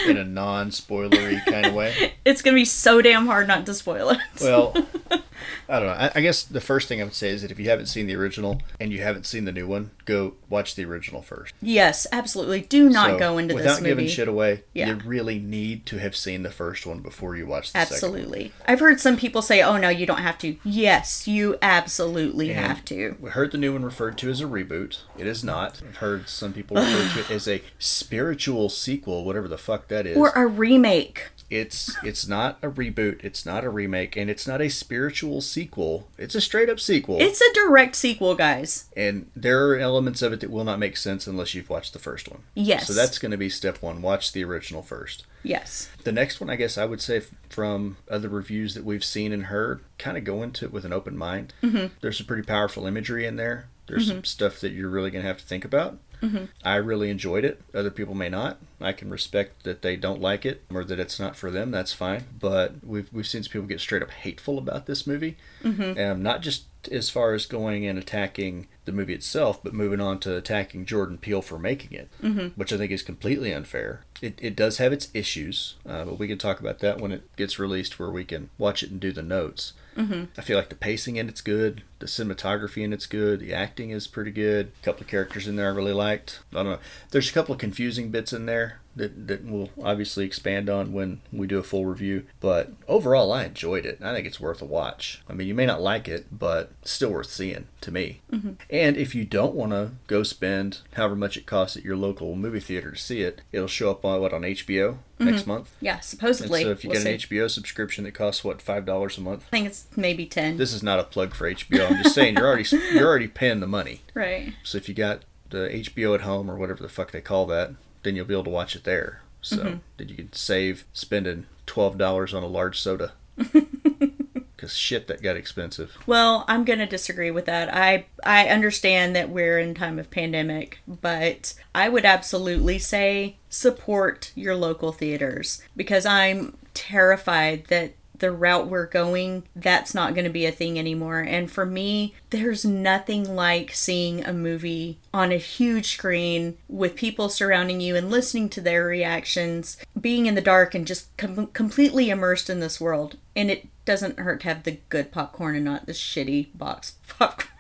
in a non-spoilery kind of way. It's going to be so damn hard not to spoil it. Well, I don't know. I, I guess the first thing I would say is that if you haven't seen the original and you haven't seen the new one, go watch the original first. yes, absolutely. Do not So, go into without this movie. giving shit away. Yeah. You really need to have seen the first one before you watch the second. Absolutely. I've heard some people say, oh no, you don't have to. Yes, you absolutely And have to. We heard the new one referred to as a reboot. It is not. I've heard some people refer to it as a spiritual sequel, whatever the fuck that is. Or a remake. It's it's not a reboot, it's not a remake, and it's not a spiritual sequel. It's a straight up sequel. It's a direct sequel, guys. and there are elements of it that will not make sense unless you've watched the first one. Yes. So that's going to be step one. Watch the original first. Yes. The next one, I guess I would say from other reviews that we've seen and heard, kind of go into it with an open mind. Mm-hmm. There's some pretty powerful imagery in there. There's some stuff that you're really going to have to think about. I really enjoyed it. Other people may not. I can respect that they don't like it or that it's not for them. That's fine. But we've we've seen some people get straight up hateful about this movie, um, not just as far as going and attacking the movie itself, but moving on to attacking Jordan Peele for making it, mm-hmm. which I think is completely unfair. It, it does have its issues, uh, but we can talk about that when it gets released, where we can watch it and do the notes. Mm-hmm. I feel like the pacing in it's good, the cinematography in it's good, the acting is pretty good. A couple of characters in there I really liked. I don't know. There's a couple of confusing bits in there that, that we'll obviously expand on when we do a full review. But overall, I enjoyed it. I think it's worth a watch. I mean, you may not like it, but still worth seeing to me. Mm-hmm. And if you don't want to go spend however much it costs at your local movie theater to see it, it'll show up on what on HBO next month. Yeah, And supposedly. so if you We'll get an see. HBO subscription that costs what five dollars a month. I think it's maybe 10. This is not a plug for HBO. I'm just saying you're already you're already paying the money. right. So if you got the HBO at home or whatever the fuck they call that, then you'll be able to watch it there. So Mm-hmm. that you can save spending twelve dollars on a large soda. Because shit, that got expensive. Well, I'm going to disagree with that. I I understand that we're in time of pandemic, but I would absolutely say support your local theaters because I'm terrified that the route we're going, that's not going to be a thing anymore. And for me, there's nothing like seeing a movie on a huge screen with people surrounding you and listening to their reactions, being in the dark and just com- completely immersed in this world. And it doesn't hurt to have the good popcorn and not the shitty box popcorn.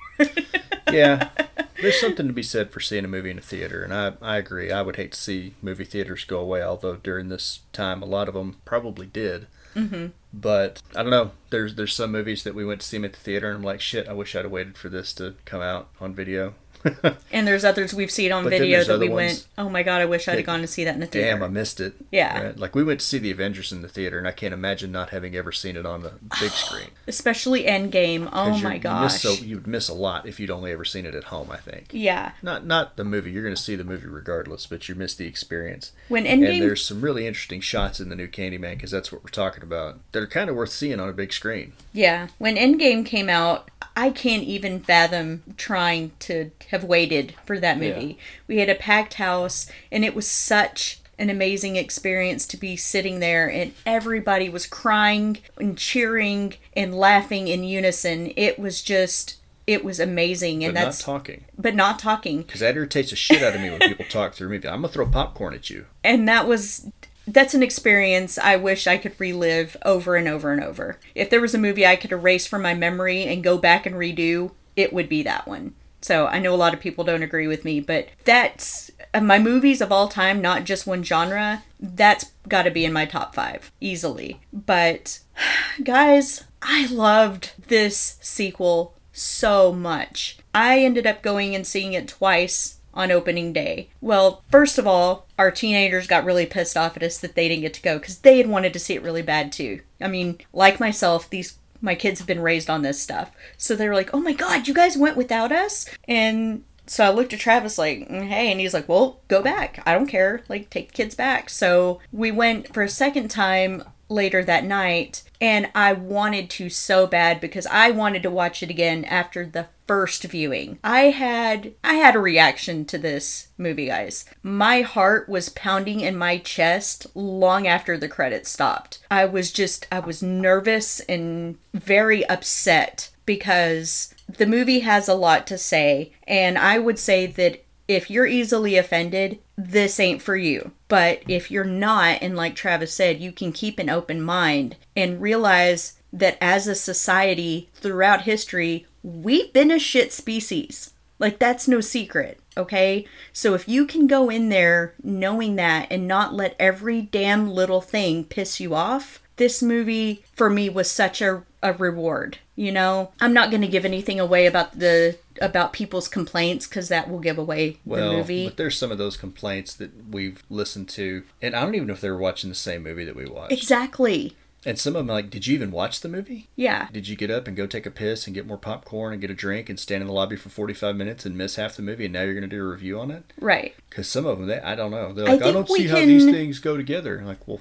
Yeah, there's something to be said for seeing a movie in a theater, and I I agree. I would hate to see movie theaters go away, although during this time a lot of them probably did. Mm-hmm. But I don't know. There's there's some movies that we went to see 'em at the theater, and I'm like, shit. I wish I'd have waited for this to come out on video. and there's others we've seen on But video that we other went, oh my god, I wish I'd have gone to see that in the theater. Damn, I missed it. Yeah. Right? Like we went to see the Avengers in the theater, and I can't imagine not having ever seen it on the big screen. Especially Endgame. Oh my gosh. so you'd miss a lot if you'd only ever seen it at home. I think. yeah. Not not the movie. You're going to see the movie regardless, but you miss the experience. When and Endgame there's some really interesting shots in the new Candyman because that's what we're talking about. They're kind of worth seeing on a big screen. Yeah, when Endgame came out, I can't even fathom trying to have waited for that movie. We had a packed house, and it was such an amazing experience to be sitting there, and everybody was crying and cheering and laughing in unison. It was just, it was amazing, and But not that's, talking but not talking. because that irritates the shit out of me when people talk through a movie. I'm gonna throw popcorn at you. and that was that's an experience I wish I could relive over and over and over. If there was a movie I could erase from my memory and go back and redo, it would be that one. So I know a lot of people don't agree with me, but that's of my movies of all time, not just one genre. That's got to be in my top five easily. But guys, I loved this sequel so much. I ended up going and seeing it twice on opening day. Well, first of all, our teenagers got really pissed off at us that they didn't get to go because they had wanted to see it really bad too. I mean, like myself, these my kids have been raised on this stuff, so they were like, "Oh my god, you guys went without us!" And so I looked at Travis like, "Mm, "Hey," and he's like, "Well, go back. I don't care. Like, take the kids back." So we went for a second time later that night and I wanted to so bad because I wanted to watch it again after the first viewing. I had I had a reaction to this movie, guys. My heart was pounding in my chest long after the credits stopped. I was just I was nervous and very upset because the movie has a lot to say and I would say that if you're easily offended, this ain't for you. But if you're not, and like Travis said, you can keep an open mind and realize that as a society throughout history, we've been a shit species. Like, that's no secret, okay? So if you can go in there knowing that and not let every damn little thing piss you off, this movie for me was such a, a reward you know i'm not going to give anything away about the about people's complaints because that will give away Well, the movie but there's some of those complaints that we've listened to, and I don't even know if they were watching the same movie that we watched. exactly And some of them, like, did you even watch the movie? yeah Did you get up and go take a piss and get more popcorn and get a drink and stand in the lobby for 45 minutes and miss half the movie and now you're going to do a review on it? right Because some of them, they, I don't know. They're I like, I, think don't see how these things go together. I'm like, well,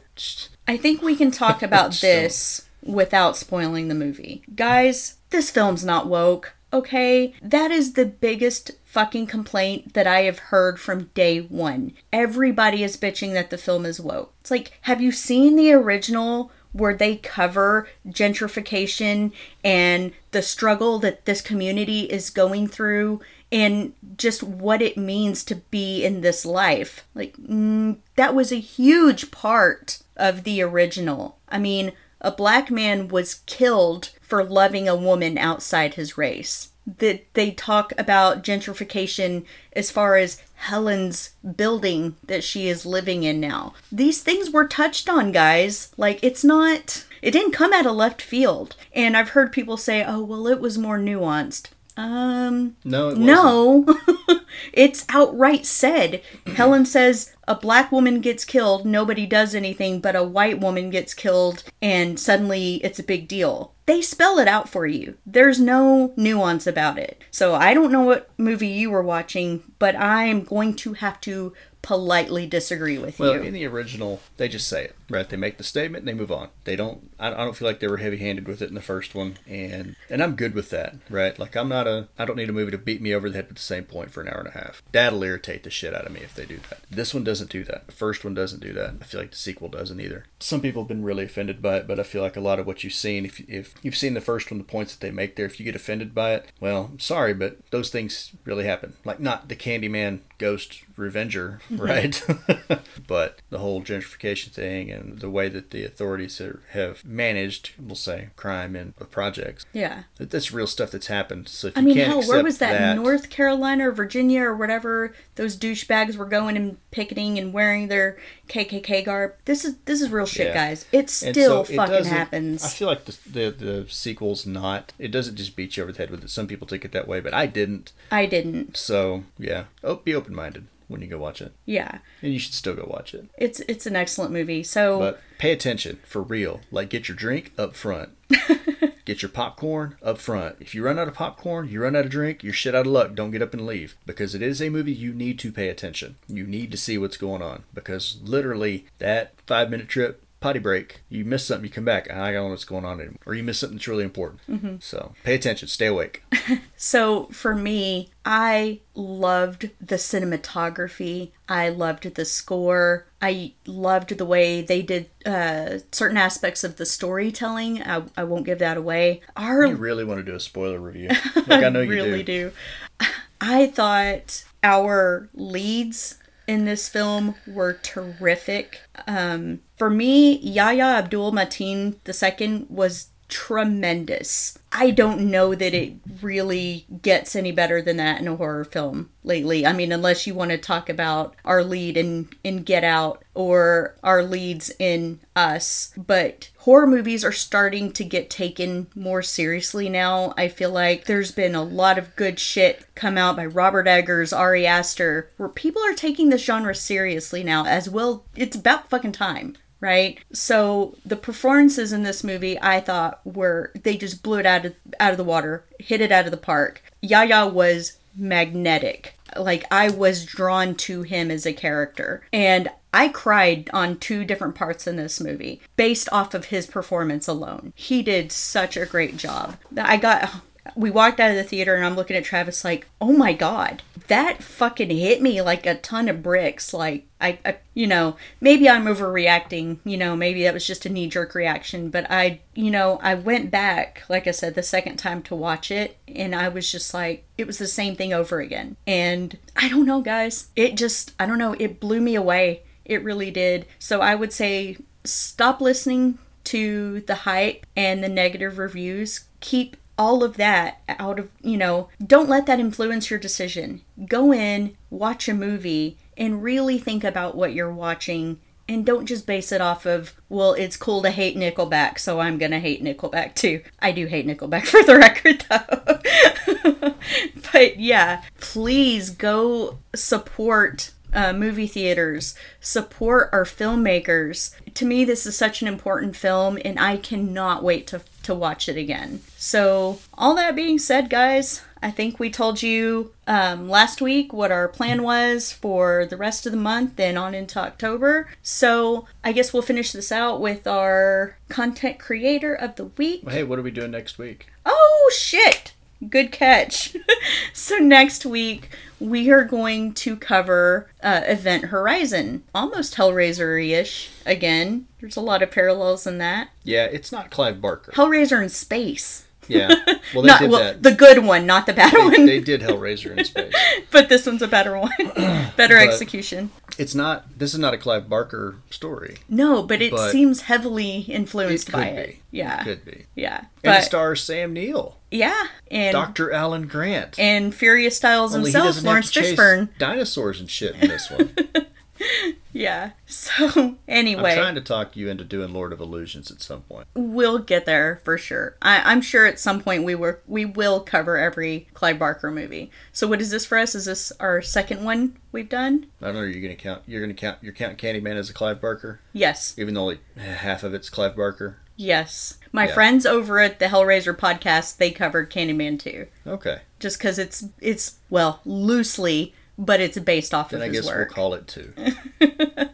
i think we can talk about this without spoiling the movie guys this film's not woke okay that is the biggest fucking complaint that i have heard from day one everybody is bitching that the film is woke it's like have you seen the original where they cover gentrification and the struggle that this community is going through and just what it means to be in this life. Like, mm, that was a huge part of the original. I mean, a black man was killed for loving a woman outside his race. That they talk about gentrification as far as Helen's building that she is living in now. These things were touched on, guys. Like, it's not, it didn't come out of left field. And I've heard people say, oh, well, it was more nuanced. Um, No, it wasn't. no, it's outright said. Helen says a black woman gets killed, nobody does anything, but a white woman gets killed, and suddenly it's a big deal. They spell it out for you. There's no nuance about it. So I don't know what movie you were watching, but I am going to have to politely disagree with Well, you. in the original, they just say it, right? They make the statement and they move on. They don't. I, I don't feel like they were heavy-handed with it in the first one, and and I'm good with that, right? Like I'm not a. I don't need a movie to beat me over the head with the same point for an hour and a half. That'll irritate the shit out of me if they do that. This one doesn't do that. The first one doesn't do that. I feel like the sequel doesn't either. Some people have been really offended by it, but I feel like a lot of what you've seen, if if you've seen the first one, the points that they make there, if you get offended by it, well, sorry, but those things really happen. Like not the Candyman ghost revenger, right? but the whole gentrification thing and the way that the authorities have managed, we'll say, crime and projects. yeah. That- That's real stuff that's happened. So if I mean, hell, where was that? North Carolina or Virginia or whatever? Those douchebags were going and picketing and wearing their KKK garb. This is this is real shit, Yeah. guys. It still so fucking doesn't- happens. I feel like the, the the sequel's not. It doesn't just beat you over the head with it. Some people take it that way, but I didn't. I didn't. So yeah, oh, be open minded when you go watch it, Yeah, and you should still go watch it. It's it's an excellent movie. So But pay attention for real. Like get your drink up front. get your popcorn up front. If you run out of popcorn, you run out of drink, you're shit out of luck. Don't get up and leave because it is a movie you need to pay attention. You need to see what's going on because literally that five minute trip. Potty break. You miss something, you come back. I don't know what's going on anymore. Or you miss something that's really important. So pay attention. Stay awake. So for me, I loved the cinematography. I loved the score. I loved the way they did uh, certain aspects of the storytelling. I, I won't give that away. Our You really want to do a spoiler review. Like I know you really do. do. I thought our leads in this film were terrific. Um, for me, Yahya Abdul Mateen II was tremendous. I don't know that it really gets any better than that in a horror film lately. I mean, unless you want to talk about our lead in, in Get Out or our leads in Us. But horror movies are starting to get taken more seriously now. I feel like there's been a lot of good shit come out by Robert Eggers, Ari Aster, where people are taking this genre seriously now as well. It's about fucking time right? So the performances in this movie, I thought were they just blew it out of out of the water, hit it out of the park. Yahya was magnetic. Like I was drawn to him as a character, and I cried on two different parts in this movie based off of his performance alone. He did such a great job. I got we walked out of the theater and I'm looking at Travis like, "Oh my god, that fucking hit me like a ton of bricks." Like I, I you know, maybe I'm overreacting, you know, maybe that was just a knee jerk reaction, but I, you know, I went back, like I said, the second time to watch it and I was just like it was the same thing over again. And I don't know, guys. It just I don't know, it blew me away. It really did. So I would say stop listening to the hype and the negative reviews. Keep all of that out of, you know, don't let that influence your decision. Go in, watch a movie, and really think about what you're watching. And don't just base it off of, well, it's cool to hate Nickelback, so I'm gonna hate Nickelback too. I do hate Nickelback for the record, though. but yeah, please go support uh, movie theaters, support our filmmakers. To me, this is such an important film, and I cannot wait to, to watch it again. So, all that being said, guys, I think we told you um, last week what our plan was for the rest of the month and on into October. So, I guess we'll finish this out with our content creator of the week. Hey, what are we doing next week? Oh, shit! Good catch. so next week we are going to cover uh, Event Horizon, almost Hellraiser-ish again. There's a lot of parallels in that. Yeah, it's not Clive Barker. Hellraiser in space. Yeah. Well, they not did well, that. the good one, not the bad they, one. they did Hellraiser in space. but this one's a better one. better But- execution. It's not. This is not a Clive Barker story. No, but it but seems heavily influenced It by it. be. Yeah. Could be. Yeah. And But it stars Sam Neill, yeah, and Dr. Alan Grant. and Furious Styles Only himself, Laurence have to chase Fishburne. dinosaurs and shit in this one. Yeah. So anyway, I'm trying to talk you into doing Lord of Illusions at some point. we'll get there for sure. I, I'm sure at some point we were we will cover every Clive Barker movie. So what is this for us? Is this our second one we've done? I don't know. You're gonna count. You're gonna count. You're counting Candyman as a Clive Barker, Yes. even though like half of it's Clive Barker. Yes. My Yeah. friends over at the Hellraiser podcast, they covered Candyman too. Okay. Just because it's it's well loosely, but it's based off Then of I his guess work. we'll call it two.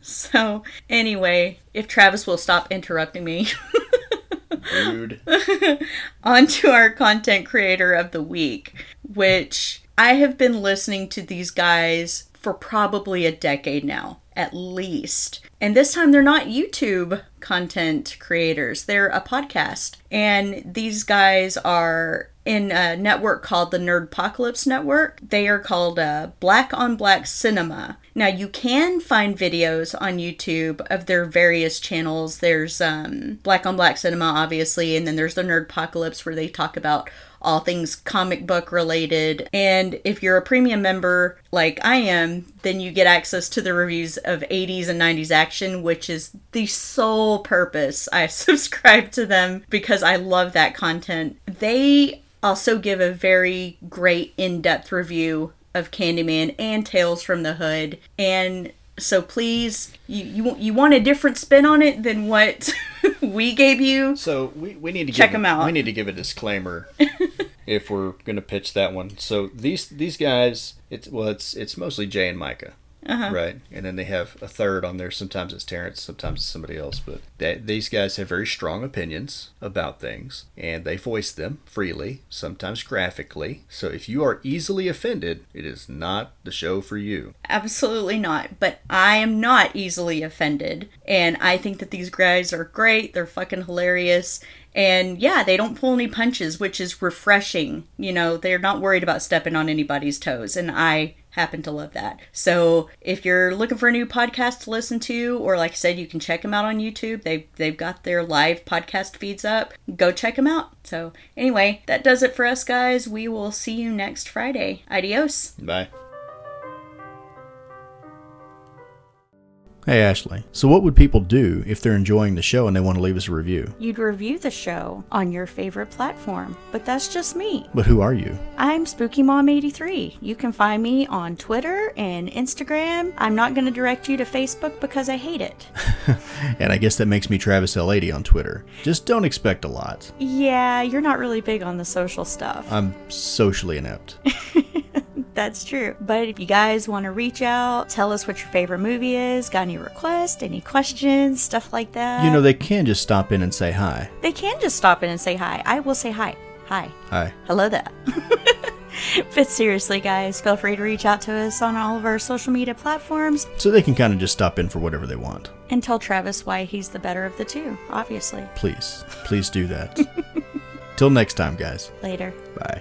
So anyway, if Travis will stop interrupting me. Rude. on to our content creator of the week, which I have been listening to these guys for probably a decade now, at least. And this time they're not YouTube content creators, they're a podcast. And these guys are in a network called the Nerdpocalypse Network. They are called uh, Black on Black Cinema. Now you can find videos on YouTube of their various channels. There's um, Black on Black Cinema, obviously, and then there's the Nerdpocalypse where they talk about all things comic book related. And if you're a premium member like I am, then you get access to the reviews of 80s and 90s action, which is the sole purpose I subscribe to them because I love that content. They also give a very great in depth review of Candyman and Tales from the Hood. And so please, you, you, you want a different spin on it than what we gave you? So we, we need to Check give, 'em out. We need to give a disclaimer if we're going to pitch that one. So these these guys, it's well, it's it's mostly Jay and Micah, Uh-huh. right? And then they have a third on there. Sometimes it's Terrence, sometimes it's somebody else. But they, these guys have very strong opinions about things, and they voice them freely, sometimes graphically. So if you are easily offended, it is not the show for you. Absolutely not. But I am not easily offended. And I think that these guys are great. They're fucking hilarious. And yeah, they don't pull any punches, which is refreshing. You know, they're not worried about stepping on anybody's toes. And I happen to love that. So if you're looking for a new podcast to listen to, or like I said, you can check them out on YouTube. They they've got their live podcast feeds up. Go check them out. So anyway, that does it for us guys. We will see you next Friday. Adios. Bye. Hey, Ashley. So, what would people do if they're enjoying the show and they want to leave us a review? You'd review the show on your favorite platform, but that's just me. But who are you? I'm Spooky Mom 83. You can find me on Twitter and Instagram. I'm not going to direct you to Facebook because I hate it. And I guess that makes me Travis L80 on Twitter. Just don't expect a lot. yeah, you're not really big on the social stuff. I'm socially inept. That's true. But if you guys want to reach out, tell us what your favorite movie is, got any requests, any questions, stuff like that. You know, they can just stop in and say hi. they can just stop in and say hi. I will say hi. Hi. Hi. Hello there. but seriously, guys, feel free to reach out to us on all of our social media platforms So they can kind of just stop in for whatever they want. and tell Travis why he's the better of the two, obviously. Please, please do that. Till next time, guys. Later. Bye.